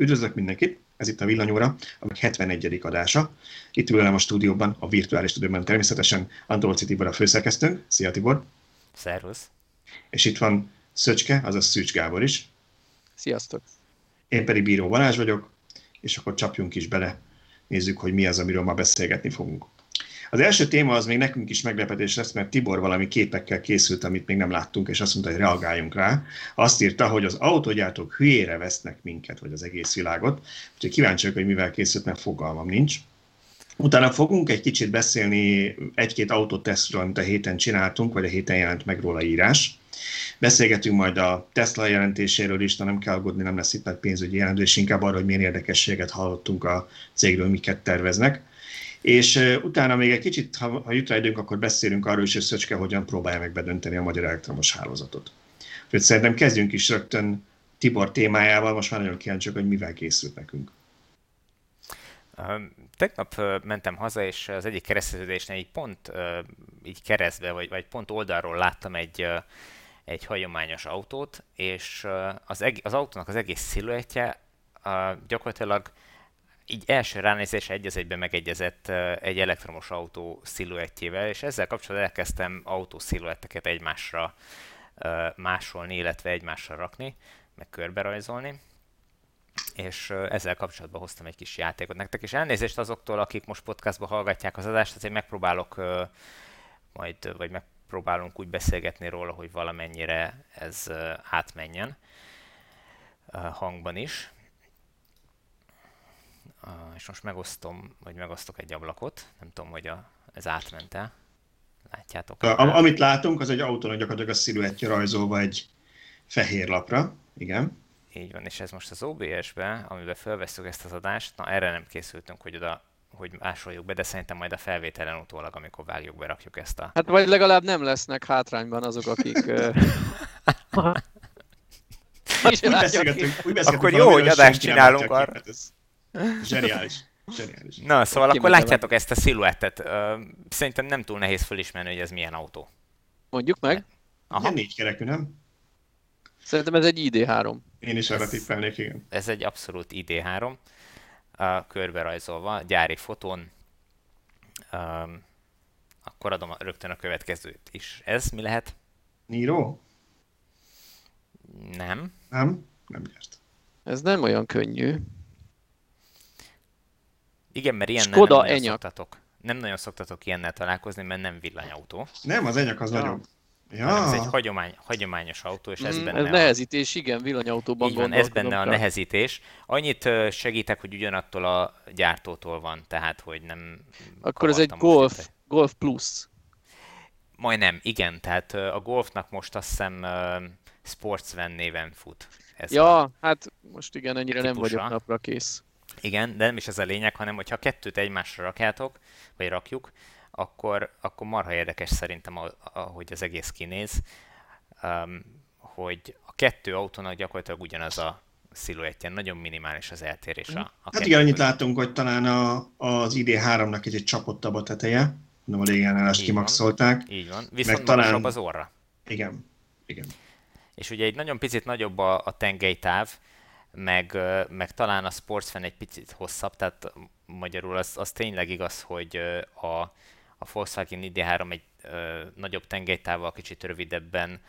Üdvözlök mindenkit! Ez itt a Villanyóra, a 71. adása. Itt ülöm a stúdióban, a virtuális stúdióban természetesen Antolci Tibor a főszerkesztőnk. Szia Tibor! Szervusz! És itt van Szöcske, azaz Szűcs Gábor is. Sziasztok! Én pedig Bíró Balázs vagyok, és akkor csapjunk is bele, nézzük, hogy mi az, amiről ma beszélgetni fogunk. Az első téma az még nekünk is meglepetés lesz, mert Tibor valami képekkel készült, amit még nem láttunk, és azt mondta, hogy reagáljunk rá. Azt írta, hogy az autógyártók hülyére vesznek minket, vagy az egész világot. Úgyhogy kíváncsiak, hogy mivel készült, mert fogalmam nincs. Utána fogunk egy kicsit beszélni egy-két autótesztről, amit a héten csináltunk, vagy a héten jelent meg róla írás. Beszélgetünk majd a Tesla jelentéséről is, de nem kell aggódni, nem lesz itt nagy pénzügyi jelentés, inkább arról, hogy milyen érdekességet hallottunk a cégről, miket terveznek. És utána még egy kicsit, ha, ha jut rá időnk, akkor beszélünk arról is, hogy Szöcske hogyan próbálja meg bedönteni a magyar elektromos hálózatot. Úgyhogy szerintem kezdjünk is rögtön Tibor témájával, most már nagyon kíváncsiak, hogy mivel készült nekünk. Tegnap mentem haza, és az egyik kereszteződésnél így pont így keresztbe, vagy, vagy pont oldalról láttam egy, egy hagyományos autót, és az, eg- az autónak az egész sziluettje gyakorlatilag így első ránézésre egy az egyben megegyezett egy elektromos autó sziluettjével, és ezzel kapcsolatban elkezdtem autó sziluetteket egymásra másolni, illetve egymásra rakni, meg körberajzolni és ezzel kapcsolatban hoztam egy kis játékot nektek, és elnézést azoktól, akik most podcastban hallgatják az adást, azért megpróbálok majd, vagy megpróbálunk úgy beszélgetni róla, hogy valamennyire ez átmenjen hangban is. És most megosztom, vagy megosztok egy ablakot, nem tudom, hogy a, ez átment-e. Látjátok? A, amit látunk, az egy autónak gyakorlatilag a sziluettje rajzolva egy fehér lapra, igen. Így van, és ez most az OBS-be, amiben felveszünk ezt az adást, na erre nem készültünk, hogy oda hogy másoljuk be, de szerintem majd a felvételen utólag, amikor vágjuk, berakjuk ezt a... Hát vagy legalább nem lesznek hátrányban azok, akik... úgy beszélgetünk, úgy beszélgetünk Akkor jó, hogy adást csinálunk arra. Zseniális. Zseniális. Na, szóval akkor látjátok ezt a sziluettet. Szerintem nem túl nehéz felismerni, hogy ez milyen autó. Mondjuk meg. Aha. Ilyen négy kerekű, nem? Szerintem ez egy ID3. Én is arra tippelnék, igen. Ez egy abszolút ID3, uh, körbe rajzolva, gyári fotón. Um, akkor adom rögtön a következőt is. Ez mi lehet? Niro? Nem. Nem? Nem gyert. Ez nem olyan könnyű. Igen, mert ilyen Skoda nem nagyon enyak. szoktatok. Nem nagyon szoktatok ilyennel találkozni, mert nem villanyautó. Nem, az enyak az Ja. nagyobb. Ja. Ez egy hagyomány, hagyományos autó, és ez Mm, benne ez a- nehezítés, igen, villanyautóban Így van, ez benne a nehezítés. Annyit segítek, hogy ugyanattól a gyártótól van, tehát hogy nem... Akkor ez egy kavartam most Golf. Golf Plus. Majdnem, igen, tehát a Golfnak most azt hiszem Sportsvan néven fut. Ez a- Ja, hát most igen, ennyire nem típusa. vagyok napra kész. Igen, de nem is ez a lényeg, hanem hogyha kettőt egymásra rakjátok, vagy rakjuk, akkor, akkor marha érdekes szerintem, a- ahogy az egész kinéz, um, hogy a kettő autónak gyakorlatilag ugyanaz a sziluettje, nagyon minimális az eltérés a, a hát kettő igen, annyit látunk, hogy talán a, az ID3-nak egy, egy csapottabb a teteje, nem a légellenást Így van. kimaxolták. Így van, viszont talán- az orra. Igen, igen. És ugye egy nagyon picit nagyobb a, a tengelytáv, meg, meg talán a Sportsfan egy picit hosszabb, tehát magyarul az, az tényleg igaz, hogy a, a Volkswagen ID3 egy ö, nagyobb tengelytávval, kicsit rövidebben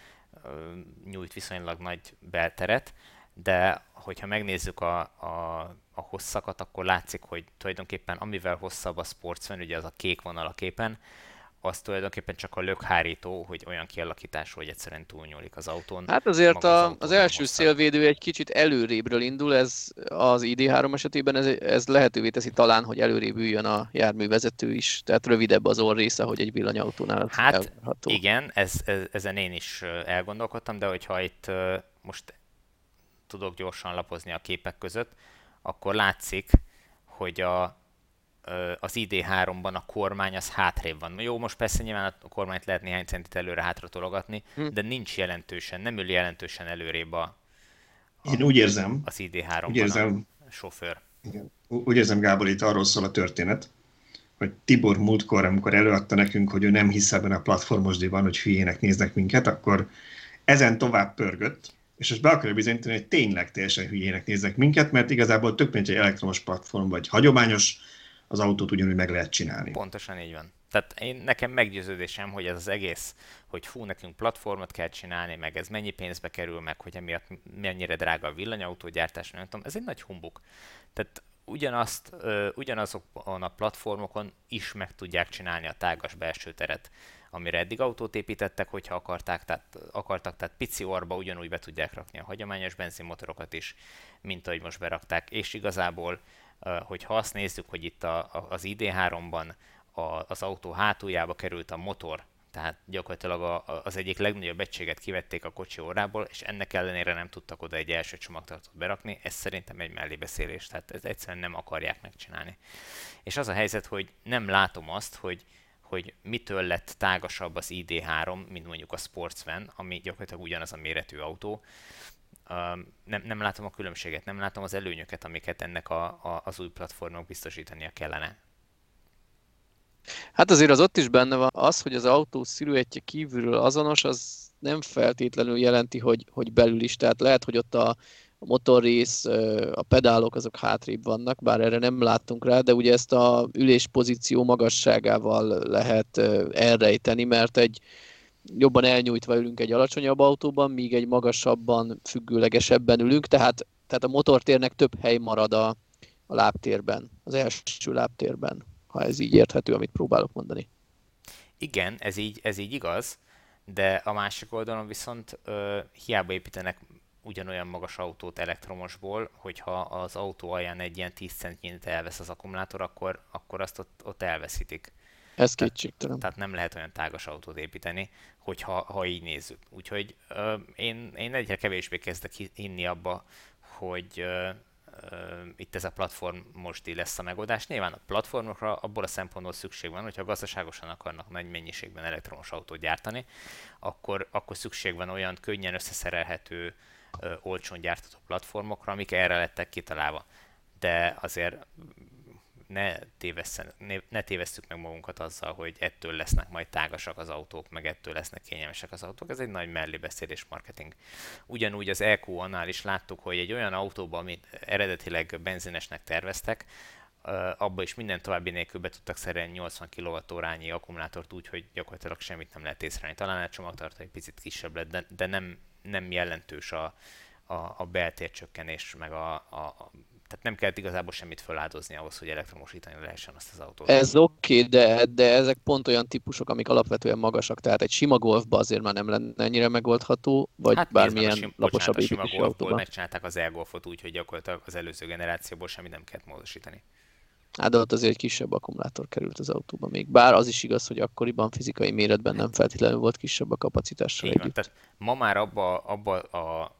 ö, nyújt viszonylag nagy belteret, de hogyha megnézzük a, a, a hosszakat, akkor látszik, hogy tulajdonképpen amivel hosszabb a Sportsfan, ugye az a kék vonal a képen, az tulajdonképpen csak a lökhárító, hogy olyan kialakítás, hogy egyszerűen túlnyúlik az autón. Hát azért az a, az nem első hosszabb. szélvédő egy kicsit előrébről indul, ez az ID3 esetében ez, ez lehetővé teszi talán, hogy előrébb üljön a járművezető is, tehát rövidebb az orr része, hogy egy villanyautónál Hát, elvárható. Igen, ez, ez, ezen én is elgondolkodtam, de hogyha itt most tudok gyorsan lapozni a képek között, akkor látszik, hogy a, az ID3-ban a kormány az hátrébb van. Jó, most persze nyilván a kormányt lehet néhány centit előre-hátra tologatni, Hm. de nincs jelentősen, nem ül jelentősen előrébb a, Én úgy érzem, az ID3-ban úgy érzem, a sofőr. igen, úgy érzem, Gábor, itt arról szól a történet, hogy Tibor múltkor, amikor előadta nekünk, hogy ő nem hisz ebben a platformos díjban, hogy hülyének néznek minket, akkor ezen tovább pörgött, és most be akarja bizonyítani, hogy tényleg teljesen hülyének néznek minket, mert igazából tök mint egy elektromos platform vagy hagyományos, az autót ugyanúgy meg lehet csinálni. Pontosan így van. Tehát én, nekem meggyőződésem, hogy ez az egész, hogy fú, nekünk platformot kell csinálni, meg ez mennyi pénzbe kerül, meg hogy emiatt mennyire drága a villanyautógyártás, nem tudom, ez egy nagy humbuk. Tehát ugyanazt, ugyanazokon a platformokon is meg tudják csinálni a tágas belső teret, amire eddig autót építettek, hogyha akarták, tehát, akartak, tehát pici orba ugyanúgy be tudják rakni a hagyományos benzinmotorokat is, mint ahogy most berakták, és igazából, hogyha azt nézzük, hogy itt a, az ID3-ban a, az autó hátuljába került a motor, tehát gyakorlatilag a, az egyik legnagyobb egységet kivették a kocsi órából, és ennek ellenére nem tudtak oda egy első csomagtartót berakni, ez szerintem egy mellébeszélés, tehát ez egyszerűen nem akarják megcsinálni. És az a helyzet, hogy nem látom azt, hogy, hogy mitől lett tágasabb az ID3, mint mondjuk a Sportsvan, ami gyakorlatilag ugyanaz a méretű autó. Nem, nem látom a különbséget, nem látom az előnyöket, amiket ennek a, a, az új platformok biztosítania kellene. Hát azért az ott is benne van, az, hogy az autó sziluettje kívülről azonos, az nem feltétlenül jelenti, hogy, hogy belül is. Tehát lehet, hogy ott a, a motorrész, a pedálok azok hátrébb vannak, bár erre nem láttunk rá, de ugye ezt a üléspozíció magasságával lehet elrejteni, mert egy jobban elnyújtva ülünk egy alacsonyabb autóban, míg egy magasabban, függőlegesebben ülünk, tehát, tehát a motortérnek több hely marad a, a lábtérben, az első lábtérben ha ez így érthető, amit próbálok mondani. Igen, ez így, ez így igaz, de a másik oldalon viszont ö, hiába építenek ugyanolyan magas autót elektromosból, hogyha az autó alján egy ilyen 10 centnyit elvesz az akkumulátor, akkor, akkor azt ott, ott elveszítik. Ez kétségtelen. Tehát nem lehet olyan tágas autót építeni, hogyha ha így nézzük. Úgyhogy ö, én, én egyre kevésbé kezdek hinni abba, hogy ö, itt ez a platform most így lesz a megoldás. Nyilván a platformokra abból a szempontból szükség van, hogyha gazdaságosan akarnak nagy mennyiségben elektromos autót gyártani, akkor, akkor szükség van olyan könnyen összeszerelhető, olcsón gyártató platformokra, amik erre lettek kitalálva. De azért ne, ne, ne tévesszük meg magunkat azzal, hogy ettől lesznek majd tágasak az autók, meg ettől lesznek kényelmesek az autók. Ez egy nagy mellébeszélés marketing. Ugyanúgy az EQ-annál is láttuk, hogy egy olyan autóban, amit eredetileg benzinesnek terveztek, abba is minden további nélkül be tudtak szerelni 80 kWh akkumulátort úgy, hogy gyakorlatilag semmit nem lehet észrevenni. Talán a csomagtartó egy picit kisebb lett, de, de nem, nem jelentős a, a, a beltércsökkenés, meg a, a, tehát nem kellett igazából semmit feláldozni ahhoz, hogy elektromosítani lehessen azt az autót. Ez oké, okay, de, de ezek pont olyan típusok, amik alapvetően magasak, tehát egy sima golfba azért már nem lenne ennyire megoldható, vagy hát bármilyen sim, laposabb bocsánat, építésű autóban. megcsinálták az e-golfot úgy, hogy gyakorlatilag az előző generációból semmit nem kellett módosítani. Hát de ott azért egy kisebb akkumulátor került az autóba még. Bár az is igaz, hogy akkoriban fizikai méretben nem feltétlenül volt kisebb a kapacitással együtt. tehát ma már abba, abba a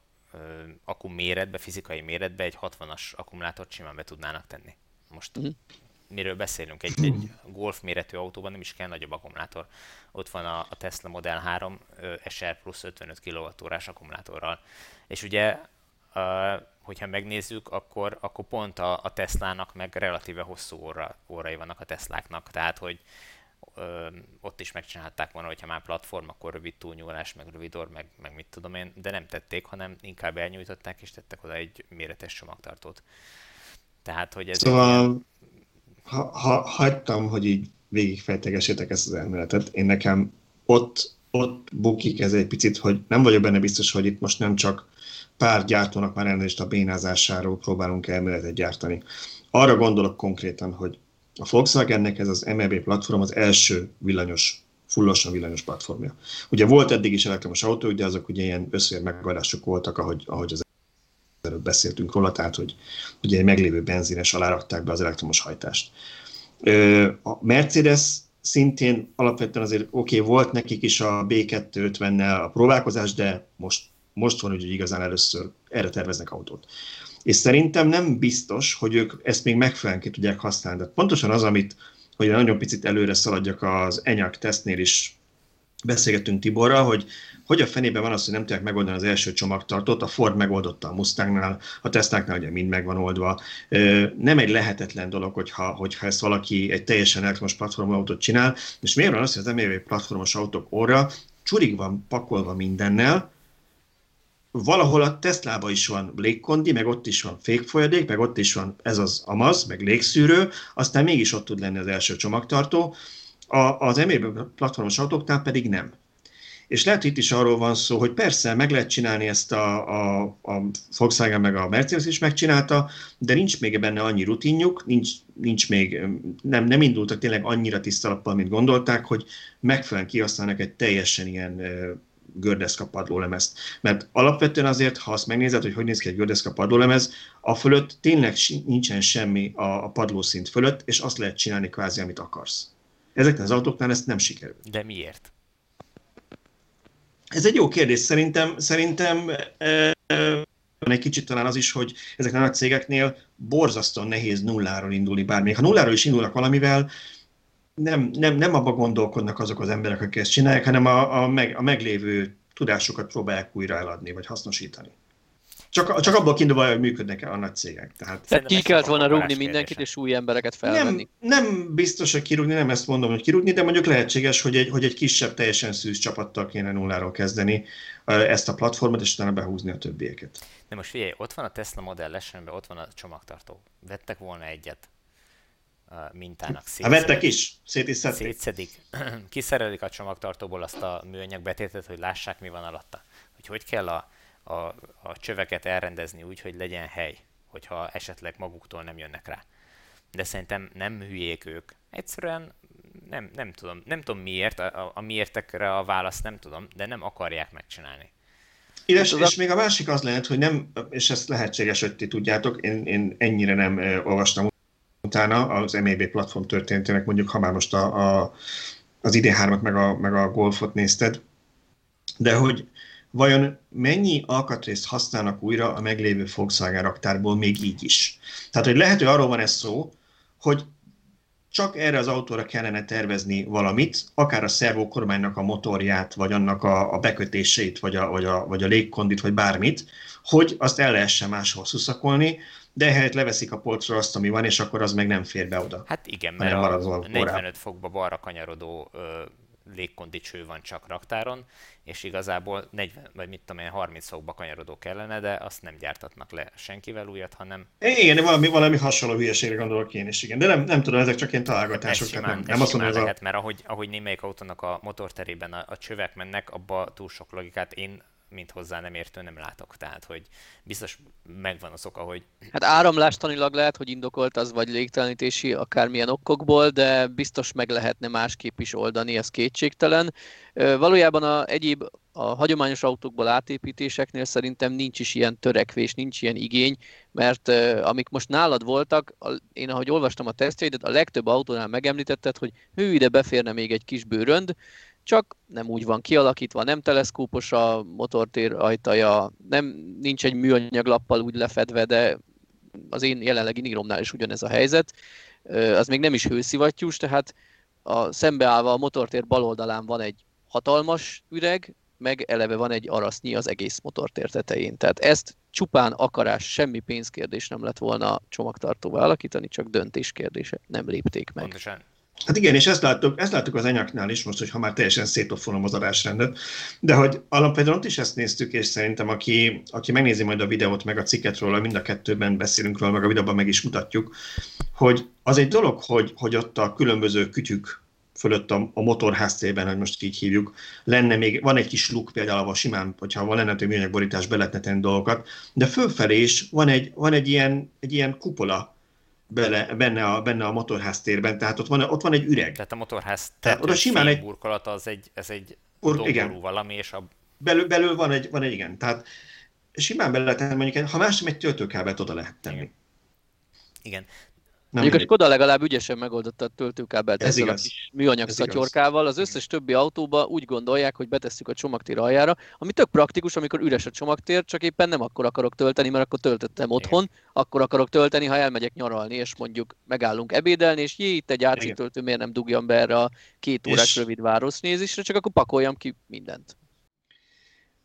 akku méretbe, fizikai méretbe egy 60-as akkumulátort simán be tudnának tenni. Most uh-huh. miről beszélünk? Egy, egy Golf méretű autóban nem is kell nagyobb akkumulátor. Ott van a, a Tesla Model 3 SR plusz 55 kWh akkumulátorral. És ugye, hogyha megnézzük, akkor, akkor pont a, a Teslának meg relatíve hosszú óra, órai vannak a Tesláknak. Tehát, hogy ö, ott is megcsinálták volna, hogyha már platform, akkor rövid túlnyúlás, meg rövid orr, meg, meg mit tudom én, de nem tették, hanem inkább elnyújtották, és tettek oda egy méretes csomagtartót. Tehát, hogy ez szóval, ilyen... ha, ha, hagytam, hogy így végigfejtegessétek ezt az elméletet, én nekem ott, ott bukik ez egy picit, hogy nem vagyok benne biztos, hogy itt most nem csak pár gyártónak már elnézést a bénázásáról próbálunk elméletet gyártani. Arra gondolok konkrétan, hogy a Volkswagennek ez az MEB platform az első villanyos, fullosan villanyos platformja. Ugye volt eddig is elektromos autó, de azok ugye ilyen összér megoldások voltak, ahogy, ahogy az előbb beszéltünk róla, tehát hogy ugye egy meglévő benzines alá rakták be az elektromos hajtást. A Mercedes szintén alapvetően azért oké, okay, volt nekik is a B250-nel a próbálkozás, de most, most van, hogy igazán először erre terveznek autót és szerintem nem biztos, hogy ők ezt még megfelelően ki tudják használni. De pontosan az, amit, hogy nagyon picit előre szaladjak az ENYAK tesztnél is beszélgettünk Tiborral, hogy hogy a fenében van az, hogy nem tudják megoldani az első csomagtartót, a Ford megoldotta a Mustangnál, a Tesláknál ugye mind megvan oldva. Nem egy lehetetlen dolog, hogyha, hogyha ezt valaki egy teljesen elektromos platformos autót csinál, és miért van az, hogy az MRV platformos autók óra csurig van pakolva mindennel, valahol a Teslába is van légkondi, meg ott is van fékfolyadék, meg ott is van ez az amaz, meg légszűrő, aztán mégis ott tud lenni az első csomagtartó, a, az emébe platformos autóknál pedig nem. És lehet itt is arról van szó, hogy persze meg lehet csinálni ezt a, a, a Volkswagen meg a Mercedes is megcsinálta, de nincs még benne annyi rutinjuk, nincs, nincs még, nem, nem indultak tényleg annyira tisztalappal, mint gondolták, hogy megfelelően kihasználnak egy teljesen ilyen gördeszka padlólemezt. Mert alapvetően azért, ha azt megnézed, hogy hogy néz ki egy gördeszka padlólemez, a fölött tényleg nincsen semmi a, a padlószint fölött, és azt lehet csinálni kvázi, amit akarsz. Ezeknek az autóknál ezt nem sikerül. De miért? Ez egy jó kérdés. Szerintem, szerintem e, egy kicsit talán az is, hogy ezek a nagy cégeknél borzasztóan nehéz nulláról indulni bármi. Ha nulláról is indulnak valamivel, nem, nem, nem abba gondolkodnak azok az emberek, akik ezt csinálják, hanem a, a, meg, a meglévő tudásukat próbálják újra eladni, vagy hasznosítani. Csak, csak abból kiindulva, hogy működnek a nagy cégek. Tehát, Tehát ki kellett volna rúgni mindenkit, és új embereket felvenni. Nem, nem biztos, hogy kirúgni, nem ezt mondom, hogy kirúgni, de mondjuk lehetséges, hogy egy, hogy egy kisebb, teljesen szűz csapattal kéne nulláról kezdeni ezt a platformot, és utána behúzni a többieket. De most figyelj, ott van a Tesla Model s ott van a csomagtartó. Vettek volna egyet mintának szétszedik. Hát vettek is, szét is szedték. Szétszedik. Kiszerelik a csomagtartóból azt a műanyag betétet, hogy lássák, mi van alatta. Hogy hogy kell a, a, a csöveket elrendezni úgy, hogy legyen hely, hogyha esetleg maguktól nem jönnek rá. De szerintem nem hülyék ők. Egyszerűen nem, nem tudom, nem tudom miért, a, a miértekre a választ nem tudom, de nem akarják megcsinálni. És, és még a másik az lehet, hogy nem, és ezt lehetséges, hogy ti tudjátok, én, én ennyire nem olvastam utána az MEB platform történetének, mondjuk ha már most a, a, az ID3-at meg a, meg a Golfot nézted, de hogy vajon mennyi alkatrészt használnak újra a meglévő Volkswagen raktárból még így is. Tehát, hogy lehet, hogy arról van ez szó, hogy csak erre az autóra kellene tervezni valamit, akár a szervókormánynak a motorját, vagy annak a, a bekötését, vagy a, vagy, a, vagy a légkondit, vagy bármit, hogy azt el lehessen máshol szuszakolni, de ehelyett leveszik a polcról azt, ami van, és akkor az meg nem fér be oda. Hát igen, mert a 45 fokba balra kanyarodó ö, légkondicső van csak raktáron, és igazából 40, vagy mit tudom én, 30 fokba kanyarodó kellene, de azt nem gyártatnak le senkivel újat, hanem... Igen, valami, valami hasonló hülyeségre gondolok én is, igen. De nem, nem tudom, ezek csak ilyen találgatások. Ez simán, nem, nem azt mondom, lehet, a... mert ahogy, ahogy némelyik autónak a motorterében a, a csövek mennek, abba túl sok logikát én mint hozzá nem értő nem látok. Tehát, hogy biztos megvan az oka, hogy... Hát áramlástanilag lehet, hogy indokolt az, vagy légtelenítési, akármilyen okokból, de biztos meg lehetne másképp is oldani, ez kétségtelen. Valójában a egyéb a hagyományos autókból átépítéseknél szerintem nincs is ilyen törekvés, nincs ilyen igény, mert uh, amik most nálad voltak, a, én ahogy olvastam a tesztjeidet, a legtöbb autónál megemlítetted, hogy hű, ide beférne még egy kis bőrönd, csak nem úgy van kialakítva, nem teleszkópos a motortér ajtaja, nem, nincs egy műanyag lappal úgy lefedve, de az én jelenlegi Nigromnál is ugyanez a helyzet. Az még nem is hőszivattyús, tehát a szembeállva a motortér bal oldalán van egy hatalmas üreg, meg eleve van egy arasznyi az egész motortér tetején. Tehát ezt csupán akarás, semmi pénzkérdés nem lett volna csomagtartóval alakítani, csak döntés kérdése. Nem lépték meg. Pontosan. Hát igen, és ezt láttuk, ezt láttuk az anyaknál is most, hogy ha már teljesen szétoffolom az adásrendet, de hogy alapvetően ott is ezt néztük, és szerintem aki, aki megnézi majd a videót, meg a cikket róla, mind a kettőben beszélünk róla, meg a videóban meg is mutatjuk, hogy az egy dolog, hogy, hogy ott a különböző kütyük fölött a, a motorháztében, hogy most így hívjuk, lenne még, van egy kis luk például, ahol simán, hogyha van lenne egy műanyag borítás, be lehetne tenni dolgokat, de fölfelé is van egy, van egy, ilyen, egy ilyen kupola, bele, benne, a, benne a motorháztérben, tehát ott van, ott van egy üreg. Tehát a motorház tehát oda simán egy burkolata az egy, ez egy Ur, igen. valami, és a... Belül, belül van, egy, van egy, igen, tehát simán bele lehet mondjuk, ha más nem egy töltőkábelt oda lehet tenni. Igen. igen. Nem Mondjuk a Skoda legalább ügyesen megoldotta a töltőkábelt Ez ezzel igaz. a kis műanyag Ez szatyorkával. Az összes többi autóba úgy gondolják, hogy betesszük a csomagtér aljára, ami tök praktikus, amikor üres a csomagtér, csak éppen nem akkor akarok tölteni, mert akkor töltöttem otthon, Igen. akkor akarok tölteni, ha elmegyek nyaralni, és mondjuk megállunk ebédelni, és jé, itt egy AC töltő, miért nem dugjam be erre a két órás és... rövid városnézésre, csak akkor pakoljam ki mindent.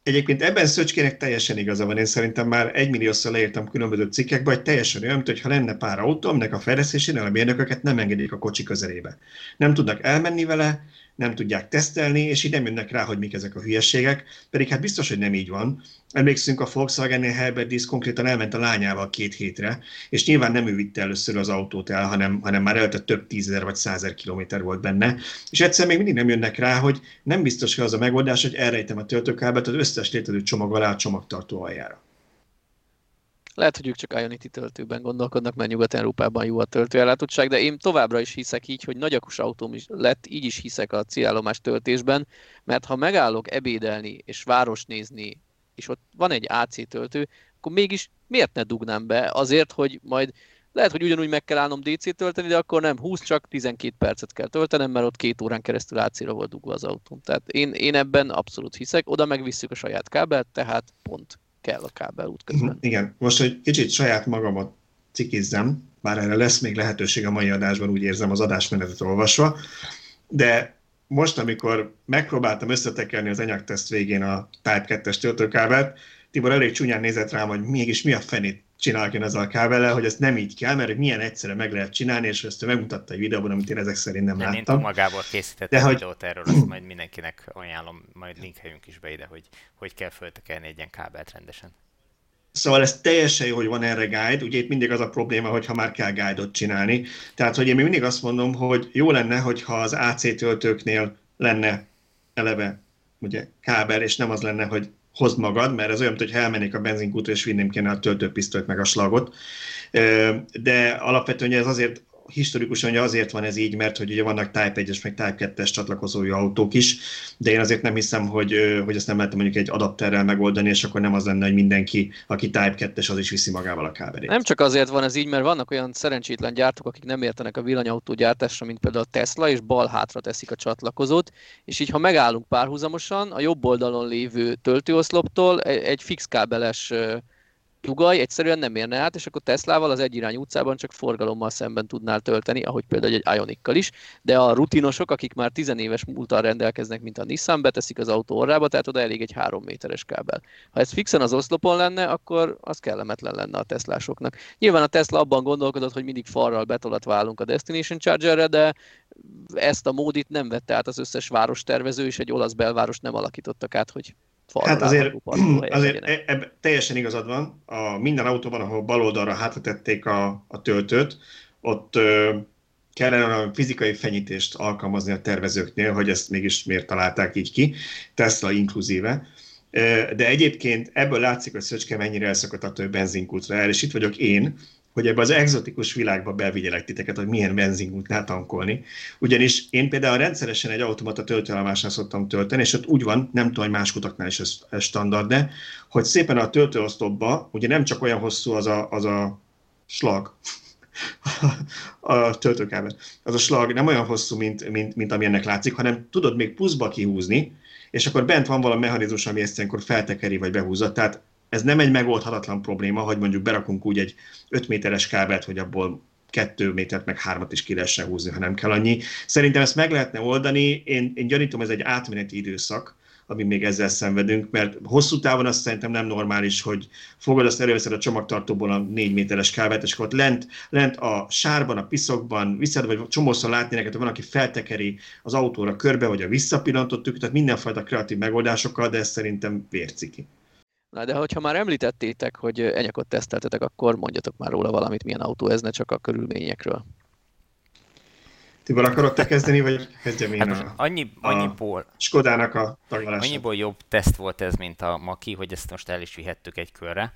Egyébként ebben Szöcskének teljesen igaza van. Én szerintem már egymilliószor leírtam különböző cikkekbe, hogy teljesen olyan, hogyha lenne pár autó, aminek a fejlesztésénél a mérnököket nem engedik a kocsi közelébe. Nem tudnak elmenni vele, nem tudják tesztelni, és így nem jönnek rá, hogy mik ezek a hülyeségek, pedig hát biztos, hogy nem így van. Emlékszünk, a Volkswagen-nél Herbert Diss konkrétan elment a lányával két hétre, és nyilván nem ő vitte először az autót el, hanem, hanem már eltett több tízezer vagy százer kilométer volt benne, és egyszer még mindig nem jönnek rá, hogy nem biztos, hogy az a megoldás, hogy elrejtem a töltőkábelt az összes létező csomag alá a csomagtartó aljára. Lehet, hogy ők csak Ionity töltőben gondolkodnak, mert Nyugat-Európában jó a töltőellátottság, de én továbbra is hiszek így, hogy nagyakus autóm is lett, így is hiszek a célállomás töltésben, mert ha megállok ebédelni és város nézni, és ott van egy AC töltő, akkor mégis miért ne dugnám be? Azért, hogy majd lehet, hogy ugyanúgy meg kell állnom DC tölteni, de akkor nem 20, csak 12 percet kell töltenem, mert ott két órán keresztül AC-ra volt dugva az autóm. Tehát én, én ebben abszolút hiszek, oda megvisszük a saját kábelt, tehát pont kell a kábel útközben. Mhm, igen, most, hogy kicsit saját magamat cikizzem, bár erre lesz még lehetőség a mai adásban, úgy érzem az adásmenetet olvasva, de most, amikor megpróbáltam összetekerni az anyagteszt végén a Type 2-es töltőkábelt, Tibor elég csúnyán nézett rám, hogy mégis mi a fenét csinálok én ezzel a kábellel, hogy ezt nem így kell, mert milyen egyszerre meg lehet csinálni, és ezt ő megmutatta egy videóban, amit én ezek szerint nem, nem láttam. Én magából készítettem De hogy... videót erről, azt majd mindenkinek ajánlom, majd linkeljünk is be ide, hogy hogy kell föltekelni egy ilyen kábelt rendesen. Szóval ez teljesen jó, hogy van erre guide. Ugye itt mindig az a probléma, hogy ha már kell guide-ot csinálni. Tehát, hogy én még mindig azt mondom, hogy jó lenne, hogyha az AC töltőknél lenne eleve ugye kábel, és nem az lenne, hogy hozd magad, mert ez olyan, hogy elmennék a benzinkútra, és vinném kéne a töltőpisztolyt meg a slagot. De alapvetően ez azért historikusan ugye azért van ez így, mert hogy ugye vannak Type 1-es meg Type 2-es csatlakozói autók is, de én azért nem hiszem, hogy, hogy ezt nem lehet mondjuk egy adapterrel megoldani, és akkor nem az lenne, hogy mindenki, aki Type 2-es, az is viszi magával a kábelét. Nem csak azért van ez így, mert vannak olyan szerencsétlen gyártók, akik nem értenek a villanyautó gyártásra, mint például a Tesla, és bal hátra teszik a csatlakozót, és így ha megállunk párhuzamosan, a jobb oldalon lévő töltőoszloptól egy fix kábeles dugaj egyszerűen nem érne át, és akkor Teslával az egyirányú utcában csak forgalommal szemben tudnál tölteni, ahogy például egy Ionikkal is, de a rutinosok, akik már tizenéves múltal rendelkeznek, mint a Nissan, beteszik az autó orrába, tehát oda elég egy három méteres kábel. Ha ez fixen az oszlopon lenne, akkor az kellemetlen lenne a Teslásoknak. Nyilván a Tesla abban gondolkodott, hogy mindig falral betolatva állunk a Destination Chargerre, de ezt a módit nem vette át az összes várostervező, és egy olasz belváros nem alakítottak át, hogy hát azért, azért e, eb, teljesen igazad van. A minden autóban, ahol bal oldalra hátratették a, a töltőt, ott ö, kellene a fizikai fenyítést alkalmazni a tervezőknél, hogy ezt mégis miért találták így ki, Tesla inkluzíve. De egyébként ebből látszik, hogy Szöcske mennyire elszakadt a több benzinkútra el, és itt vagyok én, hogy ebbe az egzotikus világba bevigyelek titeket, hogy milyen benzinkútnál tankolni. Ugyanis én például rendszeresen egy automata töltőállomásnál szoktam tölteni, és ott úgy van, nem tudom, hogy más kutaknál is ez, standard, de hogy szépen a töltőosztopba, ugye nem csak olyan hosszú az a, az a slag, a töltőkábel. Az a slag nem olyan hosszú, mint, mint, mint ami ennek látszik, hanem tudod még pluszba kihúzni, és akkor bent van valami mechanizmus, ami ezt ilyenkor feltekeri vagy behúzza. Tehát ez nem egy megoldhatatlan probléma, hogy mondjuk berakunk úgy egy 5 méteres kábelt, hogy abból kettő métert, meg hármat is ki lehessen húzni, ha nem kell annyi. Szerintem ezt meg lehetne oldani, én, én gyanítom, ez egy átmeneti időszak, ami még ezzel szenvedünk, mert hosszú távon azt szerintem nem normális, hogy fogod, azt előveszed a csomagtartóból a négy méteres kávát, és akkor ott lent, lent a sárban, a piszokban, visszad, vagy csomószor látni neked, hogy van, aki feltekeri az autóra körbe, vagy a visszapillantott tehát mindenfajta kreatív megoldásokkal, de ez szerintem vérciki. Na de hogyha már említettétek, hogy enyakot teszteltetek, akkor mondjatok már róla valamit, milyen autó ez, ne csak a körülményekről. Tibor, akarod te kezdeni, vagy kezdjem én hát a, annyi, annyiból, a Skodának a taglalását? Annyiból jobb teszt volt ez, mint a Maki, hogy ezt most el is vihettük egy körre.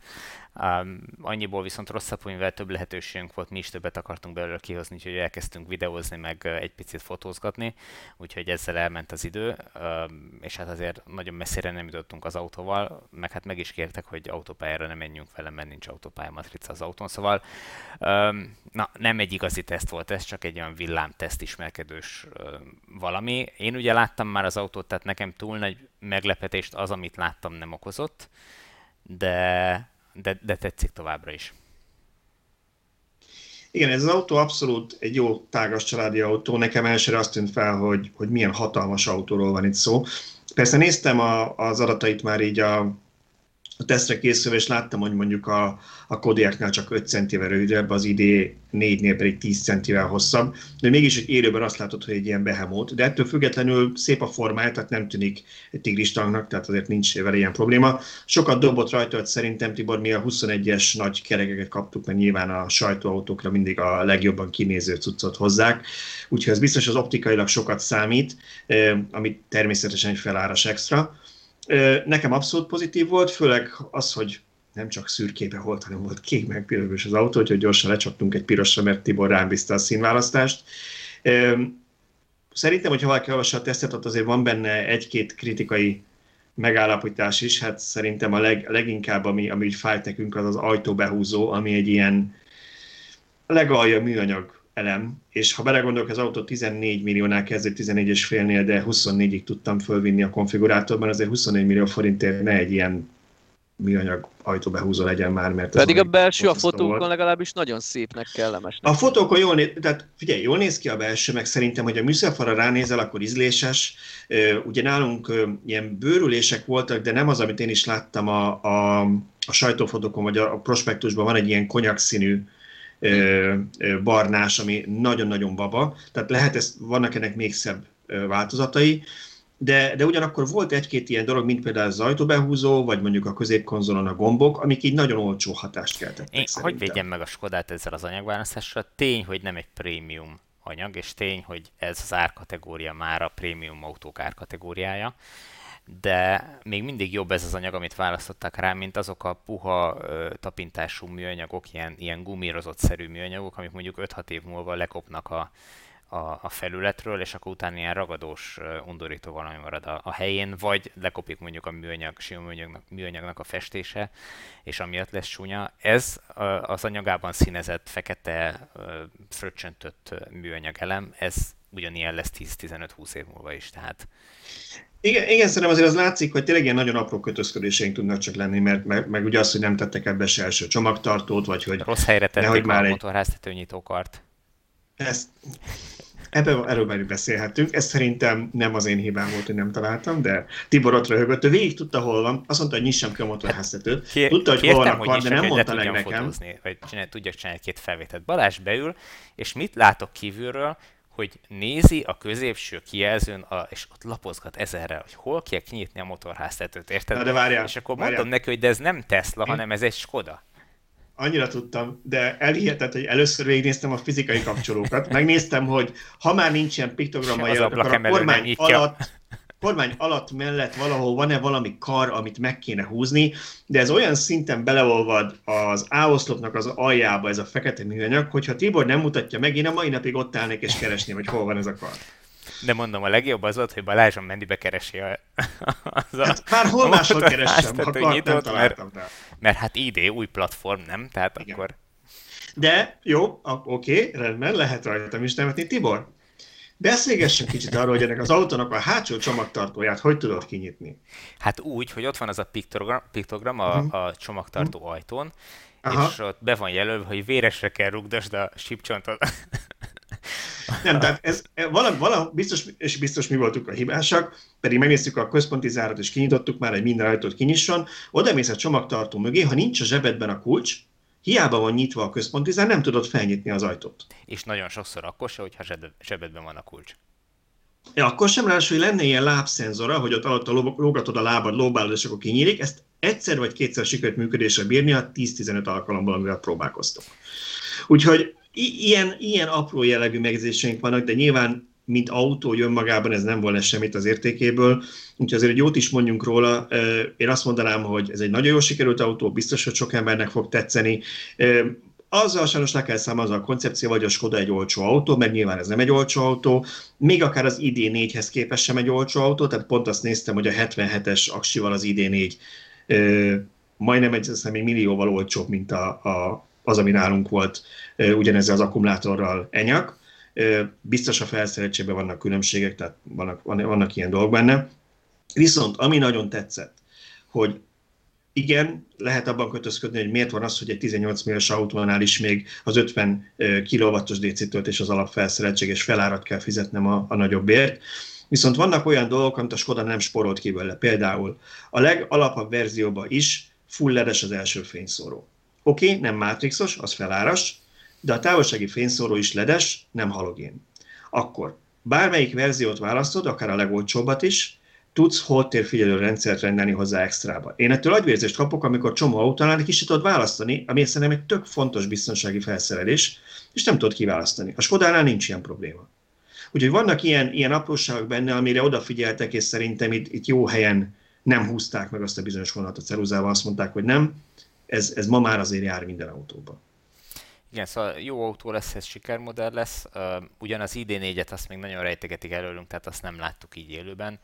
Um, annyiból viszont rosszabb, hogy mivel több lehetőségünk volt, mi is többet akartunk belőle kihozni, úgyhogy elkezdtünk videózni, meg egy picit fotózgatni, úgyhogy ezzel elment az idő, um, és hát azért nagyon messzire nem jutottunk az autóval, meg hát meg is kértek, hogy autópályára nem menjünk vele, mert nincs autópálya matrica az autón, szóval um, na, nem egy igazi teszt volt ez, csak egy olyan villámteszt ismerkedős um, valami. Én ugye láttam már az autót, tehát nekem túl nagy meglepetést az, amit láttam nem okozott, de de, de tetszik továbbra is. Igen, ez az autó abszolút egy jó tágas családi autó. Nekem elsőre azt tűnt fel, hogy, hogy milyen hatalmas autóról van itt szó. Persze néztem a, az adatait már így a, a tesztre készülve, és láttam, hogy mondjuk a, a Kodiaknál csak 5 centivel rövidebb, az ID 4-nél pedig 10 centivel hosszabb, de mégis egy élőben azt látod, hogy egy ilyen behemót, de ettől függetlenül szép a formája, tehát nem tűnik egy tigristanknak, tehát azért nincs vele ilyen probléma. Sokat dobott rajta, hogy szerintem Tibor, mi a 21-es nagy kerekeket kaptuk, mert nyilván a sajtóautókra mindig a legjobban kinéző cuccot hozzák, úgyhogy ez biztos az optikailag sokat számít, eh, amit természetesen egy feláras extra. Nekem abszolút pozitív volt, főleg az, hogy nem csak szürkébe volt, hanem volt kék meg piros az autó, úgyhogy gyorsan lecsaptunk egy pirosra, mert Tibor rám bízta a színválasztást. Szerintem, hogyha valaki olvassa a tesztet, ott azért van benne egy-két kritikai megállapítás is, hát szerintem a leg, leginkább, ami, ami így fájt nekünk, az az ajtóbehúzó, ami egy ilyen legalja műanyag elem, és ha belegondolok, az autó 14 milliónál kezdett 14 és félnél, de 24-ig tudtam fölvinni a konfigurátorban, azért 24 millió forintért ne egy ilyen műanyag ajtóbehúzó legyen már, mert... Pedig a belső a fotókon volt. legalábbis nagyon szépnek, kellemesnek. A fotókon jól néz, tehát figyelj, jól néz ki a belső, meg szerintem, hogy a műszerfalra ránézel, akkor ízléses. Ugye nálunk ilyen bőrülések voltak, de nem az, amit én is láttam a, a, a sajtófotókon, vagy a, a prospektusban van egy ilyen konyakszínű barnás, ami nagyon-nagyon baba, tehát lehet, ez, vannak ennek még szebb változatai, de, de ugyanakkor volt egy-két ilyen dolog, mint például az ajtóbehúzó, vagy mondjuk a középkonzolon a gombok, amik így nagyon olcsó hatást keltettek Én szerintem. hogy védjem meg a Skodát ezzel az anyagválasztással? Tény, hogy nem egy prémium anyag, és tény, hogy ez az árkategória már a prémium autók árkategóriája de még mindig jobb ez az anyag, amit választottak rá, mint azok a puha tapintású műanyagok, ilyen, ilyen gumírozott-szerű műanyagok, amik mondjuk 5-6 év múlva lekopnak a, a, a felületről, és akkor utána ilyen ragadós, undorító valami marad a, a helyén, vagy lekopik mondjuk a műanyag, sima műanyagnak, műanyagnak a festése, és amiatt lesz csúnya. Ez az anyagában színezett, fekete, fröccsöntött műanyag elem, ez ugyanilyen lesz 10-15-20 év múlva is, tehát igen, igen, szerintem azért az látszik, hogy tényleg ilyen nagyon apró kötözködéseink tudnak csak lenni, mert meg, meg ugye az, hogy nem tettek ebbe se első csomagtartót, vagy hogy... Rossz helyre tették már a egy... motorháztető nyitókart. Ezt, ebben, erről már beszélhetünk. Ez szerintem nem az én hibám volt, hogy nem találtam, de Tibor ott röhögött. Ő végig tudta, hol van. Azt mondta, hogy nyissam ki a motorháztetőt. Kér, tudta, hogy hol van a kar, de nem mondta meg nekem. Fotózni, vagy csinál, tudjak csinálni két felvételt. Balázs beül, és mit látok kívülről? Hogy nézi a középső kijelzőn, a, és ott lapozgat ezerre, hogy hol kell kinyitni a motorháztetőt, érted? Na de várjál, és akkor várjál. mondom neki, hogy de ez nem Tesla, Én... hanem ez egy Skoda. Annyira tudtam, de elhihetett, hogy először végignéztem a fizikai kapcsolókat. Megnéztem, hogy ha már nincsen piktogrammal akkor a kormány alatt kormány alatt mellett valahol van-e valami kar, amit meg kéne húzni, de ez olyan szinten beleolvad az áoszlopnak az aljába ez a fekete műanyag, hogyha Tibor nem mutatja meg, én a mai napig ott állnék és keresném, hogy hol van ez a kar. De mondom, a legjobb az volt, hogy Balázson mendibe keresi a, az hát már hol máshol keressem, ha kart nem mert, mert hát ID, új platform, nem? Tehát Igen. akkor... De jó, oké, rendben, lehet rajtam is nevetni. Tibor, Beszélgessünk kicsit arról, hogy ennek az autónak a hátsó csomagtartóját hogy tudod kinyitni? Hát úgy, hogy ott van az a piktogram, piktogram a, uh-huh. a csomagtartó uh-huh. ajtón, Aha. és ott be van jelölve, hogy véresre kell rugdasd a sípcsontot. Nem, tehát ez vala, vala, biztos, és biztos mi voltunk a hibásak, pedig megnéztük a központi zárat, és kinyitottuk már, hogy minden ajtót kinyisson, oda mész a csomagtartó mögé, ha nincs a zsebedben a kulcs, hiába van nyitva a központi zár, nem tudod felnyitni az ajtót. És nagyon sokszor akkor se, hogyha zsebedben van a kulcs. Ja, akkor sem ráadásul, hogy lenne ilyen lábszenzora, hogy ott alatt a lógatod a lábad, lóbálod, és akkor kinyílik. Ezt egyszer vagy kétszer sikerült működésre bírni a 10-15 alkalommal, amivel próbálkoztok. Úgyhogy ilyen, ilyen apró jellegű megjegyzéseink vannak, de nyilván mint autó jön magában, ez nem volna semmit az értékéből. Úgyhogy azért egy jót is mondjunk róla. Én azt mondanám, hogy ez egy nagyon jól sikerült autó, biztos, hogy sok embernek fog tetszeni. Azzal sajnos le kell számolni a koncepció, hogy a Skoda egy olcsó autó, mert nyilván ez nem egy olcsó autó, még akár az ID4-hez képest sem egy olcsó autó, tehát pont azt néztem, hogy a 77-es aksival az ID4 majdnem egy, azt még millióval olcsóbb, mint a, a, az, ami nálunk volt ugyanezzel az akkumulátorral enyak. Biztos a felszereltségben vannak különbségek, tehát vannak, vannak ilyen dolgok benne. Viszont ami nagyon tetszett, hogy igen, lehet abban kötözködni, hogy miért van az, hogy egy 18 milliós autónál is még az 50 kW-os DC töltés az alapfelszereltség, és felárat kell fizetnem a, a nagyobb bért. Viszont vannak olyan dolgok, amit a Skoda nem sporolt ki belőle. Például a legalapabb verzióban is full ledes az első fényszóró. Oké, okay, nem mátrixos, az feláras, de a távolsági fényszóró is ledes, nem halogén. Akkor bármelyik verziót választod, akár a legolcsóbbat is, tudsz holtérfigyelő rendszert rendelni hozzá extrába. Én ettől agyvérzést kapok, amikor csomó autónál kicsit tudod választani, ami szerintem egy tök fontos biztonsági felszerelés, és nem tudod kiválasztani. A Skodánál nincs ilyen probléma. Úgyhogy vannak ilyen, ilyen apróságok benne, amire odafigyeltek, és szerintem itt, itt jó helyen nem húzták meg azt a bizonyos vonatot a ceruzával, azt mondták, hogy nem, ez, ez ma már azért jár minden autóban. Igen, szóval jó autó lesz, ez sikermodell lesz. Uh, ugyan az ID4-et azt még nagyon rejtegetik előlünk, tehát azt nem láttuk így élőben,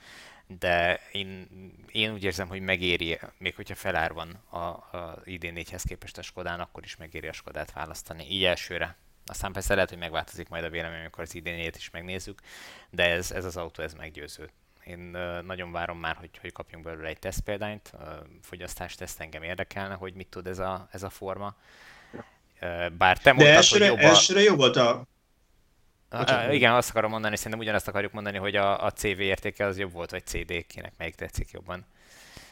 de én, én úgy érzem, hogy megéri, még hogyha felár van a, a ID4-hez képest a Skodán, akkor is megéri a Skodát választani, így elsőre. Aztán persze lehet, hogy megváltozik majd a vélemény, amikor az id is megnézzük, de ez, ez az autó ez meggyőző. Én uh, nagyon várom már, hogy, hogy kapjunk belőle egy tesztpéldányt, uh, fogyasztásteszt engem érdekelne, hogy mit tud ez a, ez a forma. Uh, bár te mondtad, De elsőre, hogy jobb a... elsőre jó volt a... Uh, igen, azt akarom mondani, szerintem ugyanazt akarjuk mondani, hogy a, a CV értéke az jobb volt, vagy CD, kinek melyik tetszik jobban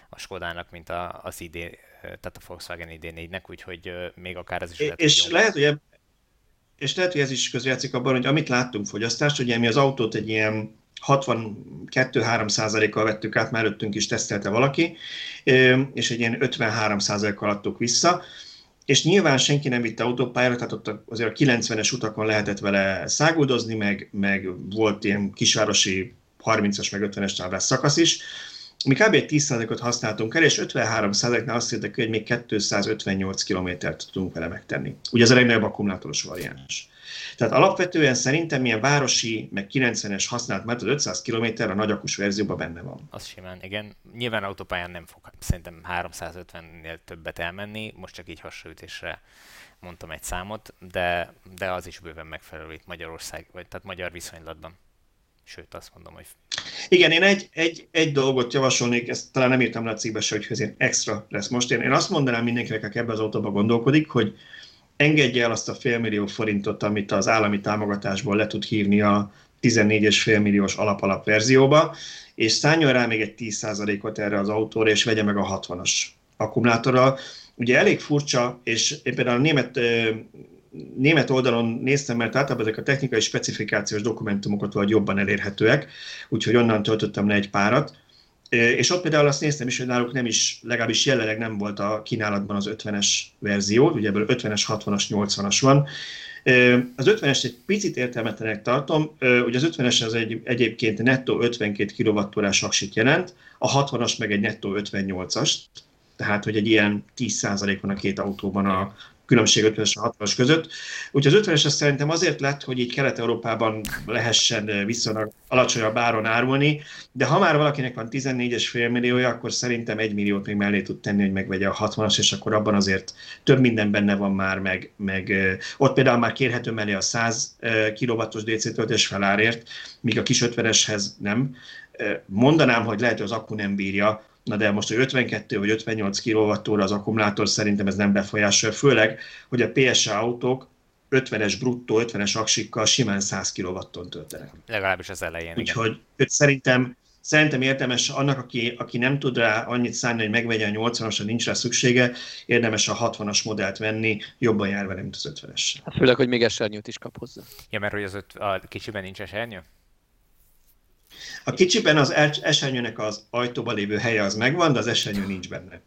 a Skodának, mint a, az ID, tehát a Volkswagen ID4-nek, úgyhogy még akár az is lehet, És lehet, hogy és lehet, hogy ez is közjátszik abban, hogy amit láttunk fogyasztást, ugye mi az autót egy ilyen 62-3 százalékkal vettük át, már előttünk is tesztelte valaki, és egy ilyen 53 százalékkal adtuk vissza, és nyilván senki nem vitte autópályára, tehát ott azért a 90-es utakon lehetett vele száguldozni, meg, meg volt ilyen kisvárosi 30-as meg 50-es táblás szakasz is, mi kb. 10%-ot használtunk el, és 53%-nál azt írtak, hogy még 258 kilométert tudunk vele megtenni. Ugye ez a legnagyobb akkumulátoros variáns. Tehát alapvetően szerintem ilyen városi, meg 90-es használt mert az 500 km a nagyakus verzióban benne van. Az simán, igen. Nyilván autópályán nem fog szerintem 350-nél többet elmenni, most csak így hasonlítésre mondtam egy számot, de, de az is bőven megfelelő itt Magyarország, vagy tehát magyar viszonylatban. Sőt, azt mondom, hogy... Igen, én egy, egy, egy dolgot javasolnék, ezt talán nem írtam le a cikkbe se, hogy ez extra lesz most. Én, én azt mondanám mindenkinek, aki ebbe az autóba gondolkodik, hogy engedje el azt a félmillió forintot, amit az állami támogatásból le tud hívni a 14,5 milliós alap-alap verzióba, és szálljon rá még egy 10%-ot erre az autóra, és vegye meg a 60-as akkumulátorral. Ugye elég furcsa, és én például a német német oldalon néztem, mert általában ezek a technikai specifikációs dokumentumokat vagy jobban elérhetőek, úgyhogy onnan töltöttem le egy párat. És ott például azt néztem is, hogy náluk nem is, legalábbis jelenleg nem volt a kínálatban az 50-es verzió, ugye ebből 50-es, 60-as, 80-as van. Az 50-es egy picit értelmetlenek tartom, ugye az 50-es az egy, egyébként nettó 52 kWh aksit jelent, a 60-as meg egy nettó 58-ast, tehát hogy egy ilyen 10% van a két autóban a, különbség 50-es és 60-as között. Úgyhogy az 50-es szerintem azért lett, hogy így Kelet-Európában lehessen viszonylag alacsonyabb áron árulni, de ha már valakinek van 14,5 milliója, akkor szerintem egy milliót még mellé tud tenni, hogy megvegye a 60-as, és akkor abban azért több minden benne van már, meg, meg ott például már kérhető mellé a 100 kW-os DC töltés felárért, míg a kis 50-eshez nem. Mondanám, hogy lehet, hogy az akku nem bírja, Na de most, hogy 52 vagy 58 kWh az akkumulátor, szerintem ez nem befolyásolja, főleg, hogy a PSA autók 50-es bruttó, 50-es aksikkal simán 100 kW-ton töltenek. Legalábbis az elején. Úgyhogy szerintem, szerintem érdemes annak, aki, aki nem tud rá annyit szállni, hogy megvegye a 80-asra, nincs rá szüksége, érdemes a 60-as modellt venni, jobban jár vele, mint az 50-es. Hát főleg, hogy még esernyőt is kap hozzá. Ja, mert hogy az öt, a kicsiben nincs esernyő? A kicsiben az esernyőnek az ajtóba lévő helye az megvan, de az esernyő nincs benne.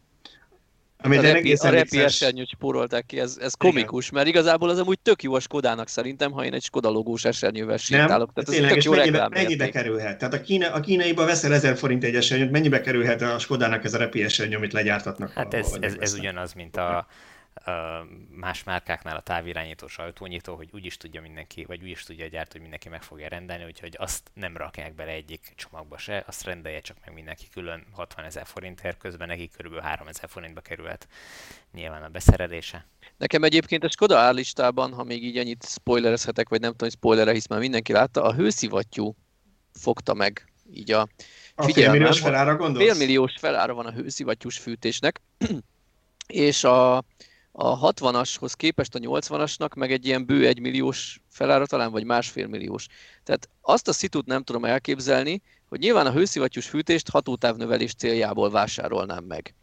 Amit a repi, a repi esernyőt spórolták ki, ez, ez komikus, Igen. mert igazából az amúgy tök jó a Skodának szerintem, ha én egy Skoda logós esernyővel sétálok. Tehát tényleg, ez tök jó mennyibe, mennyibe kerülhet? Tehát a, kína, a kínaiba veszel 1000 forint egy esernyőt, mennyibe kerülhet a Skodának ez a repi esernyő, amit legyártatnak? Hát ez, ez, ez ugyanaz, mint a, más márkáknál a távirányítós ajtónyitó, hogy úgy is tudja mindenki, vagy úgy is tudja a gyártó, hogy mindenki meg fogja rendelni, úgyhogy azt nem rakják bele egyik csomagba se, azt rendelje csak meg mindenki külön 60 ezer forintért, közben neki kb. 3 ezer forintba kerülhet nyilván a beszerelése. Nekem egyébként a Skoda árlistában, ha még így ennyit spoilerezhetek, vagy nem tudom, hogy spoilerre, hisz már mindenki látta, a hőszivattyú fogta meg így a a félmilliós felára gondolsz? Félmilliós felára van a hőszivattyús fűtésnek, és a, a 60-ashoz képest a 80-asnak meg egy ilyen bő egy milliós felára talán, vagy másfél milliós. Tehát azt a szitut nem tudom elképzelni, hogy nyilván a hőszivattyús fűtést hatótávnövelés céljából vásárolnám meg.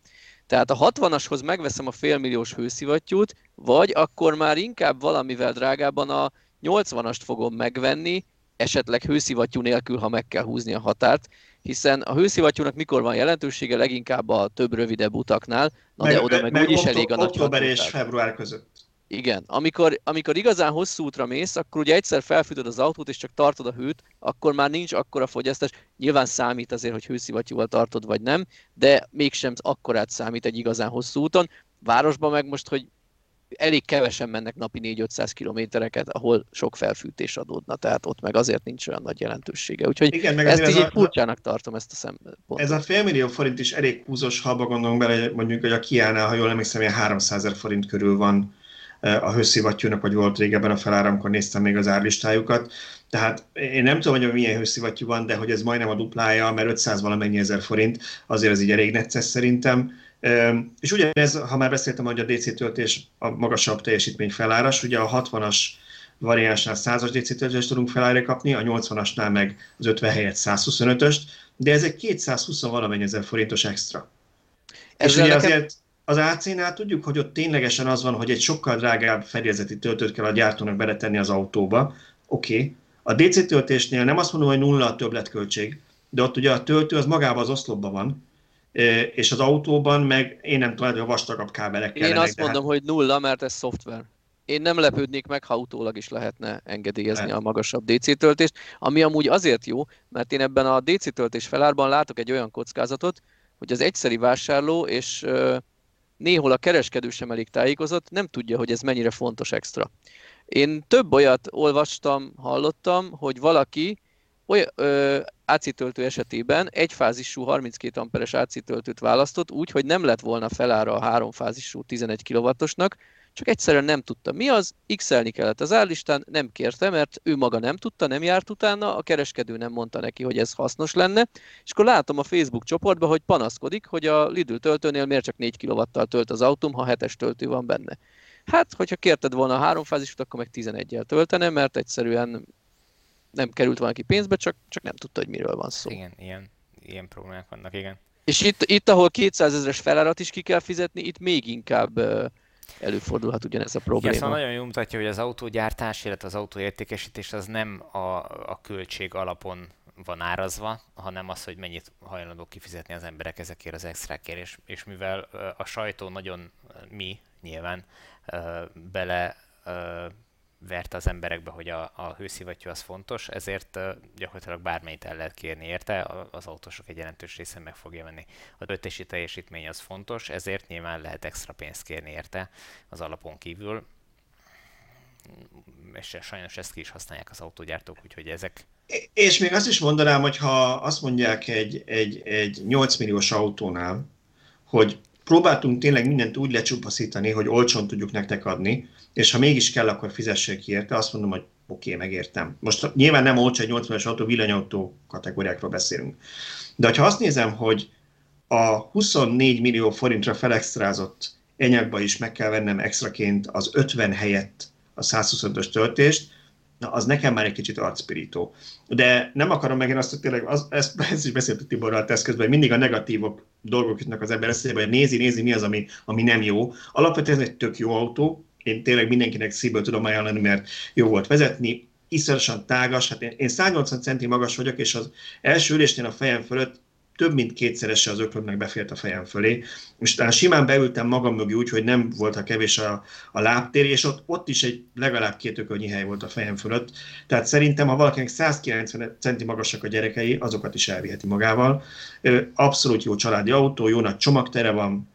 Tehát a 60-ashoz megveszem a félmilliós hőszivattyút, vagy akkor már inkább valamivel drágában a 80-ast fogom megvenni, esetleg hőszivattyú nélkül, ha meg kell húzni a határt, hiszen a hőszivattyúnak mikor van jelentősége, leginkább a több rövidebb utaknál, na meg, de oda meg, meg úgyis elég a nagy Október és február között. Igen, amikor, amikor igazán hosszú útra mész, akkor ugye egyszer felfűtöd az autót, és csak tartod a hőt, akkor már nincs akkora fogyasztás. Nyilván számít azért, hogy hőszivattyúval tartod, vagy nem, de mégsem akkorát számít egy igazán hosszú úton. Városban meg most, hogy elég kevesen mennek napi 4-500 kilométereket, ahol sok felfűtés adódna, tehát ott meg azért nincs olyan nagy jelentősége. Úgyhogy Igen, meg ezt így a, furcsának tartom ezt a szempontot. Ez a félmillió forint is elég húzós, ha abba gondolunk bele, mondjuk, hogy a Kiánál, ha jól emlékszem, ilyen 300 ezer forint körül van a hőszivattyúnak, vagy volt régebben a felára, amikor néztem még az árlistájukat. Tehát én nem tudom, hogy milyen hőszivattyú van, de hogy ez majdnem a duplája, mert 500 valamennyi ezer forint, azért ez így elég necces szerintem. És ugyanez, ha már beszéltem, hogy a DC töltés a magasabb teljesítmény feláras, ugye a 60-as variánsnál 100-as DC töltést tudunk felállni kapni, a 80-asnál meg az 50 helyett 125-öst, de ez egy 220 valamennyi ezer forintos extra. Ezzel és ugye nekem... azért az AC-nál tudjuk, hogy ott ténylegesen az van, hogy egy sokkal drágább fedélzeti töltőt kell a gyártónak beletenni az autóba. Oké. Okay. A DC töltésnél nem azt mondom, hogy nulla a többletköltség, de ott ugye a töltő az magában az oszlopban van, és az autóban meg én nem tudom, hogy a vastagabb kábelek kellenek. Én azt mondom, hát... hogy nulla, mert ez szoftver. Én nem lepődnék meg, ha utólag is lehetne engedélyezni a magasabb DC töltést, ami amúgy azért jó, mert én ebben a DC töltés felárban látok egy olyan kockázatot, hogy az egyszeri vásárló és néhol a kereskedő sem elég tájékozott, nem tudja, hogy ez mennyire fontos extra. Én több olyat olvastam, hallottam, hogy valaki olyan AC töltő esetében egyfázisú 32 amperes AC töltőt választott, úgy, hogy nem lett volna felára a háromfázisú 11 kW-osnak, csak egyszerűen nem tudta mi az, x kellett az állistán, nem kérte, mert ő maga nem tudta, nem járt utána, a kereskedő nem mondta neki, hogy ez hasznos lenne, és akkor látom a Facebook csoportban, hogy panaszkodik, hogy a Lidl töltőnél miért csak 4 kW-tal tölt az autóm, ha 7-es töltő van benne. Hát, hogyha kérted volna a háromfázisút, akkor meg 11-jel töltene, mert egyszerűen nem került valaki pénzbe, csak, csak nem tudta, hogy miről van szó. Igen, ilyen, ilyen problémák vannak, igen. És itt, itt, ahol 200 ezeres felárat is ki kell fizetni, itt még inkább előfordulhat ugyanez a probléma. Igen, szóval nagyon jól mutatja, hogy az autógyártás, illetve az autóértékesítés az nem a, a költség alapon van árazva, hanem az, hogy mennyit hajlandók kifizetni az emberek ezekért az extrákért, és, és mivel a sajtó nagyon mi nyilván bele verte az emberekbe, hogy a, a hőszivattyú az fontos, ezért gyakorlatilag bármelyit el lehet kérni érte, az autósok egy jelentős része meg fogja venni. A töltési teljesítmény az fontos, ezért nyilván lehet extra pénzt kérni érte az alapon kívül, és sajnos ezt ki is használják az autógyártók, úgyhogy ezek... És még azt is mondanám, hogy ha azt mondják egy, egy, egy 8 milliós autónál, hogy próbáltunk tényleg mindent úgy lecsupaszítani, hogy olcsón tudjuk nektek adni, és ha mégis kell, akkor fizessék ki érte, azt mondom, hogy oké, okay, megértem. Most nyilván nem olcsó egy 80-as autó, villanyautó kategóriákról beszélünk. De ha azt nézem, hogy a 24 millió forintra felextrázott enyagba is meg kell vennem extraként az 50 helyett a 125-ös töltést, na az nekem már egy kicsit arcpirító. De nem akarom megint azt, hogy tényleg, az, ezt, ezt is beszéltük Tiborral tesz közben, hogy mindig a negatívok dolgok jutnak az ember eszébe, hogy nézi, nézi, mi az, ami, ami nem jó. Alapvetően ez egy tök jó autó, én tényleg mindenkinek szívből tudom ajánlani, mert jó volt vezetni, iszonyatosan tágas, hát én, én 180 centi magas vagyok, és az első ülésnél a fejem fölött több mint kétszerese az öklömnek befért a fejem fölé, és talán simán beültem magam mögé úgy, hogy nem volt a kevés a, a lábtér, és ott, ott is egy legalább két ökölnyi hely volt a fejem fölött. Tehát szerintem, ha valakinek 190 centi magasak a gyerekei, azokat is elviheti magával. Abszolút jó családi autó, jó nagy csomagtere van,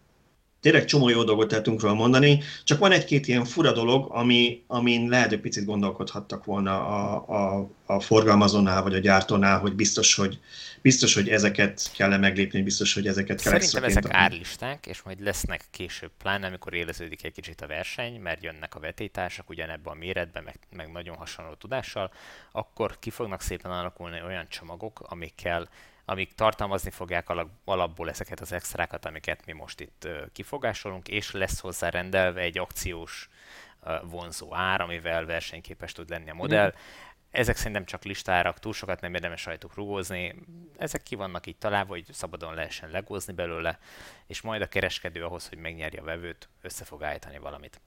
tényleg csomó jó dolgot tettünk róla mondani, csak van egy-két ilyen fura dolog, ami, amin lehet, hogy picit gondolkodhattak volna a, a, a forgalmazónál vagy a gyártónál, hogy biztos, hogy, biztos, hogy ezeket kell meglépni, biztos, hogy ezeket kell Szerintem ezek adni. árlisták, és majd lesznek később, pláne amikor éleződik egy kicsit a verseny, mert jönnek a vetétársak ugyanebben a méretben, meg, meg nagyon hasonló tudással, akkor ki fognak szépen alakulni olyan csomagok, amikkel amik tartalmazni fogják alapból ezeket az extrákat, amiket mi most itt kifogásolunk, és lesz hozzá rendelve egy akciós vonzó ár, amivel versenyképes tud lenni a modell. ezek szerintem csak listárak, túl sokat nem érdemes rajtuk rugózni, ezek ki vannak így találva, hogy szabadon lehessen legózni belőle, és majd a kereskedő ahhoz, hogy megnyerje a vevőt, össze fog állítani valamit.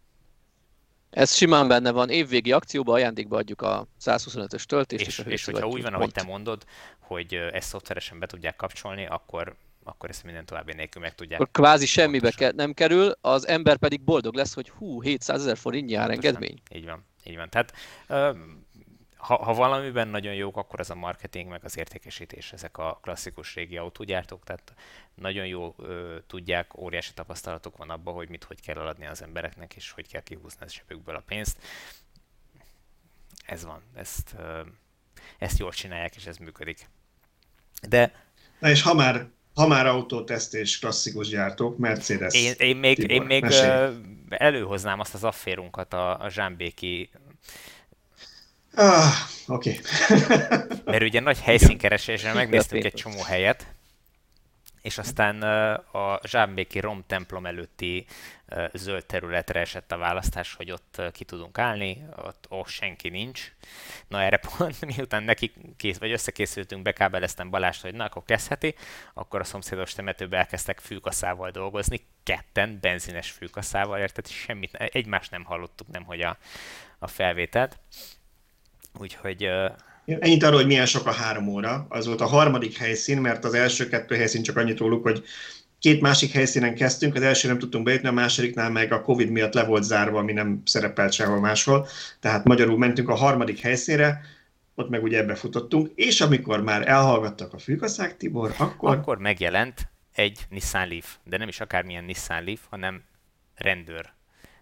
Ez simán benne van, évvégi akcióba ajándékba adjuk a 125-ös töltést. És, és, és hogyha úgy van, ahogy te mondod, hogy ezt szoftveresen be tudják kapcsolni, akkor akkor ezt minden további nélkül meg tudják. Akkor kvázi semmibe ke- nem kerül, az ember pedig boldog lesz, hogy hú, 700 ezer forint nyár engedmény. Így van, így van. Tehát ha, ha valamiben nagyon jók, akkor az a marketing, meg az értékesítés, ezek a klasszikus régi autógyártók, tehát nagyon jó ö, tudják, óriási tapasztalatok van abban, hogy mit, hogy kell eladni az embereknek, és hogy kell kihúzni a zsebükből a pénzt. Ez van, ezt, ö, ezt jól csinálják, és ez működik. De... Na és ha már ha már autóteszt és klasszikus gyártók, Mercedes. Én, én még, Tibor, én még előhoznám azt az afférunkat a, a Zsámbéki Ah, oké. Okay. Mert ugye nagy helyszínkeresésre megnéztünk egy csomó helyet, és aztán a Zsámbéki Rom templom előtti zöld területre esett a választás, hogy ott ki tudunk állni, ott, ott senki nincs. Na erre pont, miután neki kész, vagy összekészültünk, bekábeleztem Balást, hogy na, akkor kezdheti, akkor a szomszédos temetőbe elkezdtek fűkaszával dolgozni, ketten, benzines fűkaszával, érted? Semmit, egymást nem hallottuk, nem hogy a, a felvételt. Úgyhogy... Ennyit arról, hogy milyen sok a három óra. Az volt a harmadik helyszín, mert az első kettő helyszín csak annyit róluk, hogy két másik helyszínen kezdtünk, az első nem tudtunk bejutni, a másodiknál meg a Covid miatt le volt zárva, ami nem szerepelt sehol máshol. Tehát magyarul mentünk a harmadik helyszínre, ott meg ugye ebbe futottunk, és amikor már elhallgattak a fűkaszák, Tibor, akkor... Akkor megjelent egy Nissan Leaf, de nem is akármilyen Nissan Leaf, hanem rendőr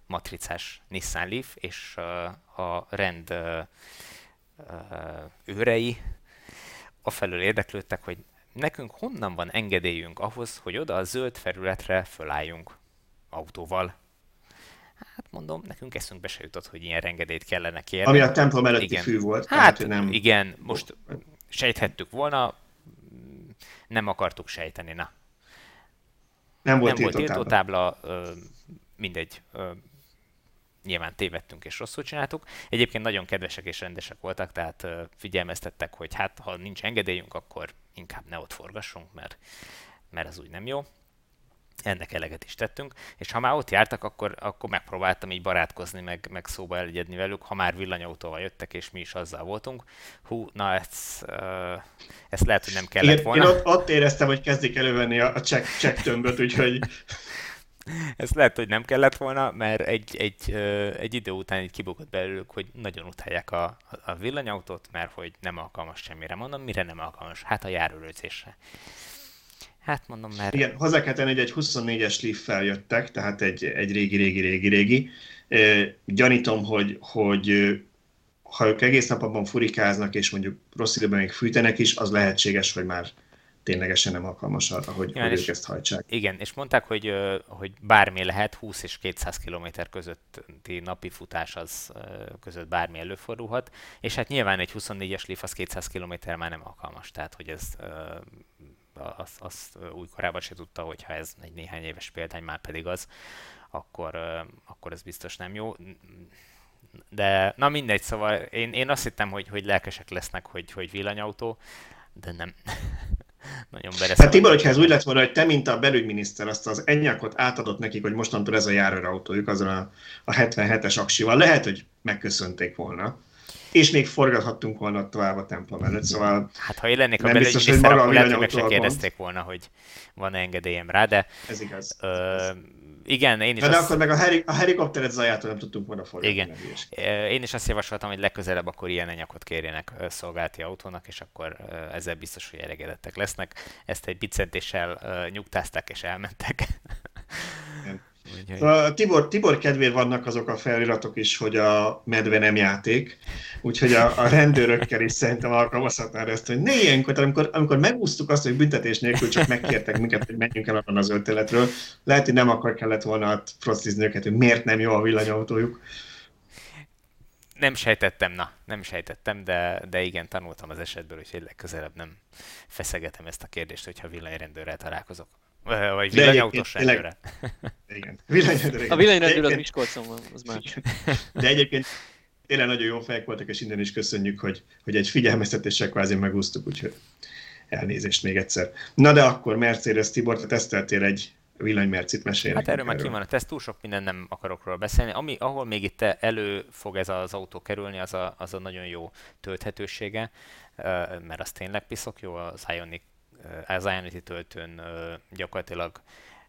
matricás Nissan Leaf, és a rend őrei afelől érdeklődtek, hogy nekünk honnan van engedélyünk ahhoz, hogy oda a zöld felületre fölálljunk autóval. Hát mondom, nekünk eszünkbe se jutott, hogy ilyen engedélyt kellene kérni. Ami a templom előtti igen. fű volt. Hát tehát, nem... igen, most sejthettük volna, nem akartuk sejteni, na. Nem volt nem tiltótábla. Volt mindegy, nyilván tévedtünk és rosszul csináltuk. Egyébként nagyon kedvesek és rendesek voltak, tehát figyelmeztettek, hogy hát ha nincs engedélyünk, akkor inkább ne ott forgassunk, mert, mert az úgy nem jó. Ennek eleget is tettünk, és ha már ott jártak, akkor, akkor megpróbáltam így barátkozni, meg, meg szóba elegyedni velük, ha már villanyautóval jöttek, és mi is azzal voltunk. Hú, na ezt, uh, ezt lehet, hogy nem kellett volna. Én ott, ott éreztem, hogy kezdik elővenni a, a check, check tömböt, úgyhogy ezt lehet, hogy nem kellett volna, mert egy, egy, egy idő után így kibukott belőlük, hogy nagyon utálják a, a villanyautót, mert hogy nem alkalmas semmire. Mondom, mire nem alkalmas? Hát a járőrözésre. Hát mondom, mert... Igen, hozzá kell tenni, hogy egy 24-es Leaf feljöttek, tehát egy, egy régi, régi, régi, régi. Gyanítom, hogy, hogy ha ők egész nap abban furikáznak, és mondjuk rossz időben még fűtenek is, az lehetséges, hogy már ténylegesen nem alkalmas arra, hogy, igen, hogy ők ezt hajtsák. Igen, és mondták, hogy, hogy bármi lehet, 20 és 200 km közötti napi futás az között bármi előfordulhat, és hát nyilván egy 24-es Leaf az 200 km már nem alkalmas, tehát hogy ez azt, azt új korában se tudta, hogy ha ez egy néhány éves példány, már pedig az, akkor, akkor ez biztos nem jó. De na mindegy, szóval én, én azt hittem, hogy, hogy lelkesek lesznek, hogy, hogy villanyautó, de nem. Nagyon Hát Tibor, hogyha ez úgy lett volna, hogy te, mint a belügyminiszter, azt az ennyakot átadott nekik, hogy mostantól ez a járőrautójuk azon a, a 77-es aksival, lehet, hogy megköszönték volna. És még forgathattunk volna tovább a templom előtt, szóval... Hát ha én lennék a belügyminiszter, akkor lehet, hogy meg se kérdezték volna, hogy van engedélyem rá, de... Ez igaz. Ö, igen, én is de, azt... de akkor meg a, heli- a helikopteret zajától nem tudtunk volna forgatni. Igen. Én is azt javasoltam, hogy legközelebb akkor ilyen enyakot kérjenek szolgálti autónak, és akkor ezzel biztos, hogy elégedettek lesznek. Ezt egy bicentéssel nyugtázták és elmentek. Igen. Úgyhogy... Tibor, Tibor kedvéért vannak azok a feliratok is, hogy a medve nem játék, úgyhogy a, a rendőrökkel is szerintem alkalmazhatnál ezt, hogy ne ilyenkor, amikor, amikor megúsztuk azt, hogy büntetés nélkül csak megkértek minket, hogy menjünk el abban az ölteletről, lehet, hogy nem akkor kellett volna frocizni őket, hogy miért nem jó a villanyautójuk. Nem sejtettem, na, nem sejtettem, de, de igen, tanultam az esetből, hogy legközelebb nem feszegetem ezt a kérdést, hogyha villanyrendőrrel találkozok. Vagy villanyautós rendőre. Igen. Villanyrendőr. A villanyrendőr az Miskolcon van, az más. De egyébként tényleg nagyon jó fejek voltak, és innen is köszönjük, hogy, hogy egy figyelmeztetéssel kvázi megúsztuk, úgyhogy elnézést még egyszer. Na de akkor Mercedes Tibor, te teszteltél egy villanymercit mesélni. Hát erről már ki van a teszt, túl sok minden nem akarok róla beszélni. Ami, ahol még itt elő fog ez az autó kerülni, az a, az a nagyon jó tölthetősége, mert az tényleg piszok jó, az Ionic az Ionity töltőn gyakorlatilag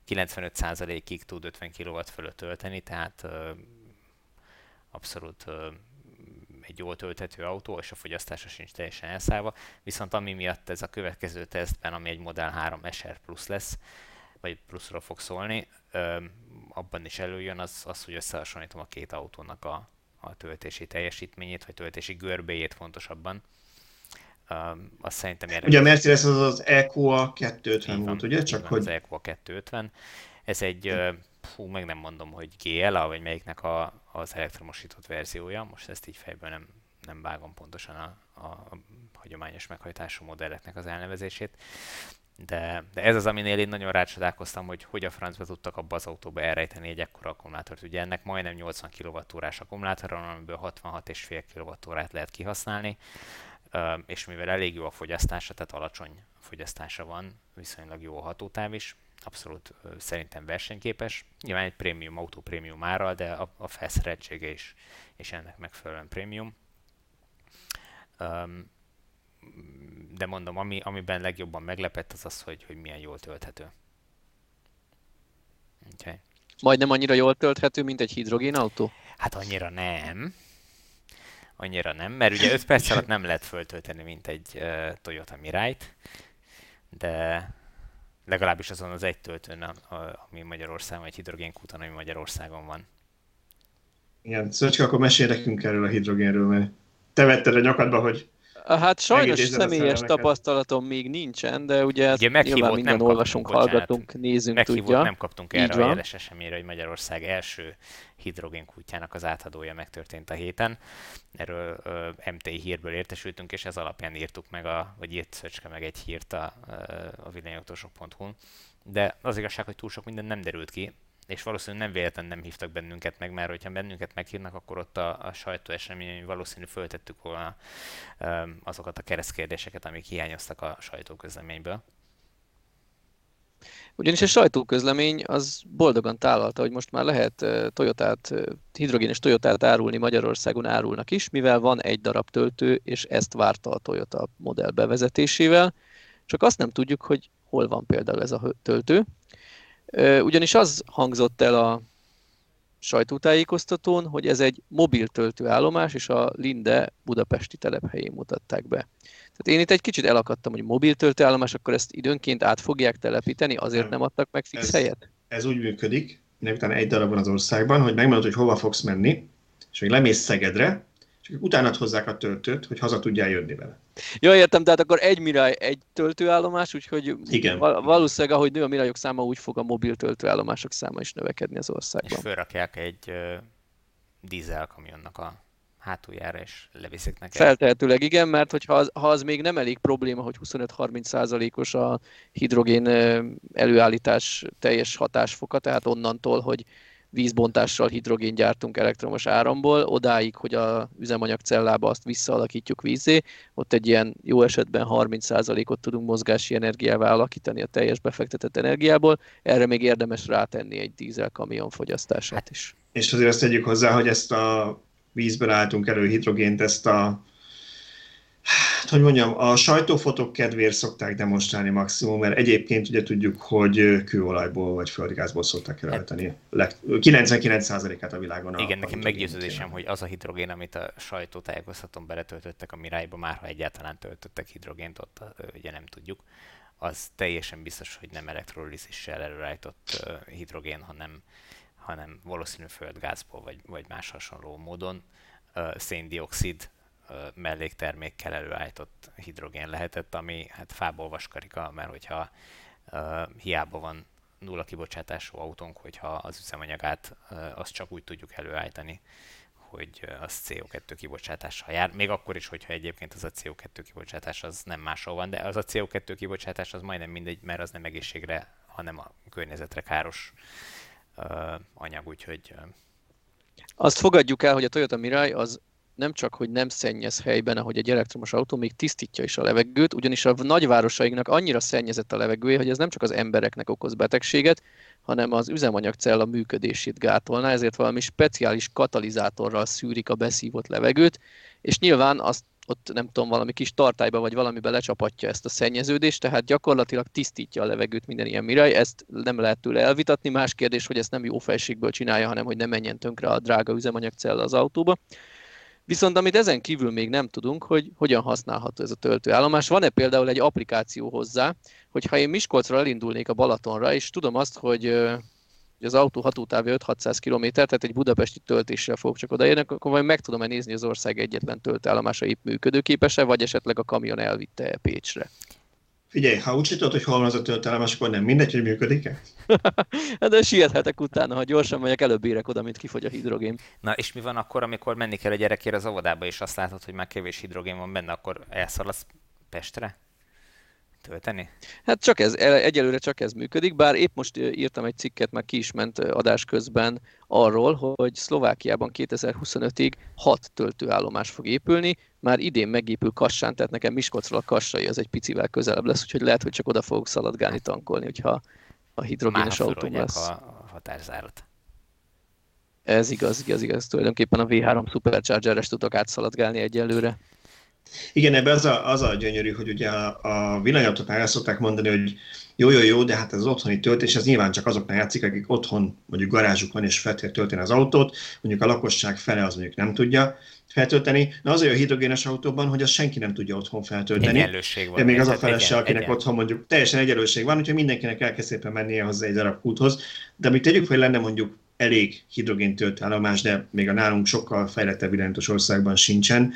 95%-ig tud 50 kW fölött tölteni, tehát abszolút egy jól tölthető autó, és a fogyasztása sincs teljesen elszállva. Viszont ami miatt ez a következő tesztben, ami egy Model 3 SR Plus lesz, vagy pluszra fog szólni, abban is előjön az, az hogy összehasonlítom a két autónak a, a töltési teljesítményét, vagy töltési görbéjét fontosabban. Um, azt szerintem érdemes. Ugye a Mercedes az az EQA 250 volt, ugye? Csak hogy... Az EQA 250. Ez egy, hú, meg nem mondom, hogy GLA, vagy melyiknek a, az elektromosított verziója. Most ezt így fejből nem, nem vágom pontosan a, a, a hagyományos meghajtású modelleknek az elnevezését. De, de ez az, aminél én nagyon rácsodálkoztam, hogy hogy a francba tudtak abba az autóba elrejteni egy ekkora akkumulátort. Ugye ennek majdnem 80 kWh-órás akkumulátor van, amiből 66,5 kWh-át lehet kihasználni és mivel elég jó a fogyasztása, tehát alacsony fogyasztása van, viszonylag jó a hatótáv is, abszolút szerintem versenyképes. Nyilván egy prémium autó prémium árral, de a, a felszereltsége is, és ennek megfelelően prémium. de mondom, ami, amiben legjobban meglepett, az az, hogy, hogy milyen jól tölthető. Okay. Majdnem annyira jól tölthető, mint egy hidrogénautó? Hát annyira nem annyira nem, mert ugye 5 perc alatt nem lehet föltölteni, mint egy uh, Toyota Mirai-t, de legalábbis azon az egy töltőn, ami Magyarországon, vagy hidrogénkúton, ami Magyarországon van. Igen, Szöcske, akkor mesél nekünk erről a hidrogénről, mert te vetted a nyakadba, hogy Hát sajnos személyes tapasztalatom még nincsen, de ugye, ugye nyilván minden nem olvasunk, bocsánat, hallgatunk, nézünk, meghívót tudja. nem kaptunk erre a jeles eseményre, hogy Magyarország első hidrogénkútjának az átadója megtörtént a héten. Erről uh, MTI hírből értesültünk, és ez alapján írtuk meg, a, vagy írt Szöcske meg egy hírt a, a villanyautósok.hu-n. De az igazság, hogy túl sok minden nem derült ki, és valószínűleg nem véletlenül nem hívtak bennünket meg, mert hogyha bennünket meghívnak, akkor ott a, a sajtóesemény valószínű föltettük volna azokat a keresztkérdéseket, amik hiányoztak a sajtóközleményből. Ugyanis a sajtóközlemény az boldogan tálalta, hogy most már lehet Toyotát, hidrogénes Toyotát árulni Magyarországon árulnak is, mivel van egy darab töltő, és ezt várta a Toyota modell bevezetésével. Csak azt nem tudjuk, hogy hol van például ez a töltő. Ugyanis az hangzott el a sajtótájékoztatón, hogy ez egy mobil töltőállomás, és a Linde budapesti telephelyén mutatták be. Tehát én itt egy kicsit elakadtam, hogy mobil töltőállomás, akkor ezt időnként át fogják telepíteni, azért nem, adtak meg fix ez, helyet? Ez úgy működik, utána egy darab van az országban, hogy megmondod, hogy hova fogsz menni, és még lemész Szegedre, és utána hozzák a töltőt, hogy haza tudjál jönni vele. Ja, értem, tehát akkor egy Mirai, egy töltőállomás, úgyhogy Igen. valószínűleg, ahogy nő a Mirajok száma, úgy fog a mobil töltőállomások száma is növekedni az országban. És felrakják egy uh, dízelkamionnak a hátuljára, és leviszik neki. Feltehetőleg igen, mert hogyha az, ha az még nem elég probléma, hogy 25-30 százalékos a hidrogén előállítás teljes hatásfoka, tehát onnantól, hogy vízbontással hidrogén gyártunk elektromos áramból, odáig, hogy a üzemanyagcellába azt visszaalakítjuk vízé, ott egy ilyen jó esetben 30%-ot tudunk mozgási energiával alakítani a teljes befektetett energiából, erre még érdemes rátenni egy dízelkamion fogyasztását is. És azért azt tegyük hozzá, hogy ezt a vízből álltunk elő hidrogént, ezt a Hát, hogy mondjam, a sajtófotók kedvéért szokták demonstrálni maximum, mert egyébként ugye tudjuk, hogy kőolajból vagy földgázból szokták előállítani. 99%-át a világon. Igen, a nekem meggyőződésem, hogy az a hidrogén, amit a sajtótájékoztatón beletöltöttek a Mirályba, már ha egyáltalán töltöttek hidrogént, ott ugye nem tudjuk, az teljesen biztos, hogy nem elektrolízissel előállított hidrogén, hanem, hanem valószínű földgázból vagy, vagy más hasonló módon széndiokszid melléktermékkel előállított hidrogén lehetett, ami hát fából vaskarika, mert hogyha hiába van nulla kibocsátású autónk, hogyha az üzemanyagát uh, azt csak úgy tudjuk előállítani, hogy az CO2 kibocsátással jár. Még akkor is, hogyha egyébként az a CO2 kibocsátás az nem máshol van, de az a CO2 kibocsátás az majdnem mindegy, mert az nem egészségre, hanem a környezetre káros uh, anyag, úgyhogy... Azt fogadjuk el, hogy a Toyota Mirai az nem csak, hogy nem szennyez helyben, ahogy egy elektromos autó, még tisztítja is a levegőt, ugyanis a nagyvárosainknak annyira szennyezett a levegője, hogy ez nem csak az embereknek okoz betegséget, hanem az üzemanyagcella működését gátolná, ezért valami speciális katalizátorral szűrik a beszívott levegőt, és nyilván azt ott nem tudom, valami kis tartályba vagy valamibe lecsapatja ezt a szennyeződést, tehát gyakorlatilag tisztítja a levegőt minden ilyen mirai, ezt nem lehet tőle elvitatni. Más kérdés, hogy ezt nem jó felségből csinálja, hanem hogy ne menjen tönkre a drága üzemanyagcella az autóba. Viszont amit ezen kívül még nem tudunk, hogy hogyan használható ez a töltőállomás. Van-e például egy applikáció hozzá, hogy ha én Miskolcra elindulnék a Balatonra, és tudom azt, hogy az autó hatótávja 5-600 km, tehát egy budapesti töltésre fogok csak odaérni, akkor majd meg tudom-e nézni az ország egyetlen töltőállomása épp működőképes-e, vagy esetleg a kamion elvitte-e Pécsre. Figyelj, ha úgy tudod, hogy hol van az a töltelem, akkor nem mindegy, hogy működik-e? De siethetek utána, ha gyorsan megyek, előbb érek oda, mint kifogy a hidrogén. Na, és mi van akkor, amikor menni kell a gyerekére az óvodába, és azt látod, hogy már kevés hidrogén van benne, akkor elszaladsz Pestre? Tölteni? Hát csak ez, egyelőre csak ez működik, bár épp most írtam egy cikket, már ki is ment adás közben arról, hogy Szlovákiában 2025-ig 6 töltőállomás fog épülni, már idén megépül Kassán, tehát nekem Miskolcról a Kassai az egy picivel közelebb lesz, úgyhogy lehet, hogy csak oda fogok szaladgálni tankolni, hogyha a hidrogénes autóm lesz. a határzárat. Ez igaz, igaz, igaz. Tulajdonképpen a V3 Supercharger-es tudok átszaladgálni egyelőre. Igen, ebben az a, az a gyönyörű, hogy ugye a, a villanyautóknál el szokták mondani, hogy jó, jó, jó, de hát ez az otthoni töltés, ez nyilván csak azoknál játszik, akik otthon mondjuk garázsuk van és feltétlenül tölteni az autót, mondjuk a lakosság fele az mondjuk nem tudja feltölteni. Na az a hidrogénes autóban, hogy azt senki nem tudja otthon feltölteni. Egyenlőség van. De még az a felese, akinek egyen. otthon mondjuk teljesen egyenlőség van, úgyhogy mindenkinek el kell szépen mennie hozzá egy darab kúthoz. De amit tegyük, hogy lenne mondjuk elég hidrogén töltőállomás, de még a nálunk sokkal fejlettebb irányítós országban sincsen.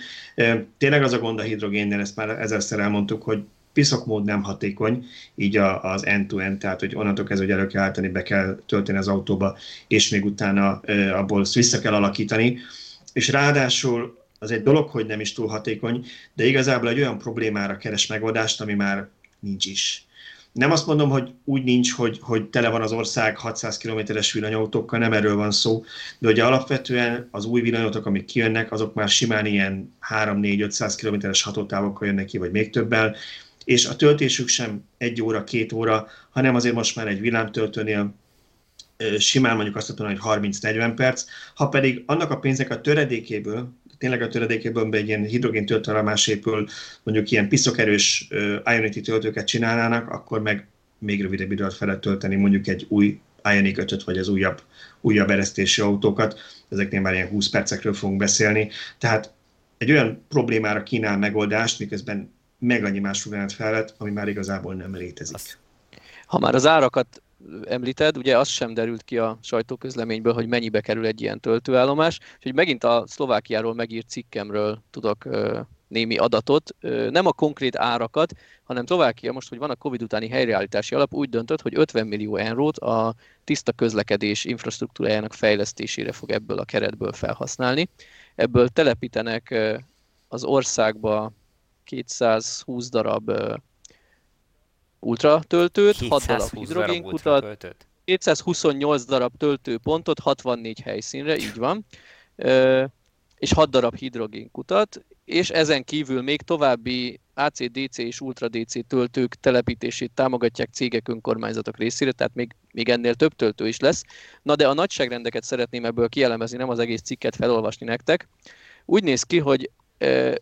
Tényleg az a gond a hidrogénnel, ezt már ezerszer elmondtuk, hogy piszok mód nem hatékony, így az end-to-end, tehát hogy onnantól kezdve, hogy elő kell állítani, be kell tölteni az autóba, és még utána abból vissza kell alakítani. És ráadásul az egy dolog, hogy nem is túl hatékony, de igazából egy olyan problémára keres megoldást, ami már nincs is. Nem azt mondom, hogy úgy nincs, hogy, hogy tele van az ország 600 kilométeres villanyautókkal, nem erről van szó, de ugye alapvetően az új villanyautók, amik kijönnek, azok már simán ilyen 3-4-500 kilométeres hatótávokkal jönnek ki, vagy még többel, és a töltésük sem egy óra, két óra, hanem azért most már egy villámtöltőnél simán mondjuk azt mondani, hogy 30-40 perc, ha pedig annak a pénzek a töredékéből, tényleg a töredékéből egy ilyen hidrogén töltőállomás épül, mondjuk ilyen piszokerős Ionity töltőket csinálnának, akkor meg még rövidebb időt felett tölteni mondjuk egy új Ioniq 5 vagy az újabb, újabb eresztési autókat. Ezeknél már ilyen 20 percekről fogunk beszélni. Tehát egy olyan problémára kínál megoldást, miközben meg annyi más problémát felvet, ami már igazából nem létezik. Ha már az árakat említed, ugye az sem derült ki a sajtóközleményből, hogy mennyibe kerül egy ilyen töltőállomás, úgyhogy megint a Szlovákiáról megírt cikkemről tudok némi adatot, nem a konkrét árakat, hanem Szlovákia most, hogy van a Covid utáni helyreállítási alap, úgy döntött, hogy 50 millió eurót a tiszta közlekedés infrastruktúrájának fejlesztésére fog ebből a keretből felhasználni. Ebből telepítenek az országba 220 darab ultratöltőt, 6 darab hidrogénkutat, 228 darab töltőpontot 64 helyszínre, így van, és 6 darab hidrogénkutat, és ezen kívül még további AC-DC és Ultra-DC töltők telepítését támogatják cégek, önkormányzatok részére, tehát még, még ennél több töltő is lesz. Na de a nagyságrendeket szeretném ebből kielemezni, nem az egész cikket felolvasni nektek. Úgy néz ki, hogy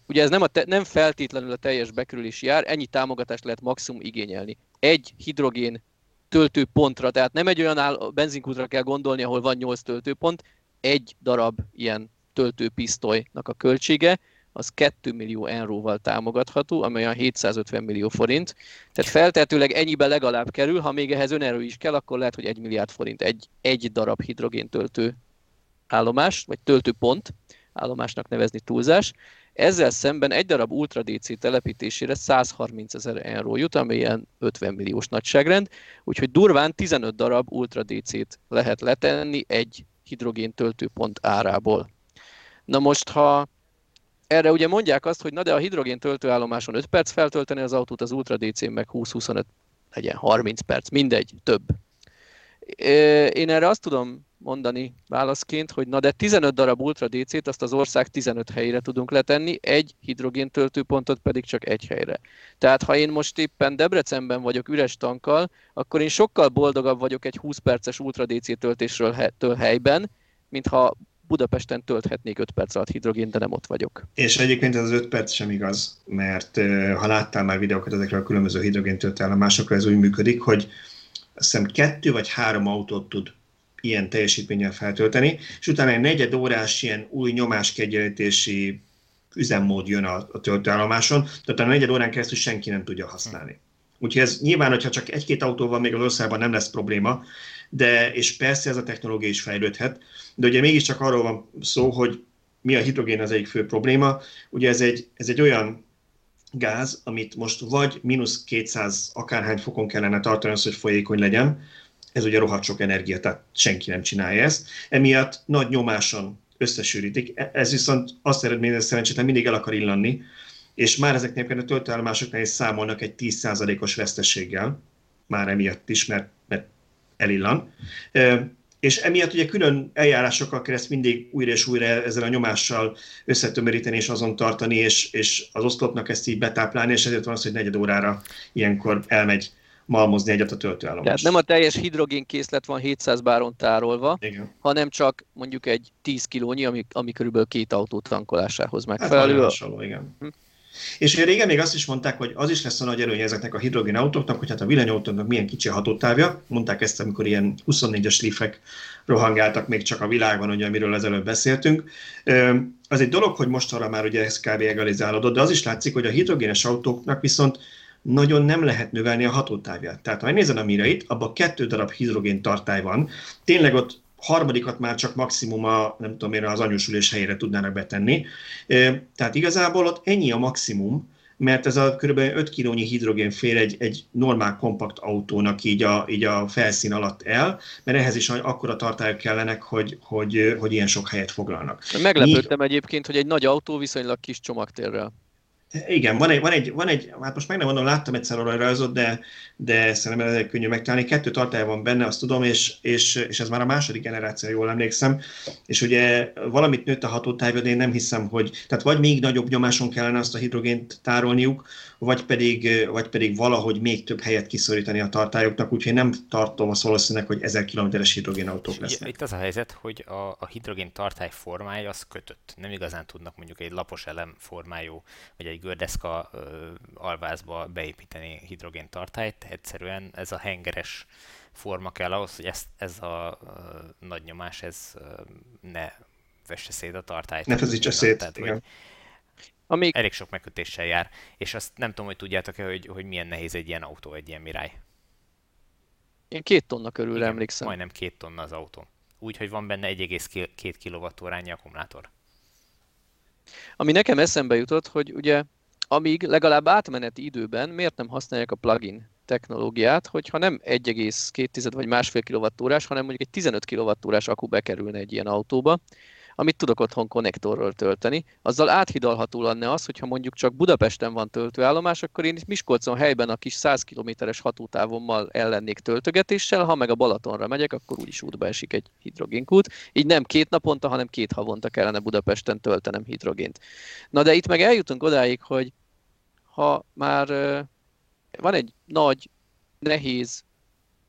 ugye ez nem, a te, nem feltétlenül a teljes bekerülés jár, ennyi támogatást lehet maximum igényelni. Egy hidrogén töltőpontra, tehát nem egy olyan áll, benzinkútra kell gondolni, ahol van 8 töltőpont, egy darab ilyen töltőpisztolynak a költsége, az 2 millió euróval támogatható, ami olyan 750 millió forint. Tehát feltehetőleg ennyibe legalább kerül, ha még ehhez önerő is kell, akkor lehet, hogy 1 milliárd forint egy, egy darab hidrogén töltő állomás, vagy töltőpont állomásnak nevezni túlzás. Ezzel szemben egy darab Ultra DC telepítésére 130 ezer euró jut, ami ilyen 50 milliós nagyságrend, úgyhogy durván 15 darab Ultra DC-t lehet letenni egy hidrogén töltőpont árából. Na most, ha erre ugye mondják azt, hogy na de a hidrogén töltőállomáson 5 perc feltölteni az autót, az Ultra DC-n meg 20-25, legyen 30 perc, mindegy, több. Én erre azt tudom mondani válaszként, hogy na de 15 darab Ultra DC-t azt az ország 15 helyére tudunk letenni, egy hidrogén töltőpontot pedig csak egy helyre. Tehát ha én most éppen Debrecenben vagyok üres tankkal, akkor én sokkal boldogabb vagyok egy 20 perces Ultra DC töltésről től helyben, mintha Budapesten tölthetnék 5 perc alatt hidrogén, de nem ott vagyok. És egyébként ez az 5 perc sem igaz, mert ha láttál már videókat ezekről a különböző hidrogén töltőállomásokról, ez úgy működik, hogy azt hiszem kettő vagy három autót tud ilyen teljesítménnyel feltölteni, és utána egy negyed órás ilyen új nyomáskegyenlítési üzemmód jön a, a töltőállomáson, tehát a negyed órán keresztül senki nem tudja használni. Úgyhogy ez nyilván, hogyha csak egy-két autó van még az országban, nem lesz probléma, de és persze ez a technológia is fejlődhet, de ugye mégiscsak arról van szó, hogy mi a hidrogén az egyik fő probléma. Ugye ez egy, ez egy olyan gáz, amit most vagy mínusz 200 akárhány fokon kellene tartani az, hogy folyékony legyen, ez ugye rohadt sok energia, tehát senki nem csinálja ezt. Emiatt nagy nyomáson összesűrítik. E, ez viszont azt eredményez szerencsétlen mindig el akar illanni, és már ezeknél a töltőállomásoknál is számolnak egy 10%-os veszteséggel, már emiatt is, mert, mert elillan. És emiatt ugye külön eljárásokkal kell ezt mindig újra és újra ezzel a nyomással összetömöríteni és azon tartani, és, és az oszlopnak ezt így betáplálni, és ezért van az, hogy negyed órára ilyenkor elmegy malmozni egyet a töltőállomás. Tehát nem a teljes hidrogénkészlet van 700 báron tárolva, Igen. hanem csak mondjuk egy 10 kilónyi, ami, ami körülbelül két autó tankolásához hát megfelelő. Hát hasonló, igen. Hm. És ugye régen még azt is mondták, hogy az is lesz a nagy előnye ezeknek a hidrogén autóknak, hogy hát a villanyautóknak milyen kicsi hatótávja. Mondták ezt, amikor ilyen 24-es lifek rohangáltak még csak a világban, ugye, amiről ezelőtt beszéltünk. Az egy dolog, hogy mostanra már ugye ez kb. egalizálódott, de az is látszik, hogy a hidrogénes autóknak viszont nagyon nem lehet növelni a hatótávját. Tehát ha megnézed a Mirait, abban kettő darab hidrogén tartály van. Tényleg ott harmadikat már csak maximum a, nem tudom én, az anyósülés helyére tudnának betenni. Tehát igazából ott ennyi a maximum, mert ez a kb. 5 kilónyi hidrogén fér egy, egy normál kompakt autónak így a, így a felszín alatt el, mert ehhez is akkora tartályok kellenek, hogy, hogy, hogy ilyen sok helyet foglalnak. Meglepődtem Mi... egyébként, hogy egy nagy autó viszonylag kis csomagtérrel. Igen, van egy, van egy, van egy, hát most meg nem mondom, láttam egyszer arra rajzot, de, de szerintem egy könnyű megtalálni. Kettő tartály van benne, azt tudom, és, és, és ez már a második generáció, jól emlékszem. És ugye valamit nőtt a hatótávja, de én nem hiszem, hogy, tehát vagy még nagyobb nyomáson kellene azt a hidrogént tárolniuk, vagy pedig, vagy pedig valahogy még több helyet kiszorítani a tartályoknak, úgyhogy nem tartom a valószínűleg, hogy 1000 kilométeres hidrogénautók lesznek. Itt az a helyzet, hogy a, a hidrogén tartály formája az kötött. Nem igazán tudnak mondjuk egy lapos elem formájú, vagy egy gördeszka ö, alvázba beépíteni hidrogén tartályt. Egyszerűen ez a hengeres forma kell ahhoz, hogy ez, ez a ö, nagy nyomás ez ö, ne vesse szét a tartályt. Ne feszítse szét, Tehát, igen. Hogy, ami... Elég sok megkötéssel jár, és azt nem tudom, hogy tudjátok-e, hogy, hogy milyen nehéz egy ilyen autó, egy ilyen Mirai. Én két tonna körül Igen, emlékszem. Majdnem két tonna az autó. Úgy, hogy van benne 1,2 kWh akkumulátor. Ami nekem eszembe jutott, hogy ugye amíg legalább átmeneti időben miért nem használják a plugin technológiát, hogyha nem 1,2 vagy másfél kWh, hanem mondjuk egy 15 kWh akku bekerülne egy ilyen autóba, amit tudok otthon konnektorról tölteni. Azzal áthidalható lenne az, hogyha mondjuk csak Budapesten van töltőállomás, akkor én itt Miskolcon helyben a kis 100 kilométeres hatótávommal ellennék töltögetéssel, ha meg a Balatonra megyek, akkor úgyis útba esik egy hidrogénkút. Így nem két naponta, hanem két havonta kellene Budapesten töltenem hidrogént. Na de itt meg eljutunk odáig, hogy ha már van egy nagy, nehéz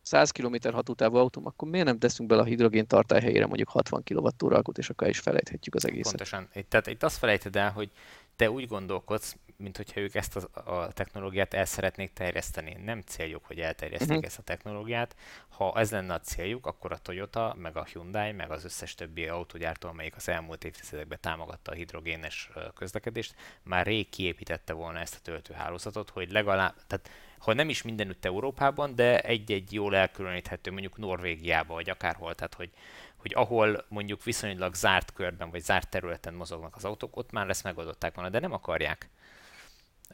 100 km hatótávú autóm, akkor miért nem teszünk bele a hidrogén tartály helyére mondjuk 60 kWh alkot, és akkor is felejthetjük az egészet. Pontosan. Tehát itt azt felejted el, hogy te úgy gondolkodsz, mint hogyha ők ezt a, a technológiát el szeretnék terjeszteni. Nem céljuk, hogy elterjeszték uh-huh. ezt a technológiát. Ha ez lenne a céljuk, akkor a Toyota, meg a Hyundai, meg az összes többi autógyártó, amelyik az elmúlt évtizedekben támogatta a hidrogénes közlekedést, már rég kiépítette volna ezt a töltőhálózatot, hogy legalább, tehát ha nem is mindenütt Európában, de egy-egy jól elkülöníthető, mondjuk Norvégiában, vagy akárhol, tehát hogy, hogy ahol mondjuk viszonylag zárt körben, vagy zárt területen mozognak az autók, ott már ezt megoldották volna, de nem akarják.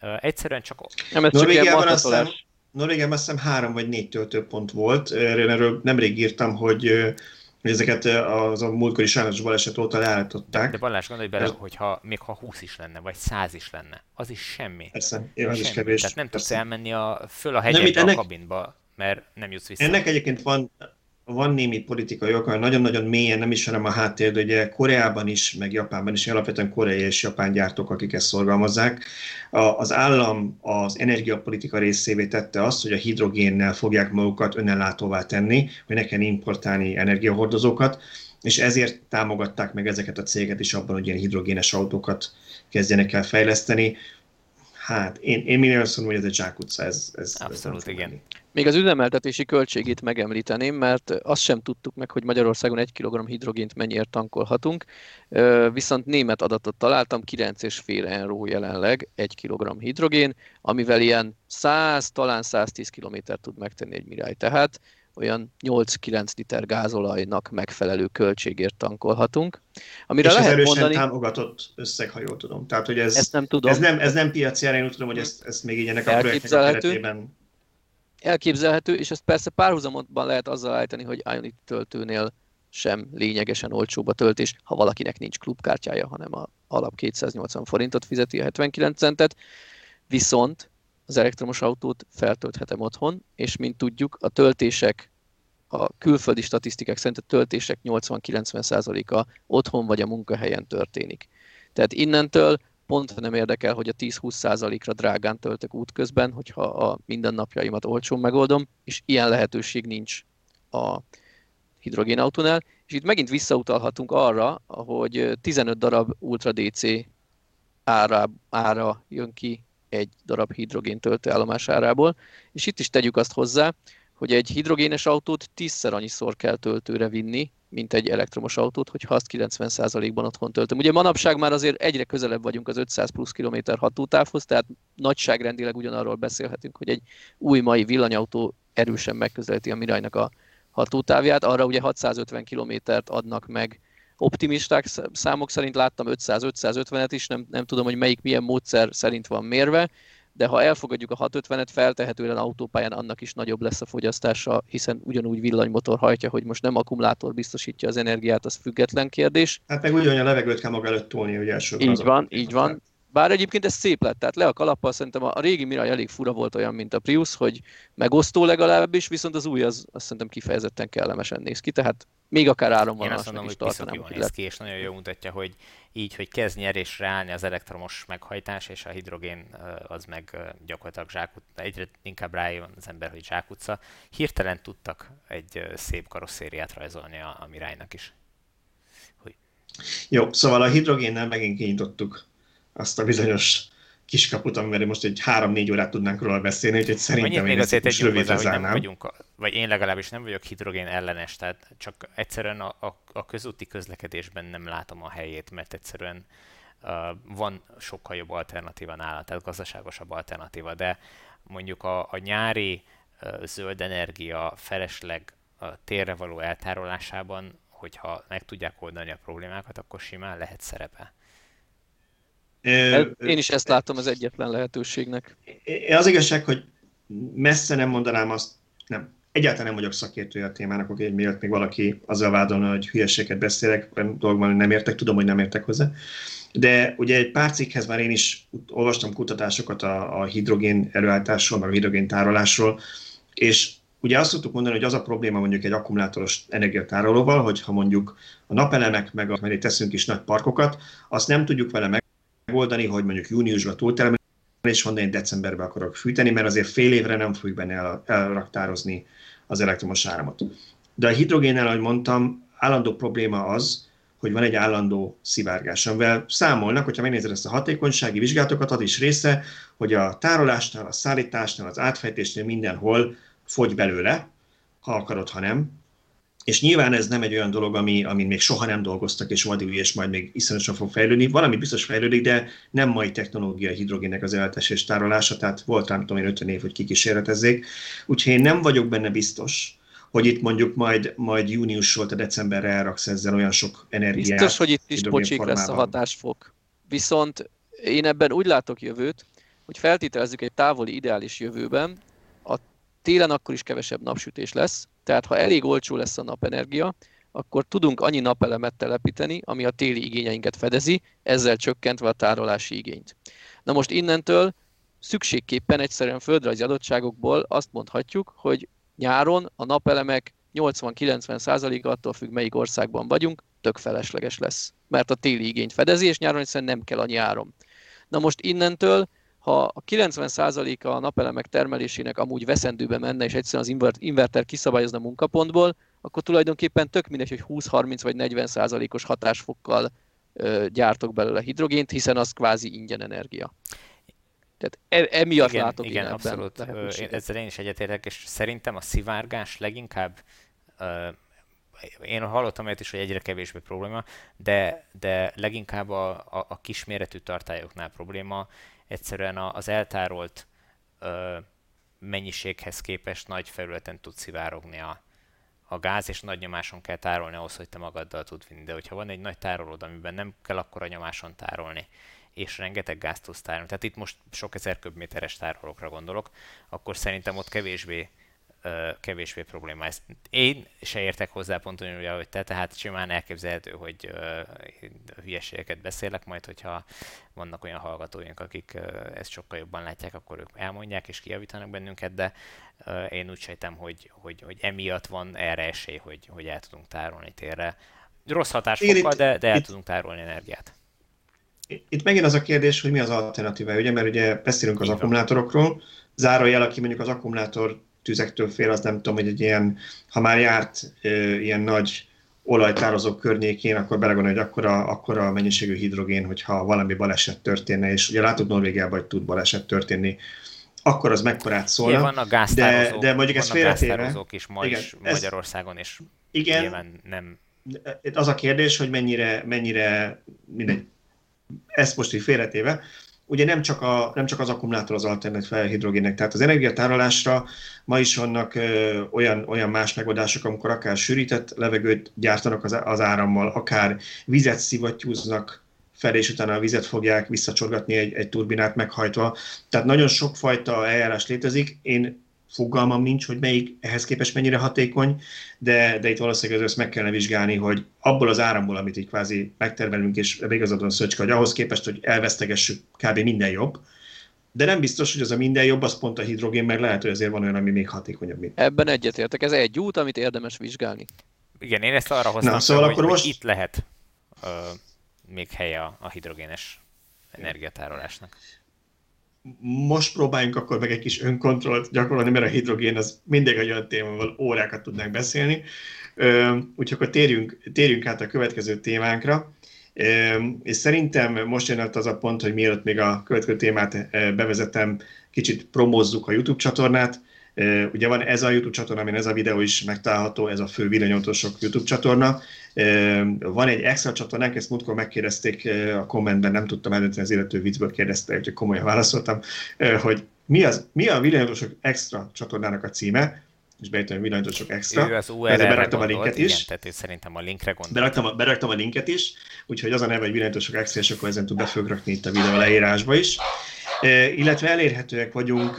Uh, egyszerűen csak... Nem, Norvégiában azt hiszem, Norvégiában azt hiszem három vagy négy töltőpont volt. Erről nemrég írtam, hogy hogy ezeket az a múltkori sajnos baleset óta leállították. De Balázs, gondolj bele, Ez... hogyha még ha 20 is lenne, vagy 100 is lenne, az is semmi. Persze, én az is kevés. Tehát nem tudsz elmenni a, föl a ennek... a kabinba, mert nem jutsz vissza. Ennek egyébként van, van némi politikai ok, nagyon-nagyon mélyen nem ismerem a háttér, de ugye Koreában is, meg Japánban is, alapvetően koreai és japán gyártók, akik ezt szorgalmazzák. Az állam az energiapolitika részévé tette azt, hogy a hidrogénnel fogják magukat önellátóvá tenni, hogy ne kell importálni energiahordozókat, és ezért támogatták meg ezeket a céget is abban, hogy ilyen hidrogénes autókat kezdjenek el fejleszteni. Hát én, én minél azt mondom, hogy ez egy zsákutca, ez, ez Abszolút, ez igen. Még az üzemeltetési költségét megemlíteném, mert azt sem tudtuk meg, hogy Magyarországon egy kg hidrogént mennyiért tankolhatunk, viszont német adatot találtam, 9,5 euró jelenleg egy kg hidrogén, amivel ilyen 100, talán 110 km tud megtenni egy mirály. Tehát olyan 8-9 liter gázolajnak megfelelő költségért tankolhatunk. Amire és lehet ez erősen mondani, támogatott összeg, ha jól tudom. Tehát, hogy ez, ezt nem tudom. Ez nem, ez nem piaci én tudom, hogy ezt, ezt még így ennek a projektnek a keretében elképzelhető, és ezt persze párhuzamotban lehet azzal állítani, hogy Ionity töltőnél sem lényegesen olcsóbb a töltés, ha valakinek nincs klubkártyája, hanem a alap 280 forintot fizeti a 79 centet, viszont az elektromos autót feltölthetem otthon, és mint tudjuk, a töltések, a külföldi statisztikák szerint a töltések 80-90%-a otthon vagy a munkahelyen történik. Tehát innentől pont nem érdekel, hogy a 10-20%-ra drágán töltök útközben, hogyha a mindennapjaimat olcsón megoldom, és ilyen lehetőség nincs a hidrogénautónál. És itt megint visszautalhatunk arra, hogy 15 darab Ultra DC ára, ára jön ki egy darab hidrogén töltőállomás árából, és itt is tegyük azt hozzá, hogy egy hidrogénes autót tízszer annyiszor kell töltőre vinni, mint egy elektromos autót, hogyha azt 90%-ban otthon töltöm. Ugye manapság már azért egyre közelebb vagyunk az 500 plusz kilométer hatótávhoz, tehát nagyságrendileg ugyanarról beszélhetünk, hogy egy új mai villanyautó erősen megközelíti a Mirajnak a hatótávját. Arra ugye 650 kilométert adnak meg optimisták számok szerint láttam 500-550-et is, nem, nem tudom, hogy melyik milyen módszer szerint van mérve, de ha elfogadjuk a 650-et, feltehetően autópályán annak is nagyobb lesz a fogyasztása, hiszen ugyanúgy villanymotor hajtja, hogy most nem akkumulátor biztosítja az energiát, az független kérdés. Hát meg ugyanolyan levegőt kell maga előtt tolni, hogy első. Így van, így van. Bár egyébként ez szép lett, tehát le a kalappal szerintem a, régi Mirai elég fura volt olyan, mint a Prius, hogy megosztó legalábbis, viszont az új az azt szerintem kifejezetten kellemesen néz ki, tehát még akár áron van. Én azt mondom, hogy piszok jól néz ki, és nagyon jól mutatja, hogy így, hogy kezd nyerésre állni az elektromos meghajtás, és a hidrogén az meg gyakorlatilag zsákut, egyre inkább rájön az ember, hogy zsákutca. Hirtelen tudtak egy szép karosszériát rajzolni a, a Mirájnak is. Hogy... Jó, szóval a hidrogénnel megint kinyitottuk azt a bizonyos kiskaput, amivel most egy három-négy órát tudnánk róla beszélni, úgyhogy szerintem Annyit én még azért egy hozzá, hogy nem vagyunk, vagy én legalábbis nem vagyok hidrogén ellenes, tehát csak egyszerűen a, a, a közúti közlekedésben nem látom a helyét, mert egyszerűen uh, van sokkal jobb alternatíva nála, tehát gazdaságosabb alternatíva, de mondjuk a, a nyári uh, zöld energia felesleg a térre való eltárolásában, hogyha meg tudják oldani a problémákat, akkor simán lehet szerepe. Én is ezt látom az egyetlen lehetőségnek. Az igazság, hogy messze nem mondanám azt, nem, egyáltalán nem vagyok szakértője a témának, oké, miatt még valaki azzal vádolna, hogy hülyeséget beszélek, dolgokban nem értek, tudom, hogy nem értek hozzá. De ugye egy pár cikkhez már én is olvastam kutatásokat a, a hidrogén előállításról, meg a hidrogén tárolásról, és ugye azt szoktuk mondani, hogy az a probléma mondjuk egy akkumulátoros energiatárolóval, hogy ha mondjuk a napelemek, meg a, mellé teszünk is nagy parkokat, azt nem tudjuk vele meg megoldani, hogy mondjuk júniusban túltermelni, és honnan én decemberben akarok fűteni, mert azért fél évre nem fogjuk benne el, elraktározni az elektromos áramot. De a hidrogénnel, ahogy mondtam, állandó probléma az, hogy van egy állandó szivárgás, amivel számolnak, hogyha megnézed ezt a hatékonysági vizsgálatokat, az is része, hogy a tárolásnál, a szállításnál, az átfejtésnél mindenhol fogy belőle, ha akarod, ha nem, és nyilván ez nem egy olyan dolog, ami, amin még soha nem dolgoztak, és vadul, és majd még iszonyatosan fog fejlődni. Valami biztos fejlődik, de nem mai technológia a hidrogénnek az eltes és tárolása, tehát volt rám tudom én 50 év, hogy kikísérletezzék. Úgyhogy én nem vagyok benne biztos, hogy itt mondjuk majd, majd júniusról, te decemberre elraksz ezzel olyan sok energiát. Biztos, hogy itt is pocsik lesz a hatásfok. Viszont én ebben úgy látok jövőt, hogy feltételezzük egy távoli ideális jövőben, a télen akkor is kevesebb napsütés lesz, tehát ha elég olcsó lesz a napenergia, akkor tudunk annyi napelemet telepíteni, ami a téli igényeinket fedezi, ezzel csökkentve a tárolási igényt. Na most innentől szükségképpen egyszerűen földrajzi adottságokból azt mondhatjuk, hogy nyáron a napelemek 80-90 százalék attól függ, melyik országban vagyunk, tök felesleges lesz. Mert a téli igényt fedezi, és nyáron egyszerűen nem kell annyi áram. Na most innentől, ha a 90%-a a napelemek termelésének amúgy veszendőbe menne, és egyszerűen az inverter kiszabályozna munkapontból, akkor tulajdonképpen tök mindegy, hogy 20-30 vagy 40%-os hatásfokkal ö, gyártok belőle hidrogént, hiszen az kvázi ingyen energia. Tehát e, emiatt igen, látok igen, abszolút. Én, ezzel én is egyetértek, és szerintem a szivárgás leginkább uh, én hallottam olyat is, hogy egyre kevésbé probléma, de, de leginkább a, a, a kisméretű tartályoknál probléma. Egyszerűen az eltárolt ö, mennyiséghez képest nagy felületen tud szivárogni a, a gáz, és nagy nyomáson kell tárolni ahhoz, hogy te magaddal tud vinni. De hogyha van egy nagy tárolód, amiben nem kell akkor a nyomáson tárolni, és rengeteg gázt tudsz tárolni, tehát itt most sok ezer köbméteres tárolókra gondolok, akkor szerintem ott kevésbé kevésbé probléma. Ezt én se értek hozzá pont olyan, hogy te, tehát simán elképzelhető, hogy hülyeségeket beszélek, majd hogyha vannak olyan hallgatóink, akik ezt sokkal jobban látják, akkor ők elmondják és kijavítanak bennünket, de én úgy sejtem, hogy, hogy, hogy emiatt van erre esély, hogy, hogy el tudunk tárolni térre. Rossz hatásfokkal, de, de el itt, tudunk tárolni energiát. Itt megint az a kérdés, hogy mi az alternatíva, ugye, mert ugye beszélünk az akkumulátorokról, zárójel, aki mondjuk az akkumulátor tüzektől fél, az nem tudom, hogy egy ilyen, ha már járt e, ilyen nagy olajtározók környékén, akkor belegondolja, hogy akkora, akkora mennyiségű hidrogén, hogyha valami baleset történne, és ugye látod Norvégiában, hogy tud baleset történni, akkor az mekkorát szólna. Igen, vannak gáztározók, de, de mondjuk ez félretéve. is ma igen, is Magyarországon, és igen, nyilván nem... Az a kérdés, hogy mennyire, mennyire mindegy, ezt most így félretéve, ugye nem csak, a, nem csak az akkumulátor az alternatív hidrogénnek, tehát az energiatárolásra ma is vannak ö, olyan, olyan más megoldások, amikor akár sűrített levegőt gyártanak az, az árammal, akár vizet szivattyúznak fel, és utána a vizet fogják visszacsorgatni egy, egy turbinát meghajtva. Tehát nagyon sokfajta eljárás létezik. Én fogalmam nincs, hogy melyik ehhez képest mennyire hatékony, de, de itt valószínűleg ezt meg kellene vizsgálni, hogy abból az áramból, amit így kvázi megtermelünk, és ebbe igazadon Szöcske, hogy ahhoz képest, hogy elvesztegessük, kb. minden jobb, de nem biztos, hogy az a minden jobb, az pont a hidrogén, meg lehet, hogy azért van olyan, ami még hatékonyabb. Mint. Ebben egyetértek, ez egy út, amit érdemes vizsgálni. Igen, én ezt arra hoztam, Na, szóval hogy, akkor most... hogy itt lehet uh, még helye a, a hidrogénes energiatárolásnak most próbáljunk akkor meg egy kis önkontrollt gyakorolni, mert a hidrogén az mindig egy olyan téma, ahol órákat tudnánk beszélni. Úgyhogy akkor térjünk, térjünk át a következő témánkra. És szerintem most jön az a pont, hogy mielőtt még a következő témát bevezetem, kicsit promózzuk a YouTube csatornát. Ugye van ez a YouTube csatorna, amin ez a videó is megtalálható, ez a fő villanyautósok YouTube csatorna. Van egy extra csatornánk, ezt múltkor megkérdezték a kommentben, nem tudtam eldönteni, az illető viccből kérdezte, úgyhogy komolyan válaszoltam, hogy mi, az, mi a villanyautósok extra csatornának a címe, és beírtam, hogy villanyautósok extra. Ő az URL-re beraktam a linket is. Igen, tehát szerintem a linkre gondolt. Beraktam, a, beraktam a linket is, úgyhogy az a neve, hogy villanyautósok extra, és akkor ezen tud be rakni itt a videó leírásba is illetve elérhetőek vagyunk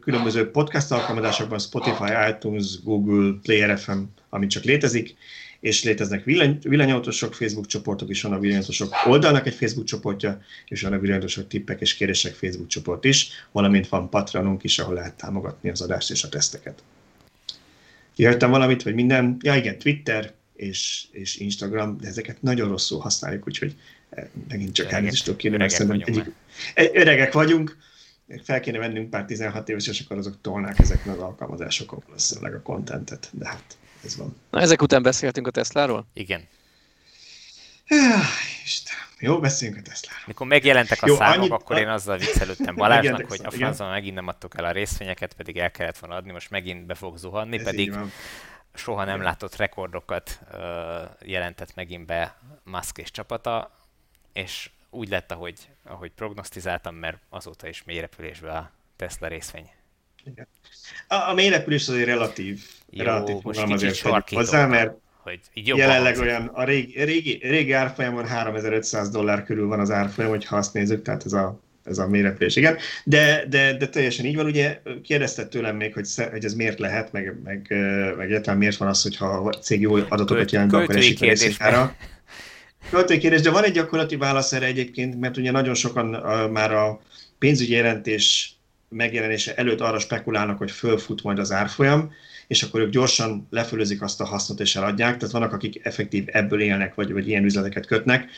különböző podcast alkalmazásokban, Spotify, iTunes, Google, Player FM, amit csak létezik, és léteznek villany, villanyautósok Facebook csoportok is, van a villanyautósok oldalnak egy Facebook csoportja, és van a villanyautósok tippek és kérések Facebook csoport is, valamint van Patreonunk is, ahol lehet támogatni az adást és a teszteket. Kihagytam valamit, vagy minden? Ja igen, Twitter és, és Instagram, de ezeket nagyon rosszul használjuk, úgyhogy megint csak elnézést kérni, mert szerintem egyik, öregek vagyunk, fel kéne vennünk pár 16 éves, és akkor azok tolnák ezeknek az alkalmazásokon valószínűleg a kontentet, de hát ez van. Na, ezek után beszéltünk a Tesláról? Igen. Istenem, jó, beszéljünk a Tesláról. Mikor megjelentek a jó, számok, annyit, akkor én azzal viccelődtem Balázsnak, hogy a francban megint nem adtok el a részvényeket, pedig el kellett volna adni, most megint be fog zuhanni, Ez pedig soha nem látott rekordokat uh, jelentett megint be Musk és csapata és úgy lett, ahogy, ahogy prognosztizáltam, mert azóta is mélyrepülésbe a Tesla részvény. Igen. A, a mélyrepülés azért relatív, Jó, relatív most azért hozzá, mert hogy így jelenleg hangzik. olyan, a régi, régi, régi árfolyamon 3500 dollár körül van az árfolyam, hogyha azt nézzük, tehát ez a, ez a mélyrepülés, igen. De, de, de teljesen így van, ugye kérdezte tőlem még, hogy, hogy ez miért lehet, meg, meg, meg egyáltalán miért van az, hogyha a cég jó adatokat jelent akkor esik a Költői kérdés, de van egy gyakorlati válasz erre egyébként, mert ugye nagyon sokan uh, már a pénzügyi jelentés megjelenése előtt arra spekulálnak, hogy fölfut majd az árfolyam, és akkor ők gyorsan lefölözik azt a hasznot és eladják, tehát vannak, akik effektív ebből élnek, vagy, vagy ilyen üzleteket kötnek,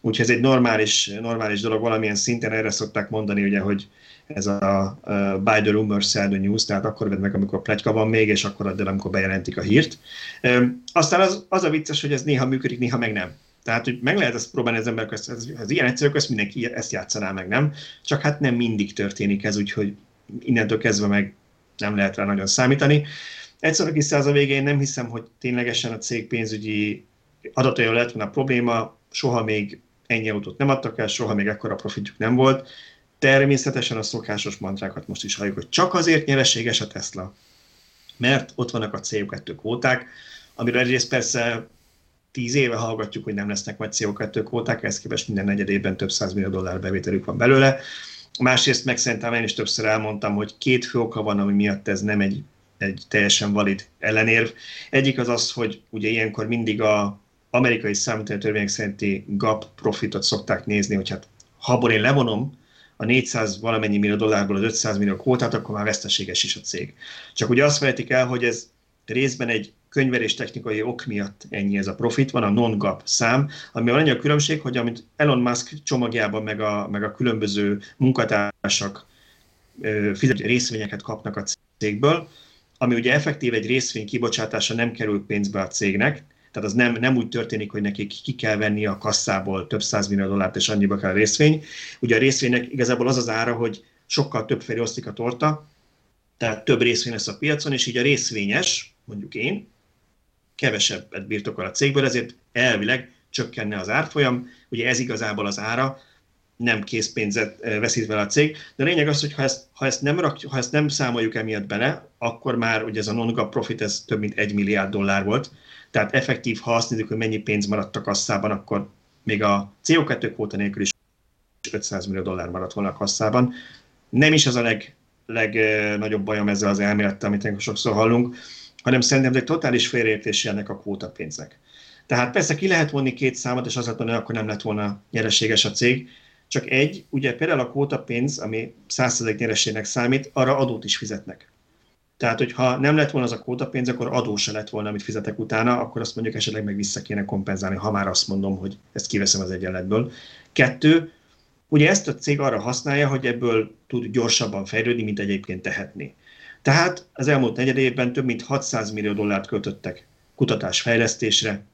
úgyhogy ez egy normális, normális dolog, valamilyen szinten erre szokták mondani, ugye, hogy ez a uh, buy the rumor, sell the news, tehát akkor vedd meg, amikor pletyka van még, és akkor add el, amikor bejelentik a hírt. Um, aztán az, az a vicces, hogy ez néha működik, néha meg nem. Tehát, hogy meg lehet ezt próbálni az emberek, ez, ez, ez ilyen egyszerű, ezt mindenki ezt játszaná meg, nem? Csak hát nem mindig történik ez, úgyhogy innentől kezdve meg nem lehet rá nagyon számítani. Egyszer a kis a végén nem hiszem, hogy ténylegesen a cég pénzügyi adatai lett volna probléma, soha még ennyi autót nem adtak el, soha még ekkora profitjuk nem volt. Természetesen a szokásos mantrákat most is halljuk, hogy csak azért nyereséges a Tesla, mert ott vannak a CO2 kvóták, amiről egyrészt persze tíz éve hallgatjuk, hogy nem lesznek majd CO2 kvóták, ehhez képest minden negyed évben több millió dollár bevételük van belőle. Másrészt meg szerintem én is többször elmondtam, hogy két fő oka van, ami miatt ez nem egy, egy teljesen valid ellenérv. Egyik az az, hogy ugye ilyenkor mindig a amerikai törvények szerinti gap profitot szokták nézni, hogy hát ha abból én levonom a 400 valamennyi millió dollárból az 500 millió kvótát, akkor már veszteséges is a cég. Csak ugye azt felejtik el, hogy ez részben egy könyvelés technikai ok miatt ennyi ez a profit, van a non-gap szám, ami annyi a különbség, hogy amit Elon Musk csomagjában meg a, meg a különböző munkatársak fizető részvényeket kapnak a cégből, ami ugye effektív egy részvény kibocsátása nem kerül pénzbe a cégnek, tehát az nem, nem úgy történik, hogy nekik ki kell venni a kasszából több millió dollárt, és annyiba kell a részvény. Ugye a részvénynek igazából az az ára, hogy sokkal több felé osztik a torta, tehát több részvény lesz a piacon, és így a részvényes, mondjuk én, kevesebbet birtokol a cégből, ezért elvileg csökkenne az árfolyam. Ugye ez igazából az ára, nem készpénzet veszít vele a cég. De a lényeg az, hogy ha ezt, ha ezt, nem, rak, ha ezt nem számoljuk emiatt bele, akkor már ugye ez a non profit ez több mint egy milliárd dollár volt. Tehát effektív, ha azt nézzük, hogy mennyi pénz maradt a kasszában, akkor még a CO2 kvóta nélkül is 500 millió dollár maradt volna a kasszában. Nem is az a leg, legnagyobb bajom ezzel az elmélettel, amit sokszor hallunk, hanem szerintem ez egy totális félreértés ennek a kvótapénznek. Tehát persze ki lehet vonni két számot, és az lett volna, akkor nem lett volna nyereséges a cég, csak egy, ugye például a kvótapénz, ami 100% nyereségnek számít, arra adót is fizetnek. Tehát, hogyha nem lett volna az a kvótapénz, akkor adó se lett volna, amit fizetek utána, akkor azt mondjuk esetleg meg vissza kéne kompenzálni, ha már azt mondom, hogy ezt kiveszem az egyenletből. Kettő, ugye ezt a cég arra használja, hogy ebből tud gyorsabban fejlődni, mint egyébként tehetni. Tehát az elmúlt negyed évben több mint 600 millió dollárt költöttek kutatásfejlesztésre,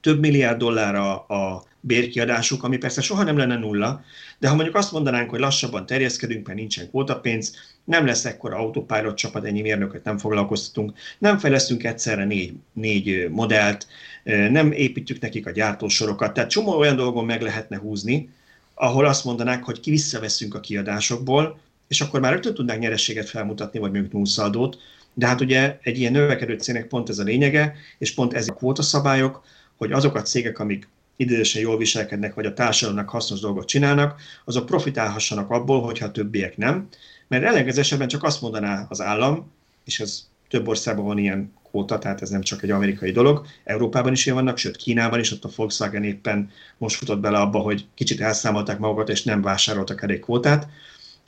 több milliárd dollárra a bérkiadásuk, ami persze soha nem lenne nulla, de ha mondjuk azt mondanánk, hogy lassabban terjeszkedünk, mert nincsen kvótapénz, nem lesz ekkora autopilot csapat, ennyi mérnököt nem foglalkoztatunk, nem fejlesztünk egyszerre négy, négy modellt, nem építjük nekik a gyártósorokat, tehát csomó olyan dolgon meg lehetne húzni, ahol azt mondanák, hogy ki visszaveszünk a kiadásokból, és akkor már rögtön tudnánk nyerességet felmutatni, vagy mondjuk nullszaldót, de hát ugye egy ilyen növekedő cégnek pont ez a lényege, és pont ez a kvótaszabályok, hogy azok a cégek, amik idősen jól viselkednek, vagy a társadalomnak hasznos dolgot csinálnak, azok profitálhassanak abból, hogyha a többiek nem. Mert ellenkező esetben csak azt mondaná az állam, és ez több országban van ilyen kvóta, tehát ez nem csak egy amerikai dolog, Európában is ilyen vannak, sőt Kínában is, ott a Volkswagen éppen most futott bele abba, hogy kicsit elszámolták magukat, és nem vásároltak elég kvótát,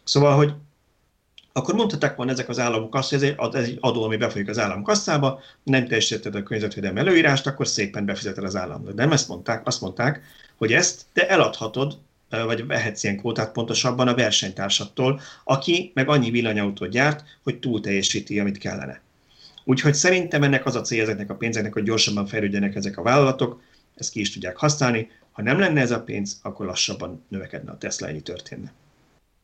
Szóval, hogy akkor mondhatták volna ezek az államok azt, hogy ez egy, ez egy adó, ami befolyik az állam kasszába, nem teljesítetted a környezetvédelmi előírást, akkor szépen befizeted az államnak. De nem ezt mondták, azt mondták, hogy ezt te eladhatod, vagy vehetsz ilyen kvótát pontosabban a versenytársattól, aki meg annyi villanyautót gyárt, hogy túl teljesíti, amit kellene. Úgyhogy szerintem ennek az a cél ezeknek a pénzeknek, hogy gyorsabban fejlődjenek ezek a vállalatok, ezt ki is tudják használni. Ha nem lenne ez a pénz, akkor lassabban növekedne a Tesla, ennyi történne.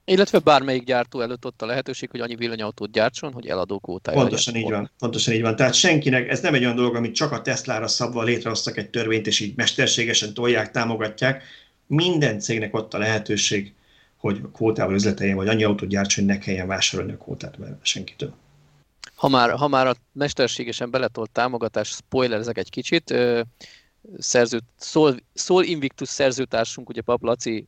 Illetve bármelyik gyártó előtt ott a lehetőség, hogy annyi villanyautót gyártson, hogy eladó kvótája Pontosan így van. Pontosan így van. Tehát senkinek, ez nem egy olyan dolog, amit csak a Tesla-ra szabva létrehoztak egy törvényt, és így mesterségesen tolják, támogatják. Minden cégnek ott a lehetőség, hogy kvótával üzleteljen, vagy annyi autót gyártson, hogy ne kelljen vásárolni a kvótát mert senkitől. Ha már, ha már a mesterségesen beletolt támogatás, spoilerezek egy kicsit, szerzőt, Szól, Szól Invictus szerzőtársunk, ugye Pap Laci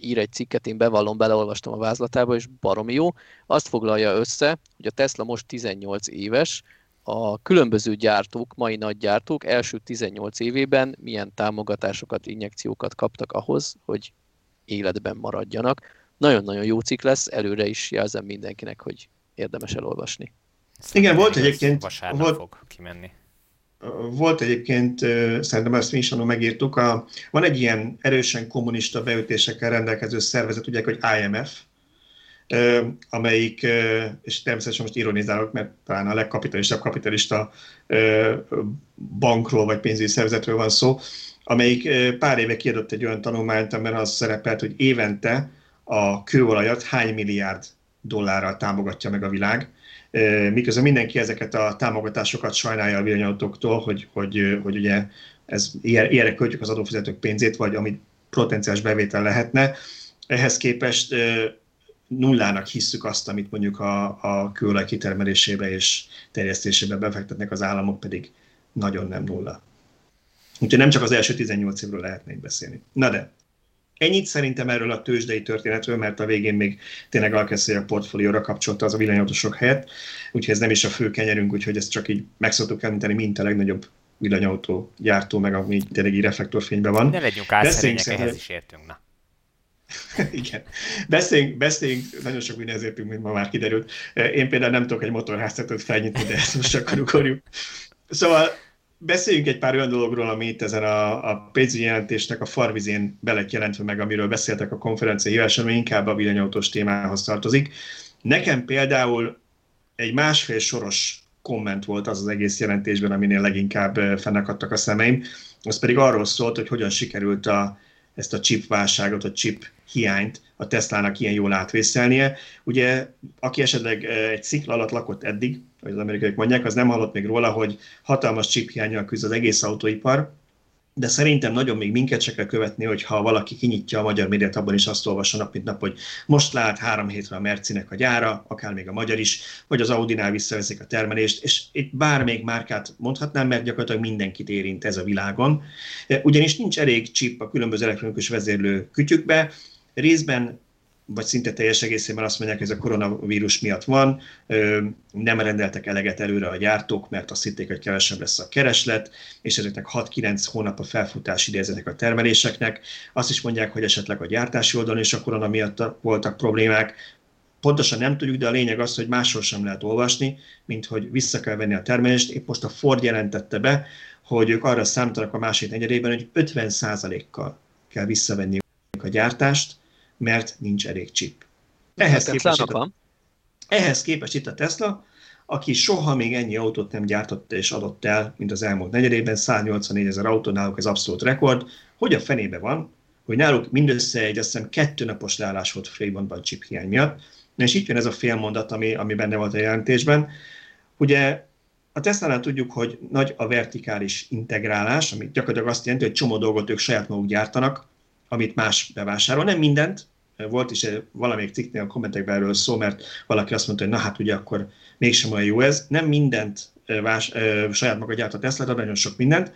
ír egy cikket, én bevallom, beleolvastam a vázlatába, és baromi jó. Azt foglalja össze, hogy a Tesla most 18 éves, a különböző gyártók, mai nagy gyártók első 18 évében milyen támogatásokat, injekciókat kaptak ahhoz, hogy életben maradjanak. Nagyon-nagyon jó cikk lesz, előre is jelzem mindenkinek, hogy érdemes elolvasni. Szerintem Igen, volt egyébként- Vasárnap volt- fog kimenni. Volt egyébként, szerintem ezt mi is annól megírtuk, a, van egy ilyen erősen kommunista beütésekkel rendelkező szervezet, ugye, hogy IMF, amelyik, és természetesen most ironizálok, mert talán a legkapitalistább kapitalista bankról vagy pénzügyi szervezetről van szó, amelyik pár éve kiadott egy olyan tanulmányt, amiben az szerepelt, hogy évente a kőolajat hány milliárd dollárral támogatja meg a világ, miközben mindenki ezeket a támogatásokat sajnálja a villanyautóktól, hogy, hogy, hogy ugye ez, ilyen- ilyenre költjük az adófizetők pénzét, vagy amit potenciális bevétel lehetne. Ehhez képest nullának hisszük azt, amit mondjuk a, a kőolaj kitermelésébe és terjesztésébe befektetnek az államok, pedig nagyon nem nulla. Úgyhogy nem csak az első 18 évről lehetnénk beszélni. Na de, ennyit szerintem erről a tőzsdei történetről, mert a végén még tényleg Alkeszély a portfólióra kapcsolta az a villanyautósok helyett, úgyhogy ez nem is a fő kenyerünk, úgyhogy ezt csak így meg szoktuk említeni, mint a legnagyobb villanyautó gyártó, meg ami tényleg így reflektorfényben van. Ne legyünk álszerények, ehhez is értünk. Na. Igen. Beszéljünk, beszéljünk, nagyon sok mindenhez értünk, mint ma már kiderült. Én például nem tudok egy motorháztetőt felnyitni, de ezt most akkor ugorjuk. Szóval beszéljünk egy pár olyan dologról, ami itt ezen a, a pénzügyi jelentésnek a farvizén be jelentve meg, amiről beszéltek a konferencia híváson, ami inkább a villanyautós témához tartozik. Nekem például egy másfél soros komment volt az az egész jelentésben, aminél leginkább eh, fennakadtak a szemeim. Az pedig arról szólt, hogy hogyan sikerült a, ezt a chip válságot, a chip hiányt a Teslának ilyen jól átvészelnie. Ugye, aki esetleg eh, egy szikla alatt lakott eddig, hogy az amerikaiak mondják, az nem hallott még róla, hogy hatalmas chip hiányjal küzd az egész autóipar, de szerintem nagyon még minket se kell követni, hogyha valaki kinyitja a magyar médiát, abban is azt olvassa nap mint nap, hogy most lát három hétre a Mercinek a gyára, akár még a magyar is, vagy az Audinál visszaveszik a termelést, és itt bármelyik márkát mondhatnám, mert gyakorlatilag mindenkit érint ez a világon. Ugyanis nincs elég chip a különböző elektronikus vezérlő kütyükbe, részben vagy szinte teljes egészében azt mondják, hogy ez a koronavírus miatt van, nem rendeltek eleget előre a gyártók, mert azt hitték, hogy kevesebb lesz a kereslet, és ezeknek 6-9 hónap a felfutás ide ezeknek a termeléseknek. Azt is mondják, hogy esetleg a gyártási oldalon is a korona miatt voltak problémák. Pontosan nem tudjuk, de a lényeg az, hogy máshol sem lehet olvasni, mint hogy vissza kell venni a termelést. Épp most a Ford jelentette be, hogy ők arra számítanak a másik negyedében, hogy 50%-kal kell visszavenni a gyártást, mert nincs elég chip. Ehhez képest, itt a, ehhez képest itt a Tesla, aki soha még ennyi autót nem gyártott és adott el, mint az elmúlt negyedében, 184 ezer autó, náluk ez abszolút rekord. Hogy a fenébe van, hogy náluk mindössze egy, azt hiszem, kettő napos leállás volt Freemontban chip hiány miatt. És itt jön ez a félmondat, ami, ami benne volt a jelentésben. Ugye a Tesla-nál tudjuk, hogy nagy a vertikális integrálás, ami gyakorlatilag azt jelenti, hogy csomó dolgot ők saját maguk gyártanak, amit más bevásárol. Nem mindent, volt is valamelyik cikknél a kommentekben erről szó, mert valaki azt mondta, hogy na hát ugye akkor mégsem olyan jó ez. Nem mindent vás, saját maga gyárt a Tesla, de nagyon sok mindent.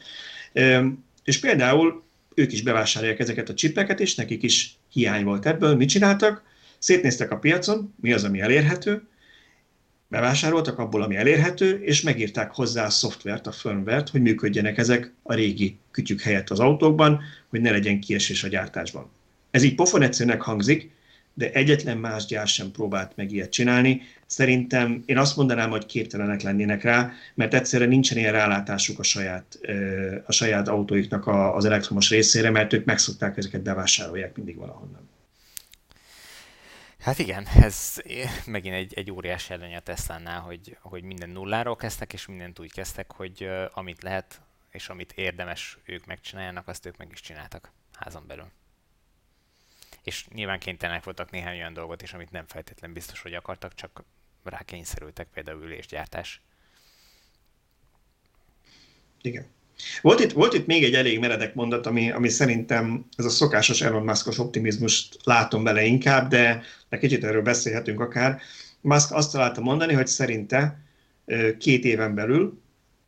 És például ők is bevásárolják ezeket a csipeket, és nekik is hiány volt ebből. Mit csináltak? Szétnéztek a piacon, mi az, ami elérhető, bevásároltak abból, ami elérhető, és megírták hozzá a szoftvert, a firmware hogy működjenek ezek a régi kütyük helyett az autókban, hogy ne legyen kiesés a gyártásban. Ez így pofon egyszerűnek hangzik, de egyetlen más gyár sem próbált meg ilyet csinálni. Szerintem én azt mondanám, hogy képtelenek lennének rá, mert egyszerűen nincsen ilyen rálátásuk a saját, a saját autóiknak az elektromos részére, mert ők megszokták ezeket bevásárolják mindig valahonnan. Hát igen, ez megint egy, egy óriási előny a Tesla-nál, hogy, hogy minden nulláról kezdtek, és mindent úgy kezdtek, hogy amit lehet, és amit érdemes ők megcsináljanak, azt ők meg is csináltak házon belül. És nyilván kénytelenek voltak néhány olyan dolgot is, amit nem feltétlenül biztos, hogy akartak, csak rákényszerültek, például ülésgyártás. Igen. Volt itt, volt itt még egy elég meredek mondat, ami, ami szerintem ez a szokásos Elon Muskos optimizmust látom bele inkább, de egy kicsit erről beszélhetünk akár. Musk azt találta mondani, hogy szerinte két éven belül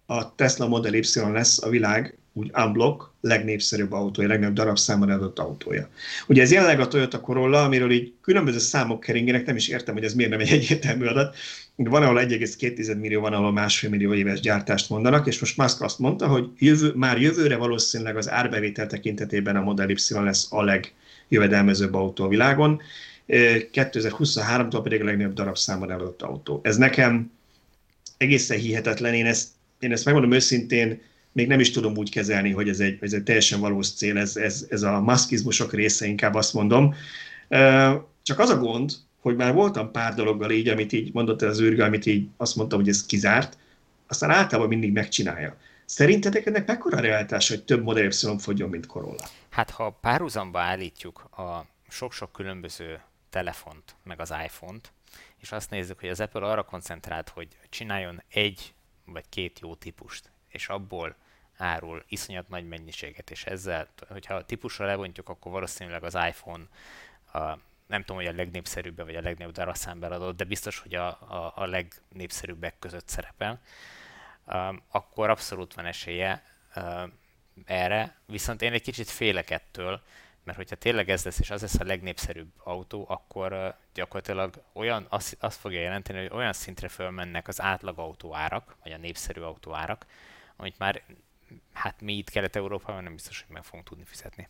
a Tesla Model Y lesz a világ úgy unblock legnépszerűbb autója, legnagyobb darabszámban adott autója. Ugye ez jelenleg a Toyota Corolla, amiről így különböző számok keringenek, nem is értem, hogy ez miért nem egy egyértelmű adat. Van, ahol 1,2 millió, van, ahol másfél millió éves gyártást mondanak, és most Musk azt mondta, hogy jövő, már jövőre valószínűleg az árbevétel tekintetében a Model Y lesz a legjövedelmezőbb autó a világon. 2023-tól pedig a legnagyobb darabszámban eladott autó. Ez nekem egészen hihetetlen. Én ezt, én ezt megmondom őszintén, még nem is tudom úgy kezelni, hogy ez egy, ez egy teljesen valós cél, ez, ez, ez a maszkizmusok része, inkább azt mondom. Csak az a gond, hogy már voltam pár dologgal így, amit így mondott az űrge, amit így azt mondtam, hogy ez kizárt, aztán általában mindig megcsinálja. Szerintetek ennek mekkora realitás, hogy több Model Y fogjon, mint Corolla? Hát ha párhuzamba állítjuk a sok-sok különböző telefont, meg az iPhone-t, és azt nézzük, hogy az Apple arra koncentrált, hogy csináljon egy vagy két jó típust, és abból árul iszonyat nagy mennyiséget, és ezzel, hogyha a típusra levontjuk, akkor valószínűleg az iPhone a, nem tudom, hogy a legnépszerűbb vagy a legnagyobb darabszámban adott, de biztos, hogy a, a, a legnépszerűbbek között szerepel, um, akkor abszolút van esélye um, erre, viszont én egy kicsit félek ettől, mert hogyha tényleg ez lesz, és az lesz a legnépszerűbb autó, akkor uh, gyakorlatilag olyan, azt, azt fogja jelenteni, hogy olyan szintre fölmennek az átlag autóárak, vagy a népszerű autóárak, amit már hát mi itt Kelet-Európában nem biztos, hogy meg fogunk tudni fizetni.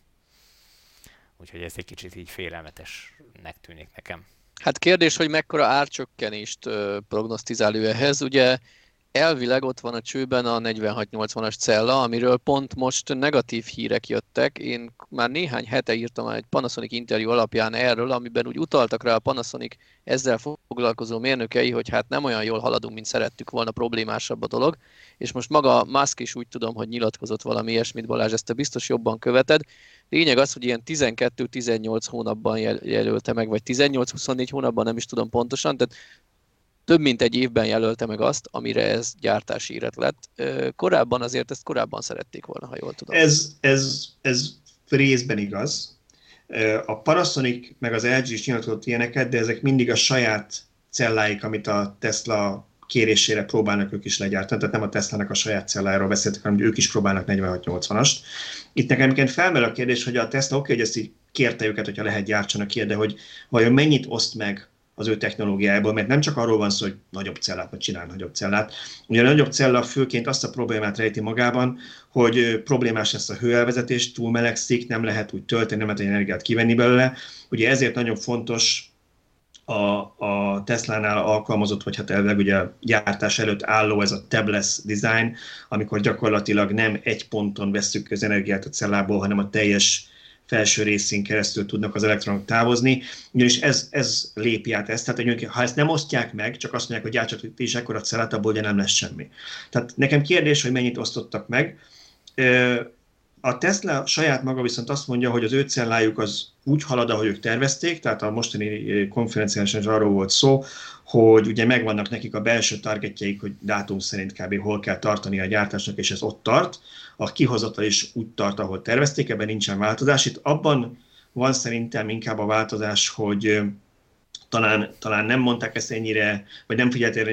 Úgyhogy ez egy kicsit így félelmetesnek tűnik nekem. Hát kérdés, hogy mekkora árcsökkenést prognosztizál ő ehhez. Ugye elvileg ott van a csőben a 4680-as cella, amiről pont most negatív hírek jöttek. Én már néhány hete írtam egy Panasonic interjú alapján erről, amiben úgy utaltak rá a Panasonic ezzel foglalkozó mérnökei, hogy hát nem olyan jól haladunk, mint szerettük volna, problémásabb a dolog. És most maga Musk is úgy tudom, hogy nyilatkozott valami ilyesmit, Balázs, ezt te biztos jobban követed. Lényeg az, hogy ilyen 12-18 hónapban jelölte meg, vagy 18-24 hónapban, nem is tudom pontosan, tehát több mint egy évben jelölte meg azt, amire ez gyártási íret lett. Korábban azért ezt korábban szerették volna, ha jól tudom. Ez, ez, ez részben igaz. A Panasonic meg az LG is nyilatkozott ilyeneket, de ezek mindig a saját celláik, amit a Tesla kérésére próbálnak ők is legyártani, tehát nem a Tesla-nak a saját cellájáról beszéltek, hanem ők is próbálnak 46-80-ast. Itt nekem felmerül a kérdés, hogy a Tesla oké, hogy ezt így kérte őket, hogyha lehet gyártsanak ki, de hogy vajon mennyit oszt meg az ő technológiájából, mert nem csak arról van szó, hogy nagyobb cellát, vagy csinál nagyobb cellát. Ugye a nagyobb cella főként azt a problémát rejti magában, hogy problémás lesz a hőelvezetés, túl melegszik, nem lehet úgy tölteni, nem lehet energiát kivenni belőle. Ugye ezért nagyon fontos a, a Tesla-nál alkalmazott, vagy hát elvileg ugye a gyártás előtt álló ez a tabless design, amikor gyakorlatilag nem egy ponton veszük az energiát a cellából, hanem a teljes felső részén keresztül tudnak az elektronok távozni, ugyanis ez, ez lépi át ezt, tehát hogy ha ezt nem osztják meg, csak azt mondják, hogy gyártsatok is ekkora cellát, abból ugye nem lesz semmi. Tehát nekem kérdés, hogy mennyit osztottak meg. A Tesla saját maga viszont azt mondja, hogy az ő cellájuk az úgy halad, ahogy ők tervezték, tehát a mostani konferencián is arról volt szó, hogy ugye megvannak nekik a belső targetjeik, hogy dátum szerint kb. hol kell tartani a gyártásnak, és ez ott tart. A kihozatal is úgy tart, ahol tervezték, ebben nincsen változás. Itt abban van szerintem inkább a változás, hogy talán, talán nem mondták ezt ennyire, vagy nem figyelték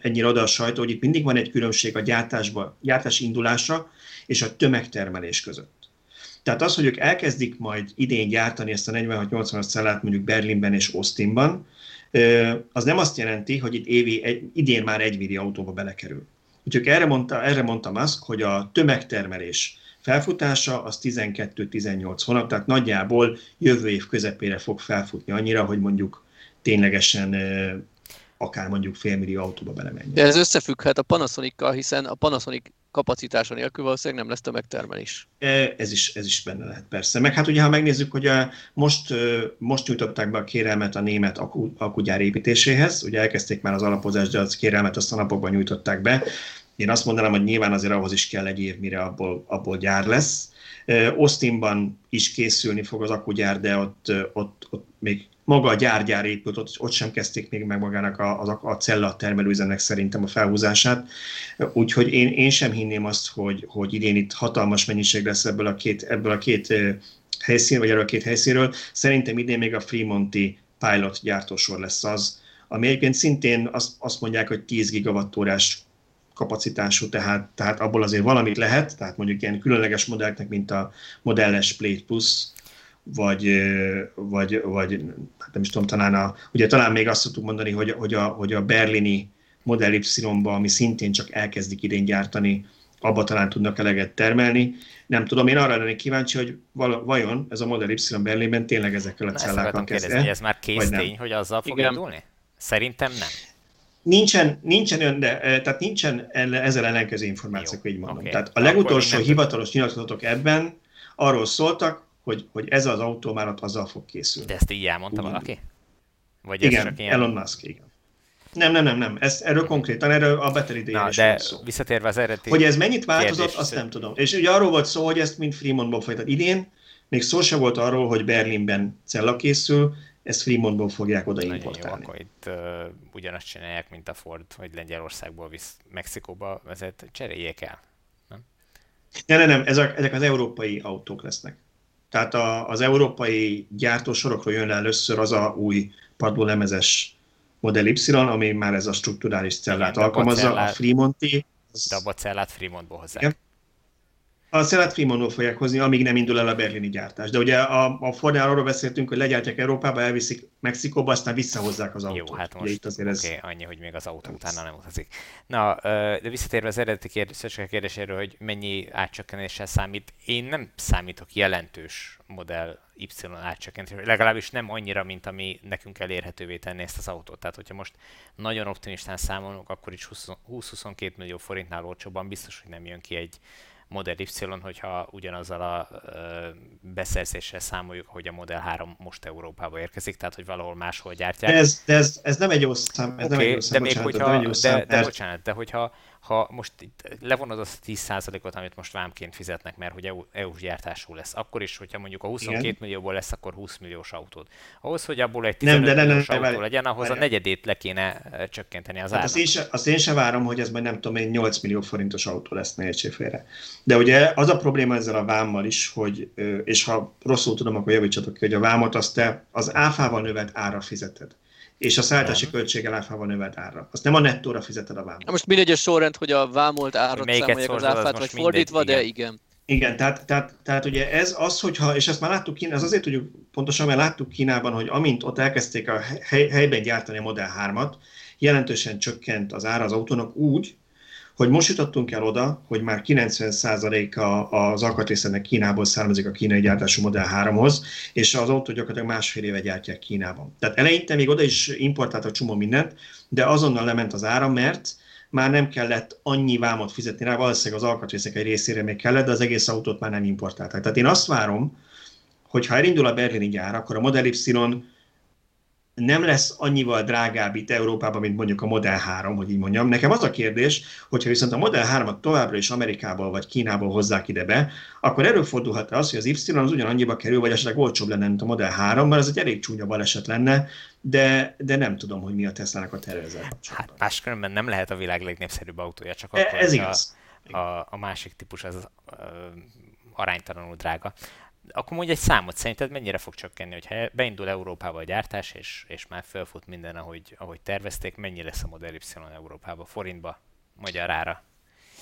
ennyire oda a sajtó, hogy itt mindig van egy különbség a gyártásba, gyártás indulása és a tömegtermelés között. Tehát az, hogy ők elkezdik majd idén gyártani ezt a 46-80-as cellát mondjuk Berlinben és Austinban, az nem azt jelenti, hogy itt évi, idén már egy millió autóba belekerül. Úgyhogy erre, mondta, erre mondtam azt, hogy a tömegtermelés felfutása az 12-18 hónap, tehát nagyjából jövő év közepére fog felfutni annyira, hogy mondjuk ténylegesen akár mondjuk félmillió autóba belemenjen. De ez összefügghet a Panasonic-kal, hiszen a Panasonic kapacitása nélkül valószínűleg nem lesz a megtermelés. E, ez is, ez is benne lehet persze. Meg hát ugye, ha megnézzük, hogy a, most, most nyújtották be a kérelmet a német akku, akkugyár építéséhez, ugye elkezdték már az alapozást, de az kérelmet azt a napokban nyújtották be. Én azt mondanám, hogy nyilván azért ahhoz is kell egy év, mire abból, abból gyár lesz. Austinban is készülni fog az akkugyár, de ott, ott, ott még maga a gyár-gyár épült, ott, ott sem kezdték még meg magának a, a, a cella termelőüzemnek szerintem a felhúzását. Úgyhogy én, én sem hinném azt, hogy, hogy idén itt hatalmas mennyiség lesz ebből a két, ebből a két helyszín, vagy erről a két helyszínről. Szerintem idén még a Fremonti pilot gyártósor lesz az, ami egyébként szintén azt, azt mondják, hogy 10 gigawattórás kapacitású, tehát, tehát abból azért valamit lehet, tehát mondjuk ilyen különleges modelleknek, mint a modelles Plate Plus, vagy, vagy, vagy hát nem is tudom, talán, a, ugye talán még azt tudtuk mondani, hogy, hogy, a, hogy a berlini Model Y-ba, ami szintén csak elkezdik idén gyártani, abba talán tudnak eleget termelni. Nem tudom, én arra lennék kíváncsi, hogy vajon ez a Model Y Berlinben tényleg ezekkel a cellákkal kezd ez már kész tény, hogy azzal fog indulni? Szerintem nem. Nincsen, nincsen ön, de, tehát nincsen ezzel ellenkező információk, így mondom. oké. Tehát a legutolsó mindent- hivatalos nyilatkozatok ebben arról szóltak, hogy, hogy ez az autó már ott azzal fog készülni. De ezt így elmondta Úgy valaki? Vagy ez Igen, csak ilyen... Elon Musk, igen. Nem, nem, nem, nem. Ez, erről konkrétan, erről a Battery day Na, is de szó. visszatérve az eredeti... Hogy ez mennyit változott, kérdés, azt nem tudom. És ugye arról volt szó, hogy ezt mind Fremontból folytat. Idén még szó se volt arról, hogy Berlinben cella készül, ezt Fremontból fogják oda Nagyon jó, importálni. akkor itt uh, ugyanazt csinálják, mint a Ford, hogy Lengyelországból visz Mexikóba vezet, cseréljék el. Nem, nem, nem, ezek, ezek az európai autók lesznek. Tehát a, az európai gyártósorokról jön le először az a új padlólemezes Model Y, ami már ez a strukturális cellát Igen, a alkalmazza, a cellát- Fremonti. az- De abba a cellát Fremontból hozzák. Igen. A cellát Fremontból fogják hozni, amíg nem indul el a berlini gyártás. De ugye a, a Fordnál arról beszéltünk, hogy legyártják Európába, elviszik Mexikóba, aztán visszahozzák az autót. Jó, hát Ugye most itt azért ez... oké, annyi, hogy még az autó utána nem utazik. Na, de visszatérve az eredeti kérdés, kérdéséről, hogy mennyi átcsökkenéssel számít, én nem számítok jelentős modell Y átcsökkentésre, legalábbis nem annyira, mint ami nekünk elérhetővé tenni ezt az autót. Tehát, hogyha most nagyon optimistán számolunk, akkor is 20 20-22 millió forintnál olcsóbban biztos, hogy nem jön ki egy Model Y, hogyha ugyanazzal a ö, beszerzéssel számoljuk, hogy a Model 3 most Európába érkezik, tehát hogy valahol máshol gyártják. De ez, de ez, ez nem egy jó szám, ez nem egy jó szám, de még bocsánat, hogyha, nem egy jó de, szám, de, mert- bocsánat, de hogyha ha most itt levonod azt a 10%-ot, amit most vámként fizetnek, mert hogy EU, EU-s gyártású lesz, akkor is, hogyha mondjuk a 22 Igen. millióból lesz, akkor 20 milliós autód. Ahhoz, hogy abból egy Nem, 15 de ne- ne- milliós ne, autó várj, legyen, ahhoz a várjál. negyedét le kéne csökkenteni az Hát azt én, se, azt én se várom, hogy ez majd nem tudom én 8 millió forintos autó lesz ne félre. De ugye az a probléma ezzel a vámmal is, hogy, és ha rosszul tudom, akkor javítsatok ki, hogy a vámot azt te az áfával növelt ára fizeted. És a szállítási Nem. költséggel áfával növelt ára. Azt nem a nettóra fizeted a vámot. Na Most mindegy a sorrend, hogy a vámolt árat számolják az az áfát, vagy fordítva, mindegy, de igen. igen. Igen, tehát, tehát, tehát ugye ez az, hogyha, és ezt már láttuk Kínában, ez azért tudjuk pontosan, mert láttuk Kínában, hogy amint ott elkezdték a hely, helyben gyártani a Model 3-at, jelentősen csökkent az ára az autónak úgy, hogy most jutottunk el oda, hogy már 90%-a az alkatrészenek Kínából származik a kínai gyártású Model 3-hoz, és az autó gyakorlatilag másfél éve gyártják Kínában. Tehát eleinte még oda is importáltak csomó mindent, de azonnal lement az ára, mert már nem kellett annyi vámot fizetni rá, valószínűleg az alkatrészek egy részére még kellett, de az egész autót már nem importálták. Tehát én azt várom, hogy ha elindul a berlini gyár, akkor a Model Y nem lesz annyival drágább itt Európában, mint mondjuk a Model 3, hogy így mondjam. Nekem az a kérdés, hogyha viszont a Model 3-at továbbra is Amerikából vagy Kínából hozzák ide be, akkor előfordulhat az, hogy az Y az ugyanannyiba kerül, vagy esetleg olcsóbb lenne, mint a Model 3, mert ez egy elég csúnya baleset lenne, de, de nem tudom, hogy mi a Tesla-nak a terve ezzel Hát máskülönben nem lehet a világ legnépszerűbb autója, csak E- akkor, Ez igaz. a, a másik típus az ö, aránytalanul drága. Akkor mondj egy számot, szerinted mennyire fog csökkenni, hogyha beindul Európába a gyártás, és, és már felfut minden, ahogy, ahogy tervezték, mennyi lesz a Model Y Európába, forintba, magyar ára?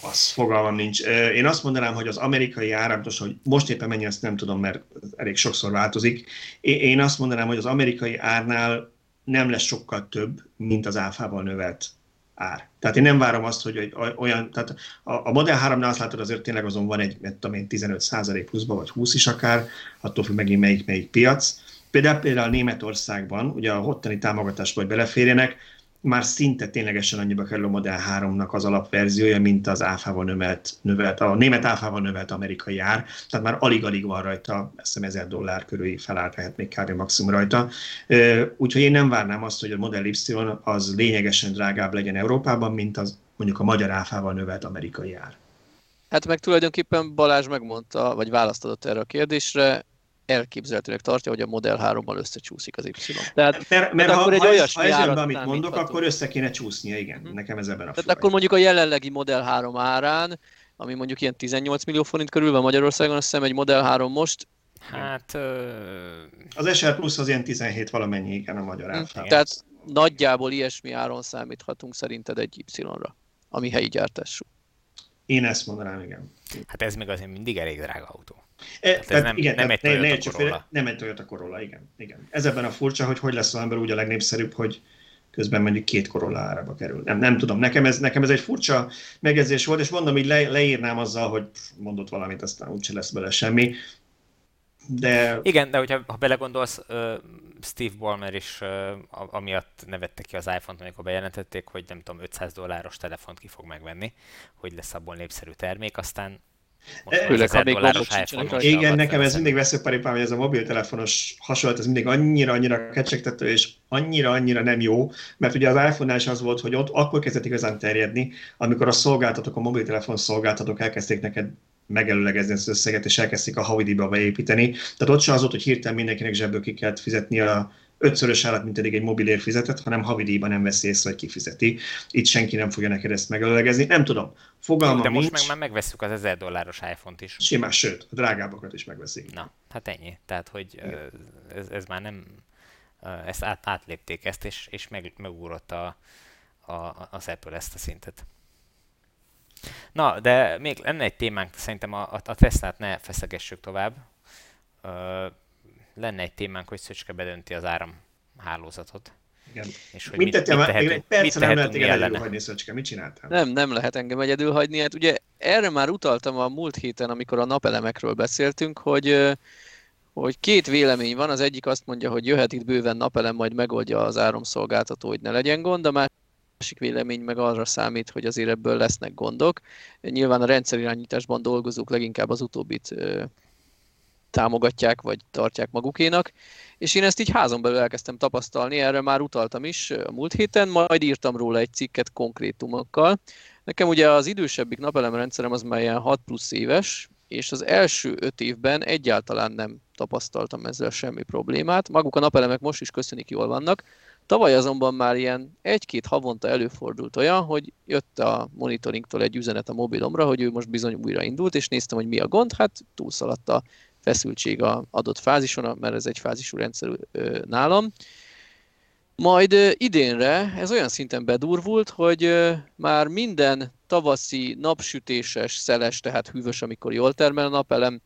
Az fogalmam nincs. Én azt mondanám, hogy az amerikai áram, most, hogy most éppen mennyi, azt nem tudom, mert elég sokszor változik. Én azt mondanám, hogy az amerikai árnál nem lesz sokkal több, mint az áfával növelt ár. Tehát én nem várom azt, hogy egy olyan, tehát a, a Model 3-nál azt látod, azért tényleg azon van egy, nem tudom én, 15 pluszba, vagy 20 is akár, attól függ megint melyik, melyik piac. Például, például Németországban, ugye a hottani támogatásba, hogy beleférjenek, már szinte ténylegesen annyiba kerül a Model 3-nak az alapverziója, mint az áfával növelt, növelt a német áfával növelt amerikai ár, tehát már alig-alig van rajta, azt hiszem 1000 dollár körül felállt lehet még kb. maximum rajta. Úgyhogy én nem várnám azt, hogy a Model Y az lényegesen drágább legyen Európában, mint az mondjuk a magyar áfával növelt amerikai ár. Hát meg tulajdonképpen Balázs megmondta, vagy választ adott erre a kérdésre, elképzelhetőnek tartja, hogy a Model 3-mal összecsúszik az Y. Tehát, Mert, mert akkor ha, egy ha, ez, olyasmi ha ez jön be, amit mondok, akkor össze kéne csúsznia, igen. Mhm. Nekem ez ebben a tehát akkor mondjuk a jelenlegi Model 3 árán, ami mondjuk ilyen 18 millió forint körül van Magyarországon, azt hiszem egy Model 3 most, Hát, ö, Az SR Plus az ilyen 17 valamennyi, igen, a magyar Hm, áfával. tehát nagyjából ilyesmi áron számíthatunk szerinted egy Y-ra, ami helyi gyártású. Én ezt mondanám, igen. hát ez még azért mindig elég drága autó. E, ez nem- nem egy ne- ne Corolla. Nem egy Toyota Corolla, igen, igen. Ez ebben a furcsa, hogy hogy lesz az ember úgy a legnépszerűbb, hogy közben mondjuk két Corolla árába kerül. Nem, nem tudom, nekem ez, nekem ez egy furcsa megjegyzés volt, és mondom, hogy le, leírnám azzal, hogy mondott valamit, aztán úgyse lesz bele semmi. De Igen, de hogyha ha belegondolsz, ö, Steve Ballmer is uh, amiatt nevette ki az iPhone-t, amikor bejelentették, hogy nem tudom, 500 dolláros telefont ki fog megvenni, hogy lesz abból népszerű termék, aztán Főleg, ha még iPhone Igen, nekem ez mindig veszőparipám, hogy ez a mobiltelefonos hasonlat, ez mindig annyira-annyira kecsegtető, és annyira-annyira nem jó, mert ugye az iPhone-nál is az volt, hogy ott akkor kezdett igazán terjedni, amikor a szolgáltatók, a mobiltelefon szolgáltatók elkezdték neked megelőlegezni az összeget, és elkezdték a havidíjba beépíteni. Tehát ott sem az volt, hogy hirtelen mindenkinek zsebből ki kellett fizetni a ötszörös állat, mint eddig egy mobilért fizetett, hanem havidíjban nem veszi észre, hogy kifizeti. Itt senki nem fogja neked ezt megelőlegezni. Nem tudom, fogalmam De most nincs. meg már megveszük az 1000 dolláros iPhone-t is. Simán, sőt, a drágábbakat is megveszik. Na, hát ennyi. Tehát, hogy ez, ez már nem, ezt át, átlépték ezt, és, és meg, megúrott a, a, az Apple ezt a szintet. Na, de még lenne egy témánk, szerintem a, a Teslát ne feszegessük tovább. Ö, lenne egy témánk, hogy Szöcske bedönti az áramhálózatot. Igen. És hogy mit, mit, mit tehetünk, egy percre nem lehet igen egyedül hagyni, Szöcske. Mit csináltál? Nem, nem lehet engem egyedül hagyni. Hát ugye erre már utaltam a múlt héten, amikor a napelemekről beszéltünk, hogy hogy két vélemény van, az egyik azt mondja, hogy jöhet itt bőven napelem, majd megoldja az áramszolgáltató, hogy ne legyen gond, a másik vélemény meg arra számít, hogy azért ebből lesznek gondok. Nyilván a rendszerirányításban dolgozók leginkább az utóbbit támogatják, vagy tartják magukénak. És én ezt így házon belül elkezdtem tapasztalni, erre már utaltam is a múlt héten, majd írtam róla egy cikket konkrétumokkal. Nekem ugye az idősebbik napelemrendszerem az már ilyen 6 plusz éves, és az első öt évben egyáltalán nem tapasztaltam ezzel semmi problémát. Maguk a napelemek most is köszönik jól vannak, Tavaly azonban már ilyen egy-két havonta előfordult olyan, hogy jött a monitoringtól egy üzenet a mobilomra, hogy ő most bizony újra indult, és néztem, hogy mi a gond, hát túlszaladt feszültség a adott fázison, mert ez egy fázisú rendszer nálam. Majd idénre ez olyan szinten bedurvult, hogy már minden tavaszi napsütéses, szeles, tehát hűvös, amikor jól termel a napelem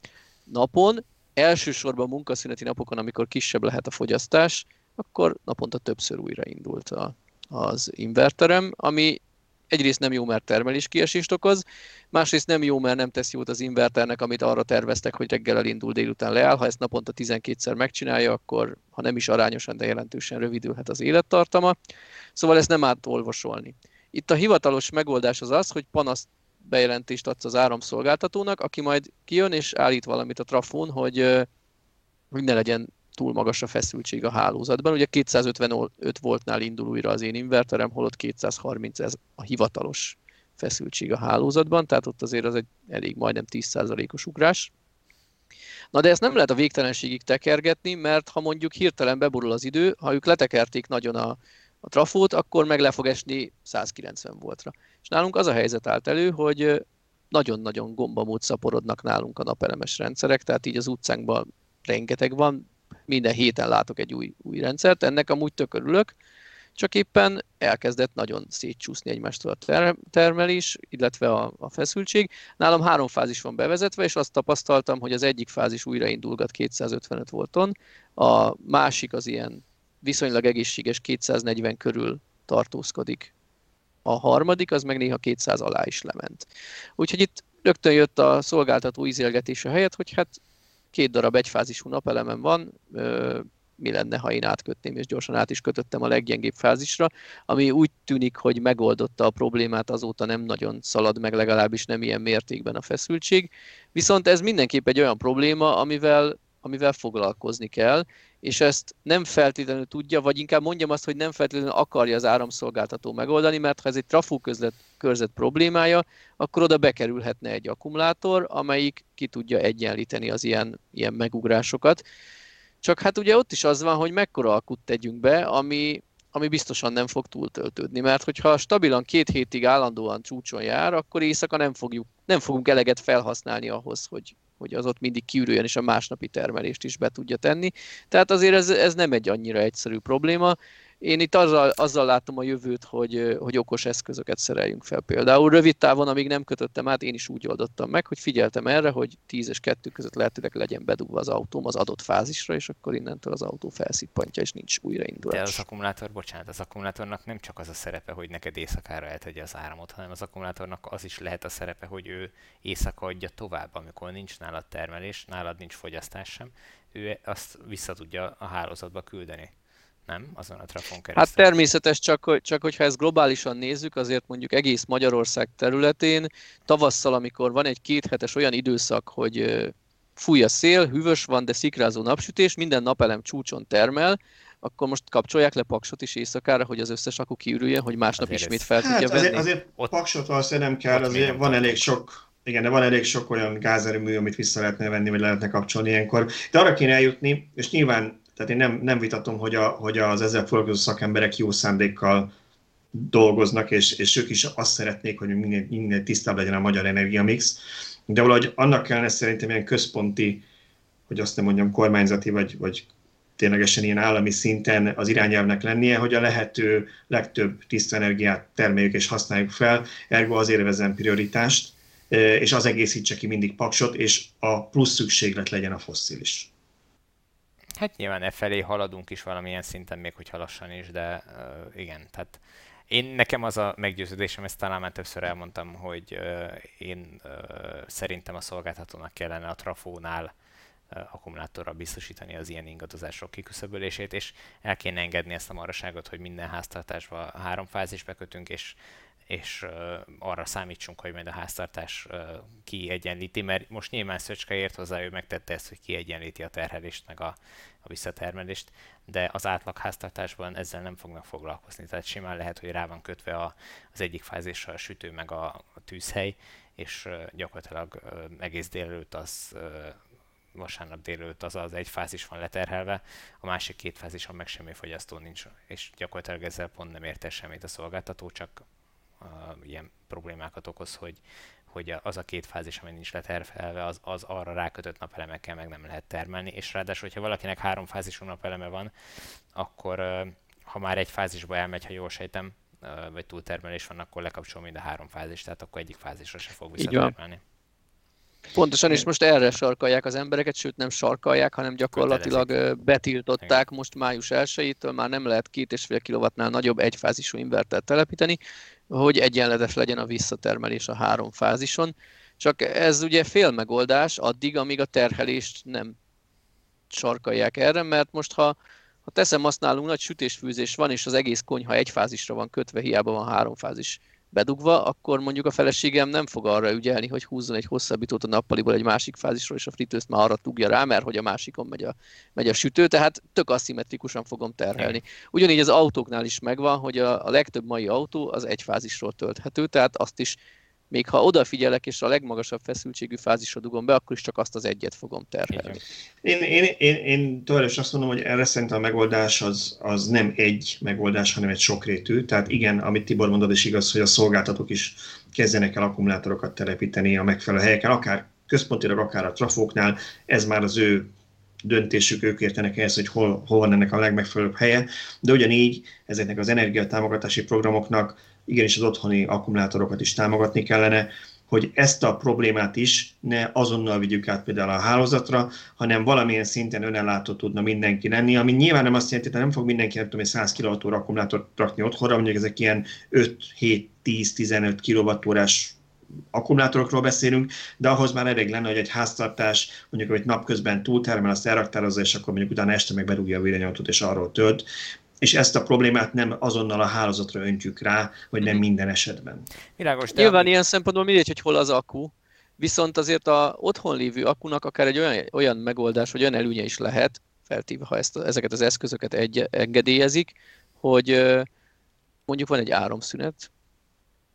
napon, elsősorban munkaszüneti napokon, amikor kisebb lehet a fogyasztás, akkor naponta többször újraindult a, az inverterem, ami egyrészt nem jó, mert termelés kiesést okoz, másrészt nem jó, mert nem tesz jót az inverternek, amit arra terveztek, hogy reggel elindul, délután leáll. Ha ezt naponta 12-szer megcsinálja, akkor ha nem is arányosan, de jelentősen rövidülhet az élettartama. Szóval ezt nem átolvasolni. Itt a hivatalos megoldás az az, hogy panaszt bejelentést adsz az áramszolgáltatónak, aki majd kijön és állít valamit a trafón, hogy, hogy ne legyen túl magas a feszültség a hálózatban. Ugye 255 voltnál indul újra az én inverterem, holott 230 ez a hivatalos feszültség a hálózatban, tehát ott azért az egy elég majdnem 10%-os ugrás. Na de ezt nem lehet a végtelenségig tekergetni, mert ha mondjuk hirtelen beborul az idő, ha ők letekerték nagyon a, a trafót, akkor meg le fog esni 190 voltra. És nálunk az a helyzet állt elő, hogy nagyon-nagyon gombamód szaporodnak nálunk a napelemes rendszerek, tehát így az utcánkban rengeteg van, minden héten látok egy új, új rendszert, ennek amúgy tök örülök, csak éppen elkezdett nagyon szétcsúszni egymástól a termelés, illetve a, a feszültség. Nálam három fázis van bevezetve, és azt tapasztaltam, hogy az egyik fázis újraindulgat 255 volton, a másik az ilyen viszonylag egészséges 240 körül tartózkodik. A harmadik az meg néha 200 alá is lement. Úgyhogy itt rögtön jött a szolgáltató ízélgetése helyett, hogy hát két darab egyfázisú napelemen van, mi lenne, ha én átkötném, és gyorsan át is kötöttem a leggyengébb fázisra, ami úgy tűnik, hogy megoldotta a problémát, azóta nem nagyon szalad meg legalábbis nem ilyen mértékben a feszültség. Viszont ez mindenképp egy olyan probléma, amivel, amivel foglalkozni kell, és ezt nem feltétlenül tudja, vagy inkább mondjam azt, hogy nem feltétlenül akarja az áramszolgáltató megoldani, mert ha ez egy trafó körzet problémája, akkor oda bekerülhetne egy akkumulátor, amelyik ki tudja egyenlíteni az ilyen, ilyen megugrásokat. Csak hát ugye ott is az van, hogy mekkora akut tegyünk be, ami, ami biztosan nem fog túltöltődni, mert hogyha stabilan két hétig állandóan csúcson jár, akkor éjszaka nem, fogjuk, nem fogunk eleget felhasználni ahhoz, hogy, hogy az ott mindig kiürüljön, és a másnapi termelést is be tudja tenni. Tehát azért ez, ez nem egy annyira egyszerű probléma, én itt azzal, azzal látom a jövőt, hogy, hogy okos eszközöket szereljünk fel. Például rövid távon, amíg nem kötöttem át, én is úgy oldottam meg, hogy figyeltem erre, hogy 10 és 2 között lehetőleg legyen bedugva az autóm az adott fázisra, és akkor innentől az autó felszippantja, és nincs újraindulás. De az akkumulátor, bocsánat, az akkumulátornak nem csak az a szerepe, hogy neked éjszakára eltegye az áramot, hanem az akkumulátornak az is lehet a szerepe, hogy ő éjszaka adja tovább, amikor nincs nálad termelés, nálad nincs fogyasztás sem, ő azt vissza tudja a hálózatba küldeni nem? Azon a trafon keresztül. Hát természetes, csak, csak hogyha ezt globálisan nézzük, azért mondjuk egész Magyarország területén tavasszal, amikor van egy kéthetes olyan időszak, hogy fúj a szél, hűvös van, de szikrázó napsütés, minden napelem csúcson termel, akkor most kapcsolják le paksot is éjszakára, hogy az összes akku kiürüljön, hogy másnap azért ismét fel hát tudja venni? Azért, azért ott, paksot valószínűleg nem kell, azért van elég sok igen, de van elég sok olyan gázerőmű, amit vissza lehetne venni, vagy lehetne kapcsolni ilyenkor. De arra kéne eljutni, és nyilván tehát én nem, nem vitatom, hogy, a, hogy az ezzel foglalkozó szakemberek jó szándékkal dolgoznak, és, és ők is azt szeretnék, hogy minél, minél tisztább legyen a magyar energiamix, de valahogy annak kellene szerintem ilyen központi, hogy azt nem mondjam kormányzati, vagy, vagy ténylegesen ilyen állami szinten az irányelvnek lennie, hogy a lehető legtöbb tiszta energiát termeljük és használjuk fel, ergo azért vezem prioritást, és az egészítse ki mindig paksot, és a plusz szükséglet legyen a fosszilis. Hát nyilván e felé haladunk is valamilyen szinten, még hogy lassan is, de uh, igen, tehát én nekem az a meggyőződésem, ezt talán már többször elmondtam, hogy uh, én uh, szerintem a szolgáltatónak kellene a trafónál uh, akkumulátorral biztosítani az ilyen ingadozások kiküszöbölését, és el kéne engedni ezt a maraságot, hogy minden háztartásba három fázisbe kötünk, és és arra számítsunk, hogy majd a háztartás kiegyenlíti, mert most nyilván Szöcske ért hozzá, ő megtette ezt, hogy kiegyenlíti a terhelést, meg a, a visszatermelést, de az átlag háztartásban ezzel nem fognak foglalkozni. Tehát simán lehet, hogy rá van kötve a, az egyik fázisra a sütő, meg a, a tűzhely, és gyakorlatilag egész délelőtt az vasárnap délőtt az az egy fázis van leterhelve, a másik két fázison meg semmi fogyasztó nincs, és gyakorlatilag ezzel pont nem érte semmit a szolgáltató, csak ilyen problémákat okoz, hogy, hogy az a két fázis, ami nincs leterhelve, az, az arra rákötött napelemekkel meg nem lehet termelni, és ráadásul, hogyha valakinek három fázisú napeleme van, akkor ha már egy fázisba elmegy, ha jól sejtem, vagy túltermelés van, akkor lekapcsol mind a három fázis, tehát akkor egyik fázisra se fog visszatermelni. Pontosan, és most erre sarkalják az embereket, sőt nem sarkalják, hanem gyakorlatilag betiltották most május 1-től, már nem lehet két és fél kilowattnál nagyobb egyfázisú invertert telepíteni, hogy egyenletes legyen a visszatermelés a három fázison. Csak ez ugye fél megoldás addig, amíg a terhelést nem sarkalják erre, mert most ha, ha teszem azt nálunk nagy sütésfűzés van, és az egész konyha egy fázisra van kötve, hiába van három fázis bedugva, akkor mondjuk a feleségem nem fog arra ügyelni, hogy húzzon egy hosszabbítót a nappaliból egy másik fázisról, és a fritőzt már arra tugja rá, mert hogy a másikon megy a, megy a sütő, tehát tök aszimmetrikusan fogom terhelni. Ugyanígy az autóknál is megvan, hogy a, a legtöbb mai autó az egy fázisról tölthető, tehát azt is még ha odafigyelek és a legmagasabb feszültségű fázisra dugom be, akkor is csak azt az egyet fogom terhelni. Én, én, én, én tovább is azt mondom, hogy erre szerintem a megoldás az, az nem egy megoldás, hanem egy sokrétű. Tehát igen, amit Tibor mondod, is igaz, hogy a szolgáltatók is kezdenek el akkumulátorokat telepíteni a megfelelő helyeken, akár központilag, akár a trafóknál, ez már az ő döntésük, ők értenek ehhez, hogy hol, hol van ennek a legmegfelelőbb helye, de ugyanígy ezeknek az energiatámogatási programoknak igenis az otthoni akkumulátorokat is támogatni kellene, hogy ezt a problémát is ne azonnal vigyük át például a hálózatra, hanem valamilyen szinten önellátó tudna mindenki lenni, ami nyilván nem azt jelenti, hogy nem fog mindenki nem tudom, 100 kWh akkumulátort rakni otthonra, mondjuk ezek ilyen 5-7-10-15 kWh akkumulátorokról beszélünk, de ahhoz már elég lenne, hogy egy háztartás mondjuk, hogy napközben túltermel, azt elraktározza, és akkor mondjuk utána este meg berúgja a villanyautót, és arról tölt és ezt a problémát nem azonnal a hálózatra öntjük rá, vagy nem mhm. minden esetben. Világos, de Nyilván ilyen szempontból mindegy, hogy hol az akku, viszont azért a otthon lévő akunak akár egy olyan, olyan megoldás, vagy olyan előnye is lehet, feltéve, ha ezt, ezeket az eszközöket egy, engedélyezik, hogy mondjuk van egy áramszünet,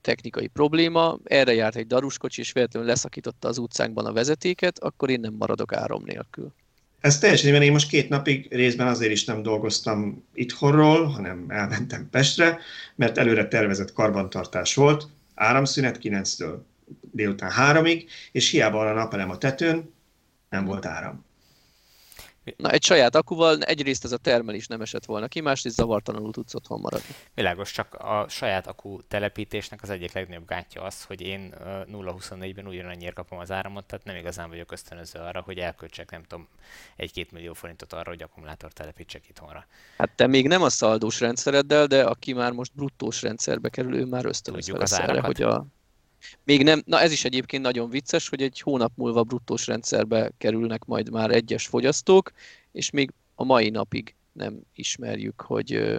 technikai probléma, erre járt egy daruskocsi, és véletlenül leszakította az utcánkban a vezetéket, akkor én nem maradok áram nélkül. Ez teljesen mert én most két napig részben azért is nem dolgoztam itthonról, hanem elmentem Pestre, mert előre tervezett karbantartás volt, áramszünet 9-től délután 3-ig, és hiába van a napelem a tetőn, nem volt áram. Na, egy saját akuval egyrészt ez a termelés nem esett volna ki, másrészt zavartalanul tudsz otthon maradni. Világos, csak a saját akku telepítésnek az egyik legnagyobb gátja az, hogy én 0-24-ben ugyanannyiért kapom az áramot, tehát nem igazán vagyok ösztönöző arra, hogy elköltsek, nem tudom, egy-két millió forintot arra, hogy akkumulátor telepítsek itthonra. Hát te még nem a szaldós rendszereddel, de aki már most bruttós rendszerbe kerül, ő már ösztönözve lesz erre, hogy a Még nem, na ez is egyébként nagyon vicces, hogy egy hónap múlva bruttós rendszerbe kerülnek majd már egyes fogyasztók, és még a mai napig nem ismerjük, hogy,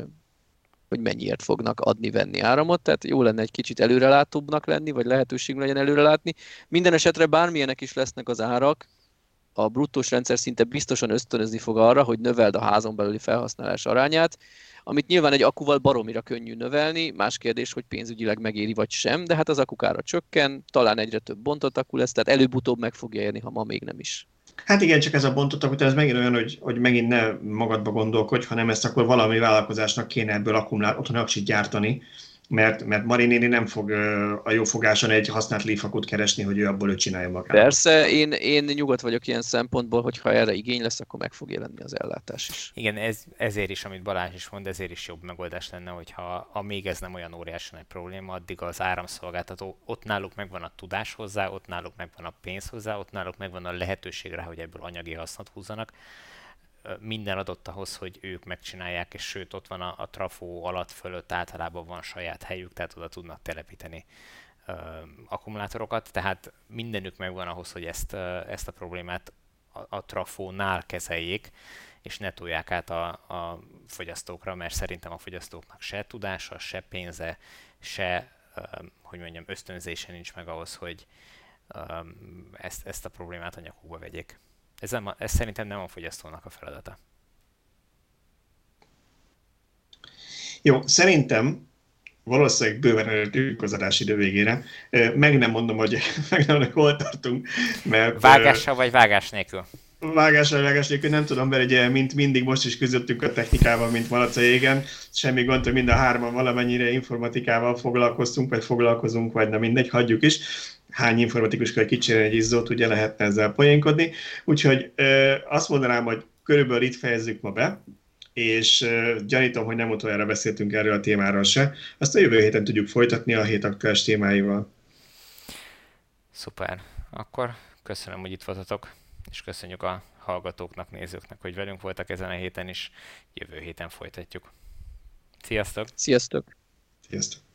hogy mennyiért fognak adni-venni áramot, tehát jó lenne egy kicsit előrelátóbbnak lenni, vagy lehetőség legyen előrelátni. Minden esetre bármilyenek is lesznek az árak, a bruttós rendszer szinte biztosan ösztönözni fog arra, hogy növeld a házon belüli felhasználás arányát, amit nyilván egy akuval baromira könnyű növelni, más kérdés, hogy pénzügyileg megéri vagy sem, de hát az akukára csökken, talán egyre több bontott akku lesz, tehát előbb-utóbb meg fogja érni, ha ma még nem is. Hát igen, csak ez a bontott akku, ez megint olyan, hogy, hogy megint ne magadba gondolkodj, hanem ezt akkor valami vállalkozásnak kéne ebből akkumulát, otthon gyártani, mert, mert Marinéni nem fog a jó fogáson egy használt lífakut keresni, hogy ő abból ő csinálja magát. Persze, én, én nyugodt vagyok ilyen szempontból, hogy ha erre igény lesz, akkor meg fog jelenni az ellátás is. Igen, ez, ezért is, amit Balázs is mond, ezért is jobb megoldás lenne, hogyha a még ez nem olyan óriási nagy probléma, addig az áramszolgáltató, ott náluk megvan a tudás hozzá, ott náluk megvan a pénz hozzá, ott náluk megvan a lehetőség rá, hogy ebből anyagi hasznot húzzanak minden adott ahhoz, hogy ők megcsinálják, és sőt ott van a, a trafó alatt fölött általában van saját helyük, tehát oda tudnak telepíteni ö, akkumulátorokat, tehát mindenük megvan ahhoz, hogy ezt, ö, ezt a problémát a, a trafónál kezeljék, és ne tolják át a, a fogyasztókra, mert szerintem a fogyasztóknak se tudása, se pénze, se, ö, hogy mondjam, ösztönzése nincs meg ahhoz, hogy ö, ezt, ezt a problémát a nyakukba vegyék. Ez, nem ez szerintem nem a fogyasztónak a feladata. Jó, szerintem valószínűleg bőven előttük az adás idő végére. Meg nem mondom, hogy meg nem hol tartunk, mert... Vágással vagy vágás nélkül? Vágással vagy vágás nélkül nem tudom, mert ugye, mint mindig most is közöttünk a technikával, mint malaca égen. Semmi gond, hogy mind a hárman valamennyire informatikával foglalkoztunk, vagy foglalkozunk, vagy nem mindegy, hagyjuk is hány informatikus kell kicsérni egy izzót, ugye lehetne ezzel poénkodni. Úgyhogy azt mondanám, hogy körülbelül itt fejezzük ma be, és gyanítom, hogy nem utoljára beszéltünk erről a témáról se. Azt a jövő héten tudjuk folytatni a hét aktuális témáival. Szuper. Akkor köszönöm, hogy itt voltatok, és köszönjük a hallgatóknak, nézőknek, hogy velünk voltak ezen a héten is. Jövő héten folytatjuk. Sziasztok! Sziasztok! Sziasztok!